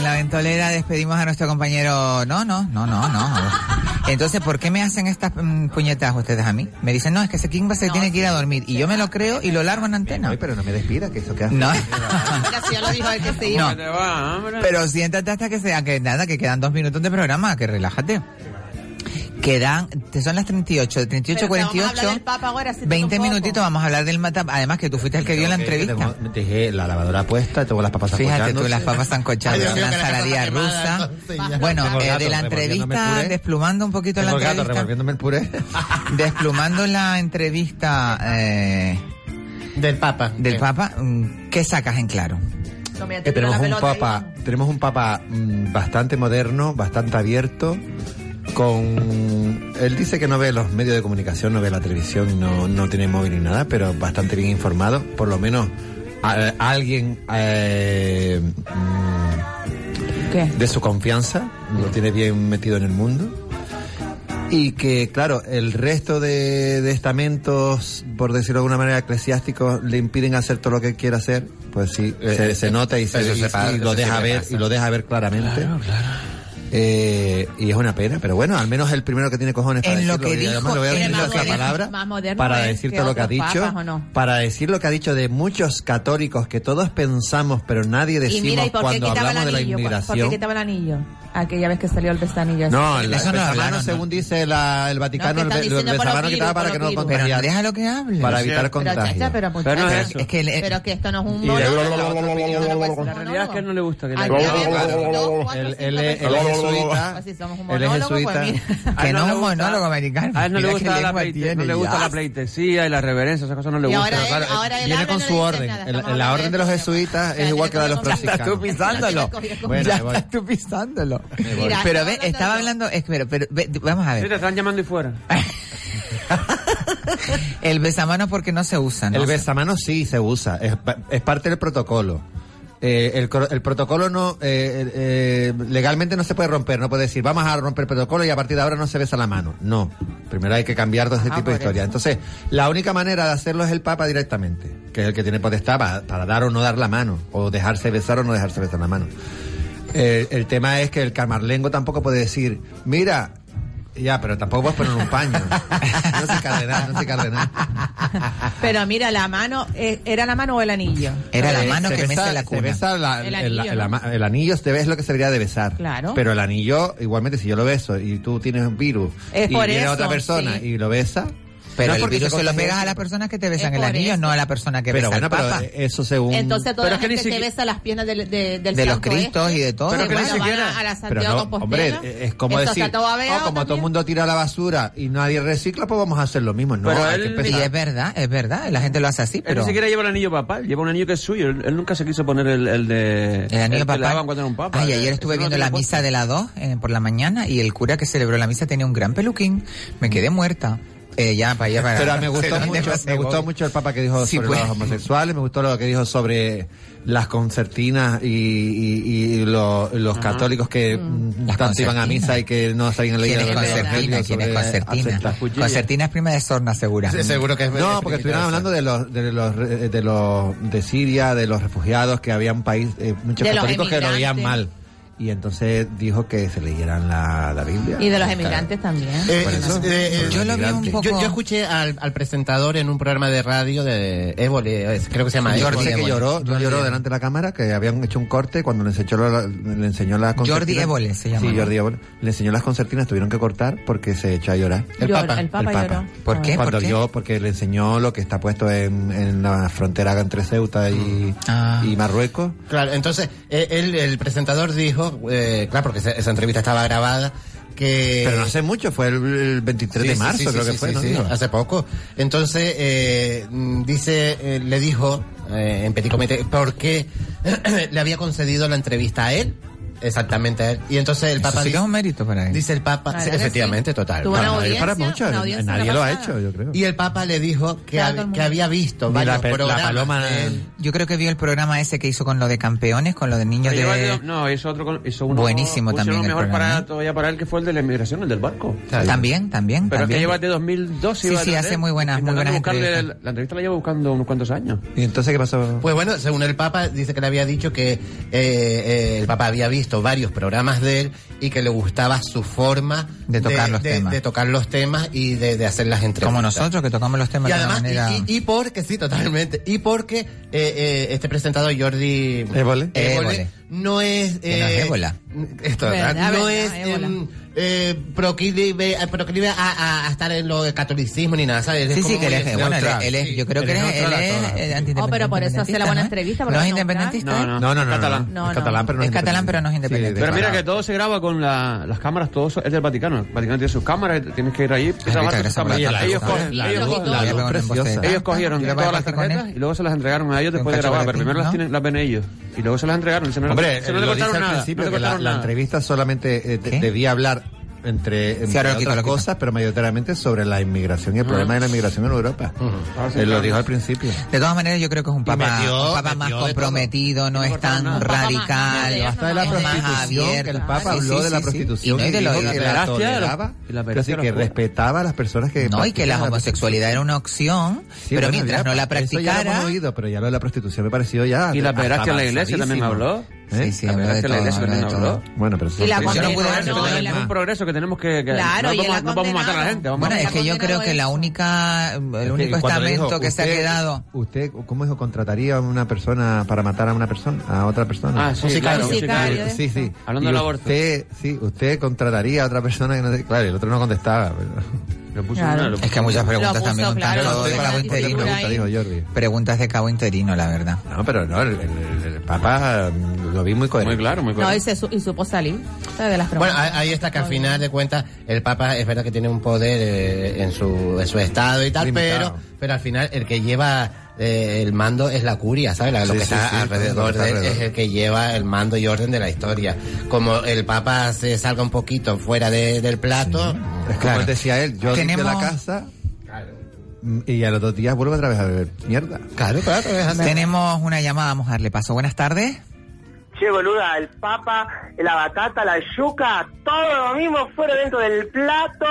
S4: La ventolera despedimos a nuestro compañero. No, no, no, no, no. Entonces, ¿por qué me hacen estas mm, puñetas ustedes a mí? Me dicen, no, es que ese Kimba se tiene que ir a dormir. Y yo me lo creo y lo largo en antena.
S6: pero no me despida, que eso que hace.
S4: No.
S11: Ya lo dijo el que se iba.
S4: No. Pero siéntate hasta que sea, que nada, que quedan dos minutos de programa, que relájate. Quedan, son las 38, de 38 a
S11: Pero vamos a hablar
S4: 48,
S11: del Papa ahora, si te
S4: 20
S11: toca
S4: minutitos, vamos a hablar del mata. Además que tú fuiste el que dio la entrevista.
S6: Tengo- dejé la lavadora puesta, tengo las papas
S4: Fíjate tú, las papas sancochadas, una
S6: la
S4: ensaladilla rusa.
S6: quemada,
S4: Bueno, eh,
S6: gato
S4: de la entrevista, desplumando un poquito la
S6: Tengo gato
S4: entrevista.
S6: revolviéndome el puré. *laughs*
S4: Desplumando la entrevista eh,
S9: del Papa.
S4: Del Papa, mm, ¿qué sacas en claro?
S6: Que tenemos un papa, tenemos un papa mm, bastante moderno, bastante abierto, con... Él dice que no ve los medios de comunicación, no ve la televisión, no, no tiene móvil ni nada, pero bastante bien informado. Por lo menos a, alguien eh, mm, de su confianza lo tiene bien metido en el mundo. Y que, claro, el resto de, de estamentos, por decirlo de alguna manera, eclesiásticos, le impiden hacer todo lo que quiera hacer, pues sí, se, nota y, se, lo deja ver y lo deja ver claramente. Claro, claro. Eh, y es una pena, pero bueno, al menos el primero que tiene cojones para
S4: en
S6: decirlo. Lo que
S4: dijo,
S6: además, voy a decir
S4: la
S6: palabra para decirte lo que ha dicho.
S19: No.
S6: Para decir lo que ha dicho de muchos católicos que todos pensamos, pero nadie decimos
S19: y mira, ¿y
S6: cuando hablamos anillo, de la
S19: inmigración. ¿Por qué quitaba el anillo? Aquella vez que salió el besanillo.
S6: No, el besamano, según dice la, el Vaticano, el, besamano quitaba para que no contagiara.
S4: Déjalo que hable.
S6: Para evitar
S19: contagios. Pero
S7: es
S4: que
S19: esto no es un. La
S7: realidad es que él no le gusta que le
S6: jesuita.
S19: Si somos un monólogo, pues. *laughs*
S4: Que
S7: ah,
S4: no, es un monólogo americano.
S7: Ah, a él no le gusta, la, pleite, no le gusta la pleitesía y la reverencia, esas cosas no le gustan.
S19: Ahora, ahora
S6: viene con su orden. La orden de los jesuitas es igual que la de los
S19: franciscanos. Estás
S4: tú pisándolo. Ya estás tú pisándolo. Pero ve, estaba
S19: hablando,
S4: pero vamos a ver.
S7: Sí, te están llamando y fuera. *laughs*
S4: El besamanos porque no se usa. ¿no?
S6: El besamanos sí se usa, es, es parte del protocolo eh, el, el, protocolo no eh, eh, eh, legalmente no se puede romper, no puede decir vamos a romper el protocolo y a partir de ahora no se besa la mano. No, primero hay que cambiar todo
S19: este
S6: tipo de
S19: historias.
S6: Entonces, la única manera de hacerlo es el Papa directamente, que es el que tiene potestad para, para dar o no dar la mano, o dejarse besar o no dejarse besar la mano. el tema es que el camarlengo tampoco puede decir, mira, ya, pero tampoco puedes poner un paño. No se cardenal, no se cardenal.
S19: Pero mira, la mano, eh, ¿era la mano o el anillo?
S4: Era la
S6: eh,
S4: mano que
S6: besa,
S4: mece la cuna.
S19: El, anillo,
S6: el, anillo, te ves lo que se de besar.
S19: Claro.
S6: Pero el anillo, igualmente, si yo lo beso y tú tienes un virus y viene
S19: eso,
S6: otra persona y lo besa,
S4: pero
S6: no
S4: el virus se, se
S6: lo
S4: pegas a las personas que te besan el anillo,
S19: eso.
S4: no a la persona que
S6: pero
S4: besa
S6: bueno, el
S4: papa.
S6: Pero eso según...
S19: Entonces toda
S7: pero
S19: la
S7: gente que,
S19: que
S7: sigue...
S19: besa las piernas del, de, del
S4: de los
S19: ¿eh?
S4: cristos y de todo.
S7: Pero que
S19: bueno, ni
S7: siquiera...
S19: A, la Santiago
S6: no, hombre, es como
S19: Entonces,
S6: decir, oh, como todo el mundo tira la basura y nadie recicla, pues vamos a hacer lo mismo. No,
S7: pero
S6: hay
S7: él,
S6: que
S4: y es verdad, es verdad, la gente lo hace así, pero...
S7: Él ni siquiera lleva el anillo papal, lleva un anillo que es suyo. Él, nunca se quiso poner el, de...
S4: El anillo papal. Ay, ayer estuve viendo la misa de la 2 eh, por la mañana y el cura que celebró la misa tenía un gran peluquín. Me quedé muerta. Eh, para para
S6: Pero me gustó, mucho, me gustó mucho el Papa que dijo sobre los homosexuales, me gustó lo que dijo sobre las concertinas y, y, y lo, los católicos que
S4: las mm,
S6: tanto iban a misa y que no sabían leer
S4: ¿Quién es concertina? Es concertina? Concertina es prima de Sorna, segura.
S9: Seguro que
S6: No, porque estuvieron hablando de los, de los, de los, de Siria, de los refugiados, que había un país, eh, muchos católicos que lo veían mal y entonces dijo que se leyeran la, la Biblia.
S19: Y de los emigrantes también.
S9: Eh, eh, eh
S4: yo lo vi un poco...
S9: Yo, yo escuché al, al, presentador en un programa de radio de Évole, creo que se llama
S6: Jordi
S9: Évole.
S6: que lloró, Jordi lloró delante de la cámara, que habían hecho un corte cuando le enseñó, la, le enseñó las concertinas.
S4: Jordi Évole se llama.
S6: Sí, Jordi Évole. Le enseñó las concertinas, tuvieron que cortar porque se echó a llorar.
S9: El,
S19: Llor,
S9: papa.
S19: el Papa.
S6: El Papa,
S19: lloró.
S4: ¿Por qué?
S6: Cuando
S4: ¿Por qué?
S6: Porque le enseñó lo que está puesto en, en la frontera entre Ceuta y,
S4: ah.
S6: y Marruecos.
S9: Claro, entonces eh, él, el presentador dijo eh, claro, porque esa entrevista estaba grabada, que...
S6: Pero no hace mucho, fue el, 23 de marzo, creo que fue,
S9: hace poco. Entonces, eh, dice, eh, le dijo eh, en Petit Comité por qué *clears throat* le había concedido la entrevista a él Exactamente. Y entonces el Papa.
S4: Sí que es un mérito para él.
S9: Dice el Papa. Efectivamente, total.
S6: Para
S19: muchos.
S6: Nadie lo ha hecho, yo creo.
S9: Y el Papa le dijo que, que había visto varios
S6: la,
S9: programas.
S6: Paloma.
S4: Yo creo que vio el programa ese que hizo con lo de campeones, con lo de niños de.
S7: Yo, no, hizo otro. Hizo
S4: Buenísimo también.
S7: Mejor para,
S4: ¿eh?
S7: todavía para él que fue el de la inmigración, el del barco.
S4: También, también.
S7: Pero que lleva de 2002.
S4: Sí, sí, hace muy ¿eh? buenas, muy buenas.
S7: La entrevista la llevo buscando unos cuantos años.
S6: ¿Y entonces qué pasó?
S9: Pues bueno, según el Papa, dice que le había dicho que eh, el Papa había visto varios programas de él y que le gustaba su forma
S4: de tocar, los, temas.
S9: De tocar los temas y de, hacer las entrevistas.
S4: Como nosotros que tocamos los temas
S9: y
S4: de
S9: además,
S4: manera...
S9: y, porque, sí, totalmente. Y porque eh, eh, este presentador Jordi...
S6: Évole.
S9: No es...
S4: No es
S9: eh,
S4: ébola. *laughs*
S9: No es eh, proclive, eh, proclive a, a, a, estar en lo de catolicismo ni nada, ¿sabes?
S4: Sí, sí, que él es, bueno, él, él es, yo creo que
S9: él es,
S4: él es anti
S19: Oh, ah, pero por eso hace la buena entrevista.
S4: ¿No es
S19: ¿eh?
S4: independentista?
S7: No, no,
S6: no, no,
S7: catalán.
S6: no. Es catalán, pero no
S4: es, pero independiente.
S7: Pero mira que todo se graba con la, las cámaras, todo eso es del Vaticano. El Vaticano tiene sus cámaras, tienes que ir allí. Ellos cogieron todas las tarjetas y luego se las entregaron a ellos después de grabar, pero primero las ven ellos. Y luego se las entregaron.
S6: Hombre,
S7: no
S6: le
S7: cortaron nada.
S6: La entrevista solamente eh, debía hablar entre, entre
S4: Sí, quito,
S6: otras cosas, pero mayoritariamente sobre la inmigración y el problema de la inmigración en Europa. Él lo dijo al principio.
S4: De todas maneras, yo creo que es un papa,
S6: metió-
S4: un papa más comprometido, no es tan radical,
S6: Hasta de la
S4: es más
S6: prostitución, que el Papa
S4: Sí,
S6: habló
S4: sí,
S6: de la
S4: sí, sí.
S6: prostitución
S4: Y no, y de lo-
S6: que
S4: la
S6: toleraba, sí
S7: peracia
S6: que respetaba a las personas que
S4: No, y que la homosexualidad era una opción,
S6: Sí,
S4: pero mientras no la
S6: eso ya lo
S4: practicara...
S6: hemos oído, pero ya lo de la prostitución me pareció ya
S7: Y la pederastia en la iglesia también
S6: avanzadísimo.
S7: habló.
S6: ¿Eh?
S4: Sí, sí,
S7: La verdad es que la iglesia también habló.
S6: Bueno, pero
S19: Y la
S7: Yo no
S19: no, la-
S7: un progreso que tenemos que... que
S19: Claro,
S7: no,
S19: y
S7: vamos, no vamos a matar a la gente. Vamos
S4: Bueno,
S7: a-
S4: es que yo creo que la única, el
S6: Es que
S4: único estamento
S6: dijo,
S4: que se ha
S6: usted-
S4: quedado...
S6: ¿Usted, cómo dijo, contrataría a una persona para matar a una persona, a otra persona?
S7: Ah, sí, claro,
S19: Un sicario.
S6: Sí, sí.
S7: Hablando del aborto.
S6: Usted, sí, usted contrataría a otra persona que no Claro, el otro no contestaba. pero-
S19: Claro.
S7: una-
S4: Es que muchas preguntas
S19: puso,
S4: también
S19: claro,
S4: de cabo interino.
S19: figura
S6: pregunta, dijo Jordi.
S4: Preguntas de cabo interino, la verdad.
S6: No, pero no, el, el- el Papa mm, lo vi muy coherente.
S7: Muy claro, muy
S19: No, y, se su- y supo salir de las
S9: Bueno, ahí está que al final de cuentas el Papa es verdad que tiene un poder eh, en, su, en su estado y tal,
S6: Limitado.
S9: pero pero al final el que lleva eh, el mando es la curia, ¿sabes? La- lo
S6: Sí,
S9: que
S6: sí,
S9: está
S6: sí,
S9: alrededor
S6: está
S9: de él
S6: alrededor.
S9: es el que lleva el mando y orden de la historia. Como el Papa se salga un poquito fuera de- del plato,
S6: Es como
S4: Claro.
S6: decía él, yo limpio
S4: Tenemos-
S6: la casa y a los dos días vuelvo otra vez a beber mierda.
S9: claro, claro.
S4: Tenemos una llamada, vamos a darle paso. Buenas tardes.
S25: Che, boluda, el papa, la batata, la yuca, todo lo mismo fuera dentro del plato.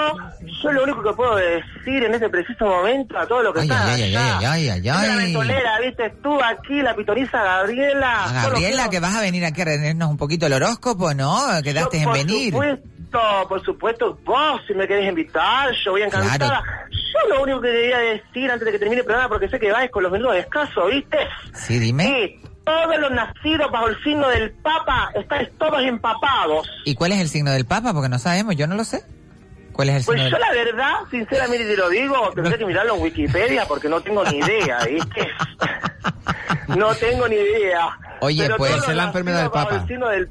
S25: Yo lo único que puedo decir en este preciso momento a todo lo que
S4: Ay,
S25: está
S4: ay, ay,
S25: allá.
S4: ay, ay, ay,
S25: Mira la
S4: ay.
S25: mentolera, viste, tú aquí, la pitoniza Gabriela.
S4: A
S25: Solo
S4: Gabriela, que vas a venir aquí a rendirnos un poquito el horóscopo, ¿no? Quedaste
S25: Yo,
S4: en
S25: por
S4: venir.
S25: supuesto, por supuesto, vos si me querés invitar, yo voy encantada.
S4: Claro.
S25: Yo lo único que quería decir antes de que termine el programa, porque sé que vais con los minutos de escaso, ¿viste?
S4: Sí, dime.
S25: Sí, todos los nacidos bajo el signo del Papa estáis todos empapados.
S4: ¿Y cuál es el signo del Papa? Porque no sabemos, yo no lo sé. ¿Cuál es el
S25: Pues
S4: signo
S25: yo
S4: del
S25: la verdad, sinceramente te lo digo, tendré que mirarlo en Wikipedia porque no tengo ni idea, ¿viste? *laughs* No tengo ni idea.
S4: Oye,
S25: Pero
S4: pues,
S25: todos
S6: esa es la enfermedad del Papa.
S25: el signo del-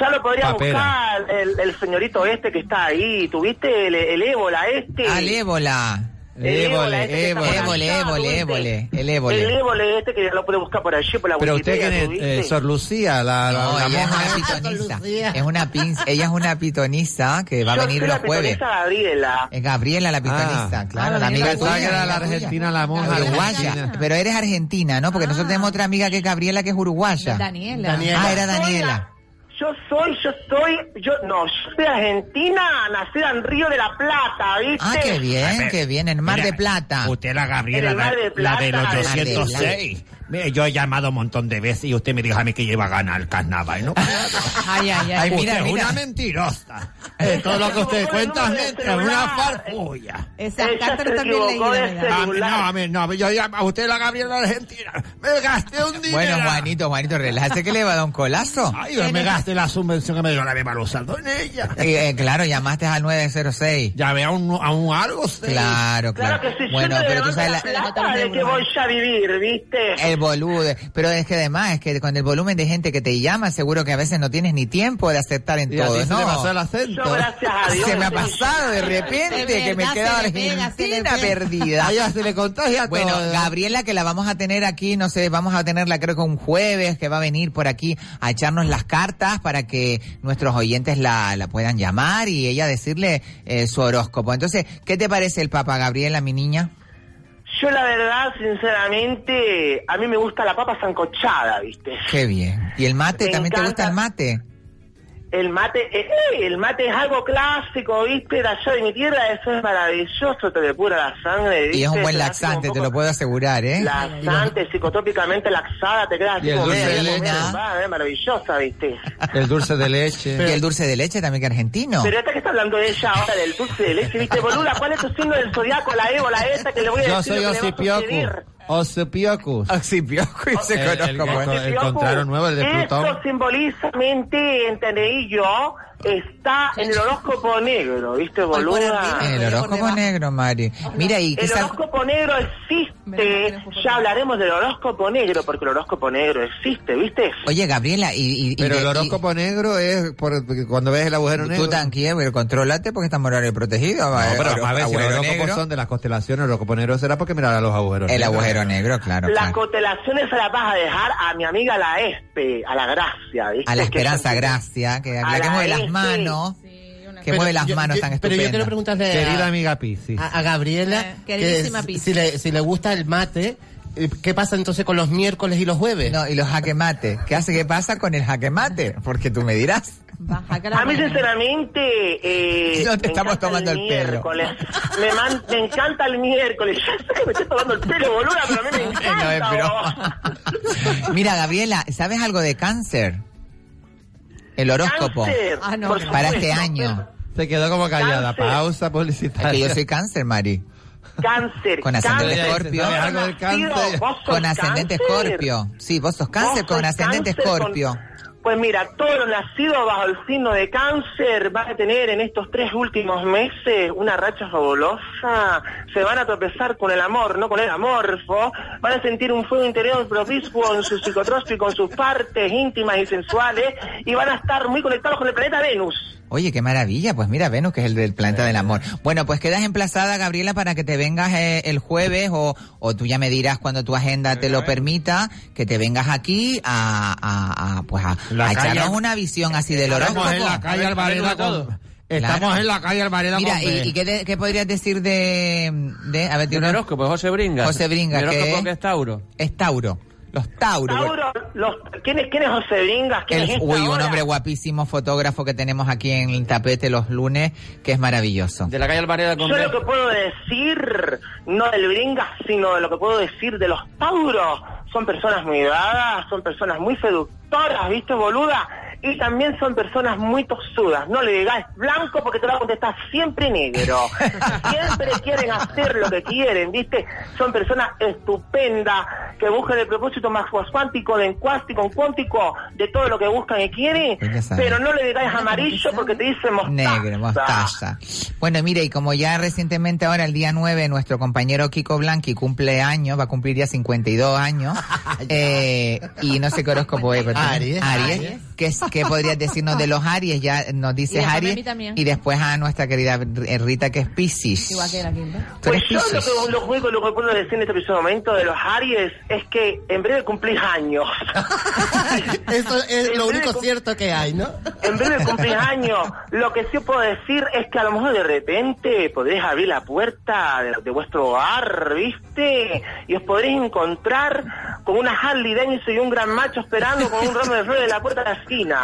S25: Ya lo podría
S6: Papera.
S25: buscar el, el señorito este que está ahí. ¿Tuviste el, el ébola este?
S4: Ah, el ébola.
S25: El este está por
S4: Ébole,
S25: allá,
S4: ébole,
S25: ¿tuviste?
S4: ébole, el
S25: El
S4: ébola.
S25: ébola este que lo puede buscar por allí, por la
S6: Pero usted que es eh, Sor Lucía, la, la-
S4: No,
S6: la
S4: ella es
S6: monja
S4: una
S6: esta.
S4: pitonisa. Es una pin, ella es una pitonisa que va a venir
S25: soy
S4: los
S25: la
S4: jueves.
S25: pitonisa Gabriela.
S4: Es Gabriela la pitonista,
S6: Ah.
S4: claro,
S19: Ah,
S4: la amiga tuya,
S6: que era la argentina, la monja
S4: Uruguaya. Pero eres argentina, ¿no? Porque nosotros tenemos otra amiga que es Gabriela que es uruguaya.
S19: Daniela.
S9: Daniela.
S4: Ah, era Daniela.
S25: Yo soy, yo soy, yo, no, yo soy argentina, nacida en Río de la Plata, ¿viste?
S4: Ah, qué bien, qué bien, en Mar de Plata.
S26: Usted la Gabriela, la,
S25: de
S26: la del
S25: Plata,
S26: 806. Mire, yo he llamado un montón de veces y usted me dijo a mí que lleva a ganar el carnaval, ¿no?
S19: Ay, ay, ay.
S4: Ay, mira,
S26: usted es
S4: mira.
S26: una mentirosa. Eh, todo lo que usted cuenta es mentira, es una farfulla.
S25: Se
S19: también
S25: equivocó
S19: leí.
S25: de
S19: la verdad.
S26: A mí, no, a mí no, yo llamo a usted la Gabriela Argentina. Me gasté un dinero.
S4: Bueno, Juanito, Juanito, relájate que le va a dar un colazo.
S26: Ay, yo me gasté la subvención que me dio la Beba Luzardo en ella.
S4: Eh, eh, claro, llamaste al 906.
S26: Llamé a un, a un algo, sí.
S4: Claro,
S25: Claro
S4: claro.
S25: que sí,
S4: Bueno, pero tú sabes
S25: la
S4: la,
S25: plata de que voy a vivir, ¿viste?
S4: El boludo. Pero es que además, es que con el volumen de gente que te llama, seguro que a veces no tienes ni tiempo de aceptar en
S6: Y a
S4: todo,
S6: ti se
S4: ¿no?
S6: le pasó el acento.
S25: Yo, gracias a Dios.
S4: Se me ha pasado de repente
S19: De
S4: que me
S19: se se le
S4: Argentina
S19: pega.
S4: perdida.
S6: Allá se le contagia
S4: Bueno,
S6: todo.
S4: Gabriela, que la vamos a tener aquí, no sé, vamos a tenerla creo que un jueves, que va a venir por aquí a echarnos las cartas para que nuestros oyentes la, la puedan llamar y ella decirle eh, su horóscopo. Entonces, ¿qué te parece el Papa, Gabriela, mi niña?
S25: Yo la verdad, sinceramente, a mí me gusta la papa sancochada, ¿viste?
S4: Qué bien. ¿Y el mate?
S25: Me
S4: ¿También te gusta el mate?
S25: El mate, eh, el mate es algo clásico, ¿viste? De allá de mi tierra, eso es maravilloso, te depura la sangre, ¿viste?
S4: Y es un buen laxante,
S25: un
S4: te lo puedo asegurar, ¿eh?
S25: Laxante, psicotrópicamente laxada, te quedas así
S6: el
S25: como
S6: dulce de leche.
S25: ¿eh? maravillosa, ¿viste?
S6: El dulce de leche.
S4: y el dulce de leche también que argentino.
S25: Pero esta que está hablando ella ahora del dulce de leche, ¿viste? Boluda, ¿cuál es tu signo del zodiaco, la ébola esta que le voy a
S6: Yo
S25: decir
S6: soy
S25: lo
S6: Osipiocus.
S4: Oxipioco, y se
S6: El- el-
S4: conozco,
S6: el-
S4: pues.
S6: el contrario nuevo, el de Plutón.
S25: Esto simbolizamente, entendí yo, está en el horóscopo negro, ¿viste, boluda?
S4: En el horóscopo negro, Mari. Mira, y
S25: El horóscopo negro existe, ya hablaremos del horóscopo negro, porque el horóscopo negro existe, ¿viste?
S4: Oye, Gabriela, y...
S6: Pero
S4: de-
S6: el
S4: y-
S6: horóscopo negro es por, porque cuando ves el agujero negro.
S4: Tú tranquilo, pero contrólate porque estamos en horario protegido.
S6: No, pero a ver, si los horóscopos
S4: negro.
S6: son de las constelaciones, el horóscopo negro será porque mirar a los agujeros
S4: El
S6: negros.
S4: agujero negro, claro,
S25: Las
S4: claro.
S25: constelaciones se las vas a dejar a mi amiga la Espe, a la Gracia, ¿viste?
S4: A la Esperanza Gracia, que
S25: A
S4: la que
S25: la
S4: mueve las manos. que
S9: Pero
S4: mueve las
S9: yo-
S4: manos
S9: yo-
S4: tan
S9: Pero yo
S4: estupendas.
S9: quiero preguntarle
S6: Querida
S9: a,
S6: amiga Piscis.
S9: a- a Gabriela
S19: Eh,
S9: que si- le, si le gusta el mate, eh, ¿qué pasa entonces con los miércoles y los jueves?
S4: No, y los jaque mate. ¿Qué hace? ¿Qué pasa con el jaque mate? Porque tú me dirás.
S25: A mí, sinceramente, eh,
S4: No te
S25: me
S4: estamos
S25: encanta
S4: tomando el pelo.
S25: miércoles. Me, man- me encanta el miércoles. *laughs* Ya sé que me estoy tomando el pelo, boluda, pero a mí me encanta. *laughs*
S4: No es broma. Mira, Gabriela, ¿sabes algo de cáncer? El horóscopo.
S25: Cáncer. Ah, no,
S4: Para
S25: supuesto,
S4: este año.
S6: Se quedó como callada.
S25: Cáncer.
S6: Pausa publicitaria.
S4: Es que yo soy cáncer, Mari.
S25: Cáncer.
S4: Con ascendente. Escorpio.
S25: ¿Sabes algo del cáncer? ¿Vos sos
S4: Con ascendente? Escorpio. Sí, vos sos cáncer
S25: Vos
S4: con ascendente Escorpio.
S25: Pues mira, todos los nacidos bajo el signo de cáncer van a tener en estos tres últimos meses una racha fabulosa. Se van a tropezar con el amor, no con el amorfo. Van a sentir un fuego interior promiscuo en su psicotrópico, en sus partes íntimas y sensuales. Y van a estar muy conectados con el planeta Venus.
S4: Oye, qué maravilla. Pues mira, Venus, que es el del planeta del amor. Bueno, pues quedas emplazada, Gabriela, para que te vengas eh, el jueves o, o tú ya me dirás cuando tu agenda te lo permita, que te vengas aquí a, a, a, pues a, echarnos una visión así del horóscopo.
S26: Estamos en la calle Alvareda con... Estamos
S4: Claro.
S26: en la calle Alvareda
S4: Mira,
S26: con...
S4: ¿y, y qué, de- qué podrías decir de, de a ver, de
S7: Un horóscopo, José Bringa.
S4: José Bringa,
S7: Mi horóscopo es Tauro.
S4: Es Tauro. Los Tauro.
S25: Tauro, los, ¿quién, es, ¿quién es José Bringas? ¿Quién
S4: El-
S25: es esta
S4: uy, un hombre guapísimo, fotógrafo que tenemos aquí en el tapete los lunes, que es maravilloso.
S7: De la calle Alvareda con
S25: Yo lo que puedo decir, no del Bringas, sino de lo que puedo decir de los Tauros, son personas muy dadas, son personas muy seductoras, ¿viste, boluda? Y también son personas muy tosudas. No le digas blanco porque te va a contestar siempre negro. *laughs* Siempre quieren hacer lo que quieren, ¿viste? Son personas estupendas que buscan el propósito más cuántico, de cuántico, cuántico, de todo lo que buscan y quieren. Pero no le digáis amarillo porque te dicen mostaza.
S4: Negro, mostaza. Bueno, mire, y como ya recientemente ahora, el día 9, nuestro compañero Kiko Blanqui cumple años, va a cumplir ya 52 años, *laughs* eh, y no sé qué horóscopo es, pero
S9: Aries.
S4: Aries.
S9: Aries.
S4: ¿Qué, es- qué podrías decirnos de los Aries? Ya nos dices Aries. Y después a nuestra querida Rita, que es Piscis.
S19: Igual que la quinta.
S25: Pues yo lo que, lo, único- lo que puedo decir en este preciso momento de los Aries es que en breve cumplís años. *laughs*
S9: Eso es
S25: En
S9: lo único cierto que hay, ¿no?
S25: En breve cumplís años. Lo que sí puedo decir es que a lo mejor de repente podréis abrir la puerta de, de vuestro hogar, ¿viste? Y os podréis encontrar con una Harley Davidson y un gran macho esperando con un ramo de flores en la puerta de la esquina.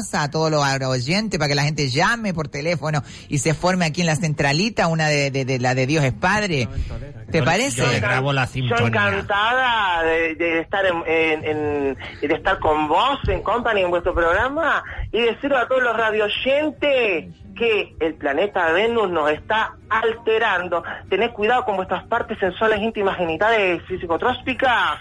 S4: a todos los oyentes, para que la gente llame por teléfono y se forme aquí en la centralita, una de, de- de la de Dios es Padre. ¿Te parece?
S26: Yo le grabo la
S25: Yo
S26: sintonía.
S25: encantada de, de estar en, en- en- de estar con vos en Company en vuestro programa y decirle a todos los radioyentes que el planeta Venus nos está alterando. Tened cuidado con vuestras partes sensuales, íntimas, genitales y psicotrópicas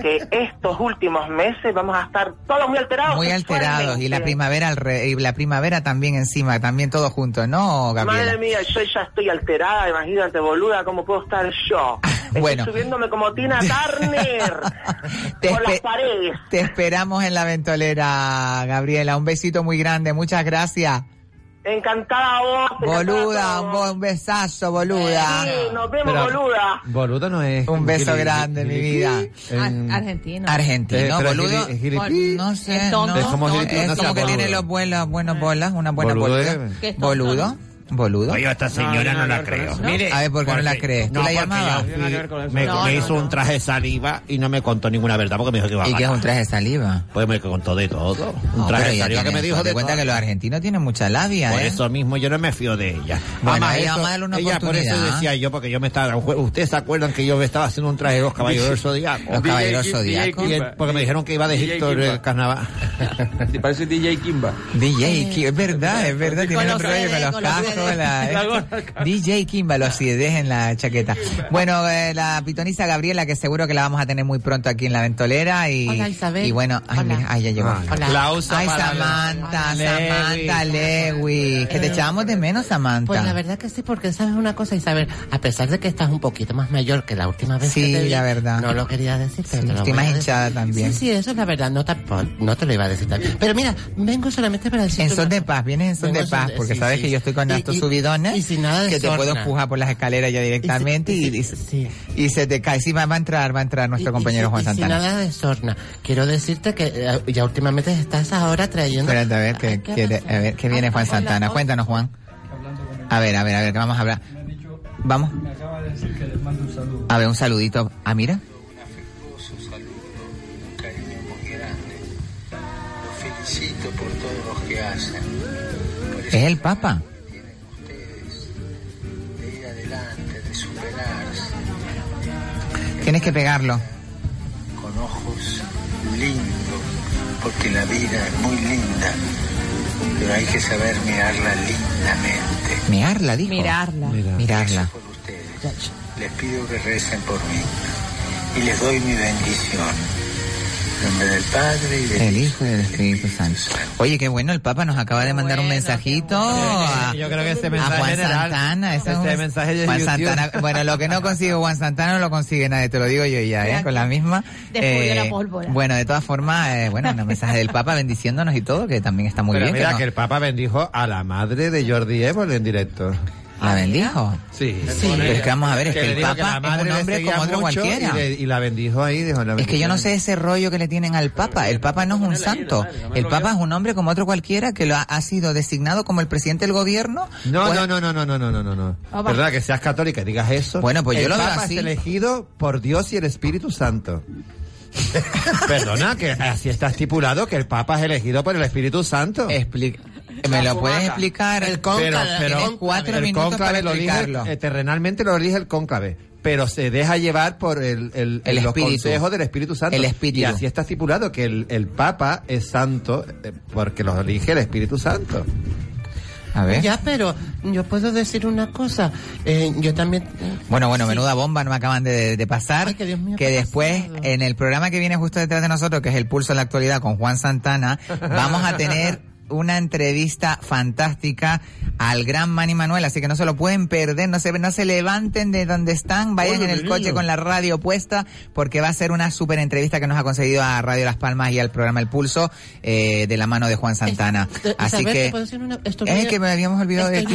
S25: que estos últimos meses vamos a estar todos muy alterados.
S4: Muy alterados y la primavera al re- y la primavera también encima, también todo junto, ¿no, Gabriela?
S25: Madre mía, yo ya estoy alterada, imagínate, boluda, ¿cómo puedo estar yo? Estoy
S4: Bueno.
S25: subiéndome como Tina *laughs* Turner
S4: Te
S25: por las paredes.
S4: Te esperamos en la ventolera, Gabriela. Un besito muy grande, muchas gracias.
S25: Encantada vos.
S4: Boluda, un, besazo, boluda.
S25: Sí, nos vemos,
S6: Pero-
S25: boluda.
S6: Boludo no es.
S4: Un beso
S6: gili-
S4: grande, mi vida.
S6: en-
S19: Ar- argentino.
S4: Argentino,
S6: Eh,
S4: boludo.
S6: gili-.
S4: No sé,
S19: Es tonto.
S4: no.
S6: Es como
S4: es
S6: no
S4: como
S6: sea
S4: que tiene los buenos, buenos bolas, una buena
S6: Boludo es-
S19: es
S4: Boludo, boludo.
S26: Oye, a esta señora no, la creo. Mire,
S4: A ver, ¿por qué no la
S26: porque-
S4: crees? ¿Tú
S26: no,
S4: la
S26: porque
S4: llamabas?
S26: yo me,
S19: No,
S26: me
S19: no,
S26: hizo
S19: no.
S26: un traje de saliva y no me contó ninguna verdad porque me dijo que iba a
S4: ¿Y qué es un traje de saliva?
S26: Pues me contó de todo. Un
S4: No,
S26: traje saliva que me dijo de
S4: cuenta
S26: todo.
S4: que los argentinos tienen mucha labia,
S26: Por
S4: ¿eh?
S26: eso mismo yo no me fío de ella.
S4: Bueno,
S26: Además,
S4: ahí
S26: eso-
S4: una
S26: ella por eso decía yo, porque yo me estaba... ¿Ustedes se acuerdan que yo me estaba haciendo un traje de los caballeros del *laughs* zodiaco?
S4: Los caballeros
S26: él- porque me dijeron que iba de Egipto
S7: Kimba.
S26: el carnaval. *laughs*
S7: Te parece DJ Kimba.
S4: DJ, que es verdad, es verdad, tiene un rollo con los. Sola. *laughs*
S7: La gorra
S4: DJ Kimbalo, así, dejen la chaqueta. Bueno, eh, la pitonisa Gabriela, que seguro que la vamos a tener muy pronto aquí en la ventolera. Y,
S11: Hola, Isabel.
S4: Y bueno, ay,
S11: Hola.
S4: mira, ay, ya llegó.
S11: Hola.
S6: La usa
S4: Ay,
S6: para-
S4: Samantha,
S11: Hola.
S4: Samantha Lewis, que te echábamos de menos, Samantha.
S11: Pues la verdad que sí, porque sabes una cosa, Isabel, a pesar de que estás un poquito más mayor que la última vez
S4: Sí,
S11: que te vi,
S4: la verdad.
S11: no lo quería decir, pero
S4: Sí,
S11: te lo
S4: estoy más
S11: decir.
S4: hinchada también.
S11: Sí, sí, eso es la verdad, no, tampoco, no te lo iba a decir también. Pero mira, vengo solamente para decir...
S4: En son de paz, vienes en son
S11: Vengo
S4: de paz, porque
S11: sí,
S4: sabes
S11: sí.
S4: que yo estoy con
S11: Y-
S4: estos
S11: y-
S4: subidones
S11: y sin nada de
S4: que te puedo empujar por las escaleras ya directamente y, y- y se te cae. Sí, va, a entrar, va a entrar nuestro compañero
S11: Y-
S4: Juan
S11: y sin
S4: Santana.
S11: nada de sorna. Quiero decirte que eh, ya últimamente estás ahora trayendo...
S4: Espérate, a ver, que, quiere- a ver, ¿qué viene Juan Santana? Cuéntanos, Juan. A ver, a ver, a ver, que vamos a hablar. Vamos. A ver, un saludito. Ah, mira.
S27: Los felicito por todo lo que hacen. Por
S4: Es el Papa. Tienes que pegarlo.
S27: con ojos lindos, porque la vida es muy linda, pero hay que saber mirarla lindamente.
S4: Mirarla, dijo.
S19: Mirarla.
S4: Mirarla.
S27: Les pido que recen por mí y les doy mi bendición. Del Padre y del
S4: El Hijo y del Espíritu Santo. Oye, qué bueno, el Papa nos acaba de mandar un mensajito a,
S6: Yo creo que ese
S4: a
S6: mensaje
S4: Juan
S6: general,
S4: Santana. Ese es un-
S6: mensaje de
S4: Juan. Santana. Bueno, lo que no consigue Juan Santana no lo consigue nadie, te lo digo yo ya, ¿eh? Con la misma.
S19: Descubrió la pólvora.
S4: Bueno, de todas formas, eh, bueno, un mensaje del Papa bendiciéndonos y todo, que también está muy
S6: Pero
S4: bien.
S6: mira
S4: no-
S6: que el Papa bendijo a la madre de Jordi Évole en directo.
S4: ¿La ah, bendijo?
S6: Sí. sí.
S4: Pero es que vamos a ver, es
S6: que,
S4: el Papa es un hombre como otro cualquiera.
S6: Y, la bendijo ahí, dijo. La bendijo
S4: es que yo no sé ese rollo que le tienen al Papa. El Papa no es un santo. El Papa es un hombre como otro cualquiera que lo ha, sido designado como el presidente del gobierno.
S6: No,
S4: pues
S6: no, no, no, no, no, no, no, no. ¿Verdad que seas católica y digas eso?
S4: Bueno, pues yo lo
S6: Papa veo
S4: así.
S6: es elegido por Dios y el Espíritu Santo. *laughs* Perdona, que así está estipulado que el Papa es elegido por el Espíritu Santo.
S4: Explica. ¿Me lo puedes explicar? El
S6: Pero, pero
S4: cuatro
S6: el
S4: minutos
S6: cónclave
S4: para
S6: lo elige, eh, terrenalmente lo elige el cónclave. Pero se deja llevar por el, el,
S4: El
S6: los
S4: espíritu.
S6: consejos del Espíritu Santo.
S4: El espíritu.
S6: Y así está estipulado que el, el Papa es santo eh, porque lo elige el Espíritu Santo.
S4: A ver.
S11: Ya, pero yo puedo decir una cosa. Eh, yo también...
S4: Bueno, bueno, menuda bomba no me acaban de, de pasar. que después, en el programa que viene justo detrás de nosotros, que es el Pulso de la Actualidad con Juan Santana, *laughs* vamos a tener una entrevista fantástica al gran Manny Manuel, así que no se lo pueden perder, no se, no se levanten de donde están, vayan en el coche con la radio puesta, porque va a ser una súper entrevista que nos ha concedido a Radio Las Palmas y al programa El Pulso, eh, de la mano de Juan Santana. Así
S11: Isabel, ¿te
S4: que...
S11: decir una-
S4: Es que me habíamos olvidado de ti.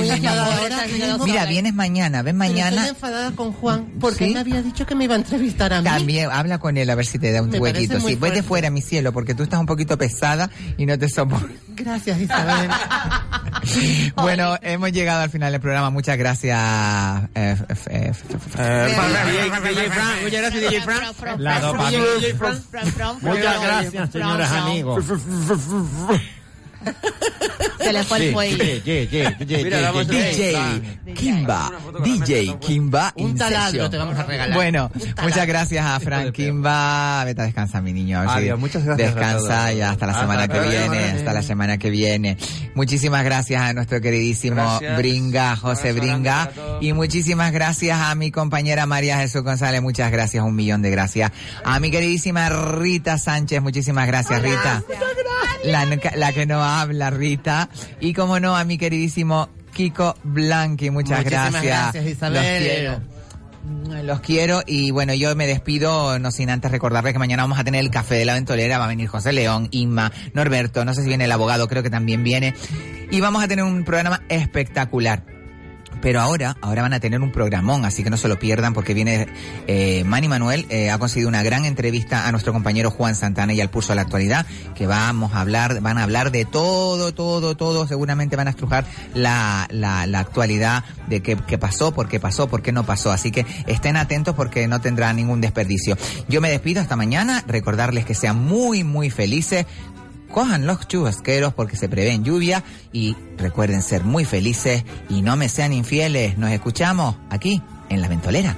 S4: Mira, vienes mañana, ven mañana.
S11: estoy enfadada con Juan porque
S4: ¿Sí?
S11: él me había dicho que me iba a entrevistar a mí.
S4: También habla con él a ver si te da un
S11: Me
S4: huequito. Sí, vete fuera, mi cielo, porque tú estás un poquito pesada y no te soporto.
S11: Gracias, Isabel. *laughs*
S4: Bueno, hemos llegado al final del programa. Muchas gracias. eh, eh,
S26: muchas gracias. DJ Fran. Muchas gracias, señores amigos. *laughs*
S19: Se le fue el fuelle.
S4: DJ Kimba, DJ Kimba
S11: Un taladro te vamos a regalar.
S4: Bueno, muchas gracias a Fran Kimba. Vete a descansar, mi niño.
S6: Adiós, muchas gracias
S4: Descansa ya hasta la semana que viene, hasta la semana que viene. Muchísimas gracias a nuestro queridísimo. Bringa, José Bringa. Y muchísimas gracias a mi compañera María Jesús González. Muchas gracias, un millón de gracias. A mi queridísima Rita Sánchez. Muchísimas gracias, Rita. La, la que no habla, Rita. Y como no, a mi queridísimo Kiko Blanqui. Muchas
S11: Muchísimas
S4: gracias.
S11: gracias, Isabel.
S4: Los quiero. Los quiero y bueno, yo me despido, no sin antes recordarles que mañana vamos a tener el café de la ventolera, va a venir José León, Inma, Norberto, no sé si viene el abogado, creo que también viene. Y vamos a tener un programa espectacular. Pero ahora, ahora van a tener un programón, así que no se lo pierdan porque viene eh, Manny Manuel, eh, ha conseguido una gran entrevista a nuestro compañero Juan Santana y al Pulso de la Actualidad, que vamos a hablar, van a hablar de todo, todo, todo, seguramente van a estrujar la, la, la actualidad de qué, qué pasó, por qué pasó, por qué no pasó, así que estén atentos porque no tendrá ningún desperdicio. Yo me despido hasta mañana, recordarles que sean muy, muy felices, cojan los chubasqueros porque se prevén lluvia y recuerden ser muy felices y no me sean infieles. Nos escuchamos aquí en La Ventolera.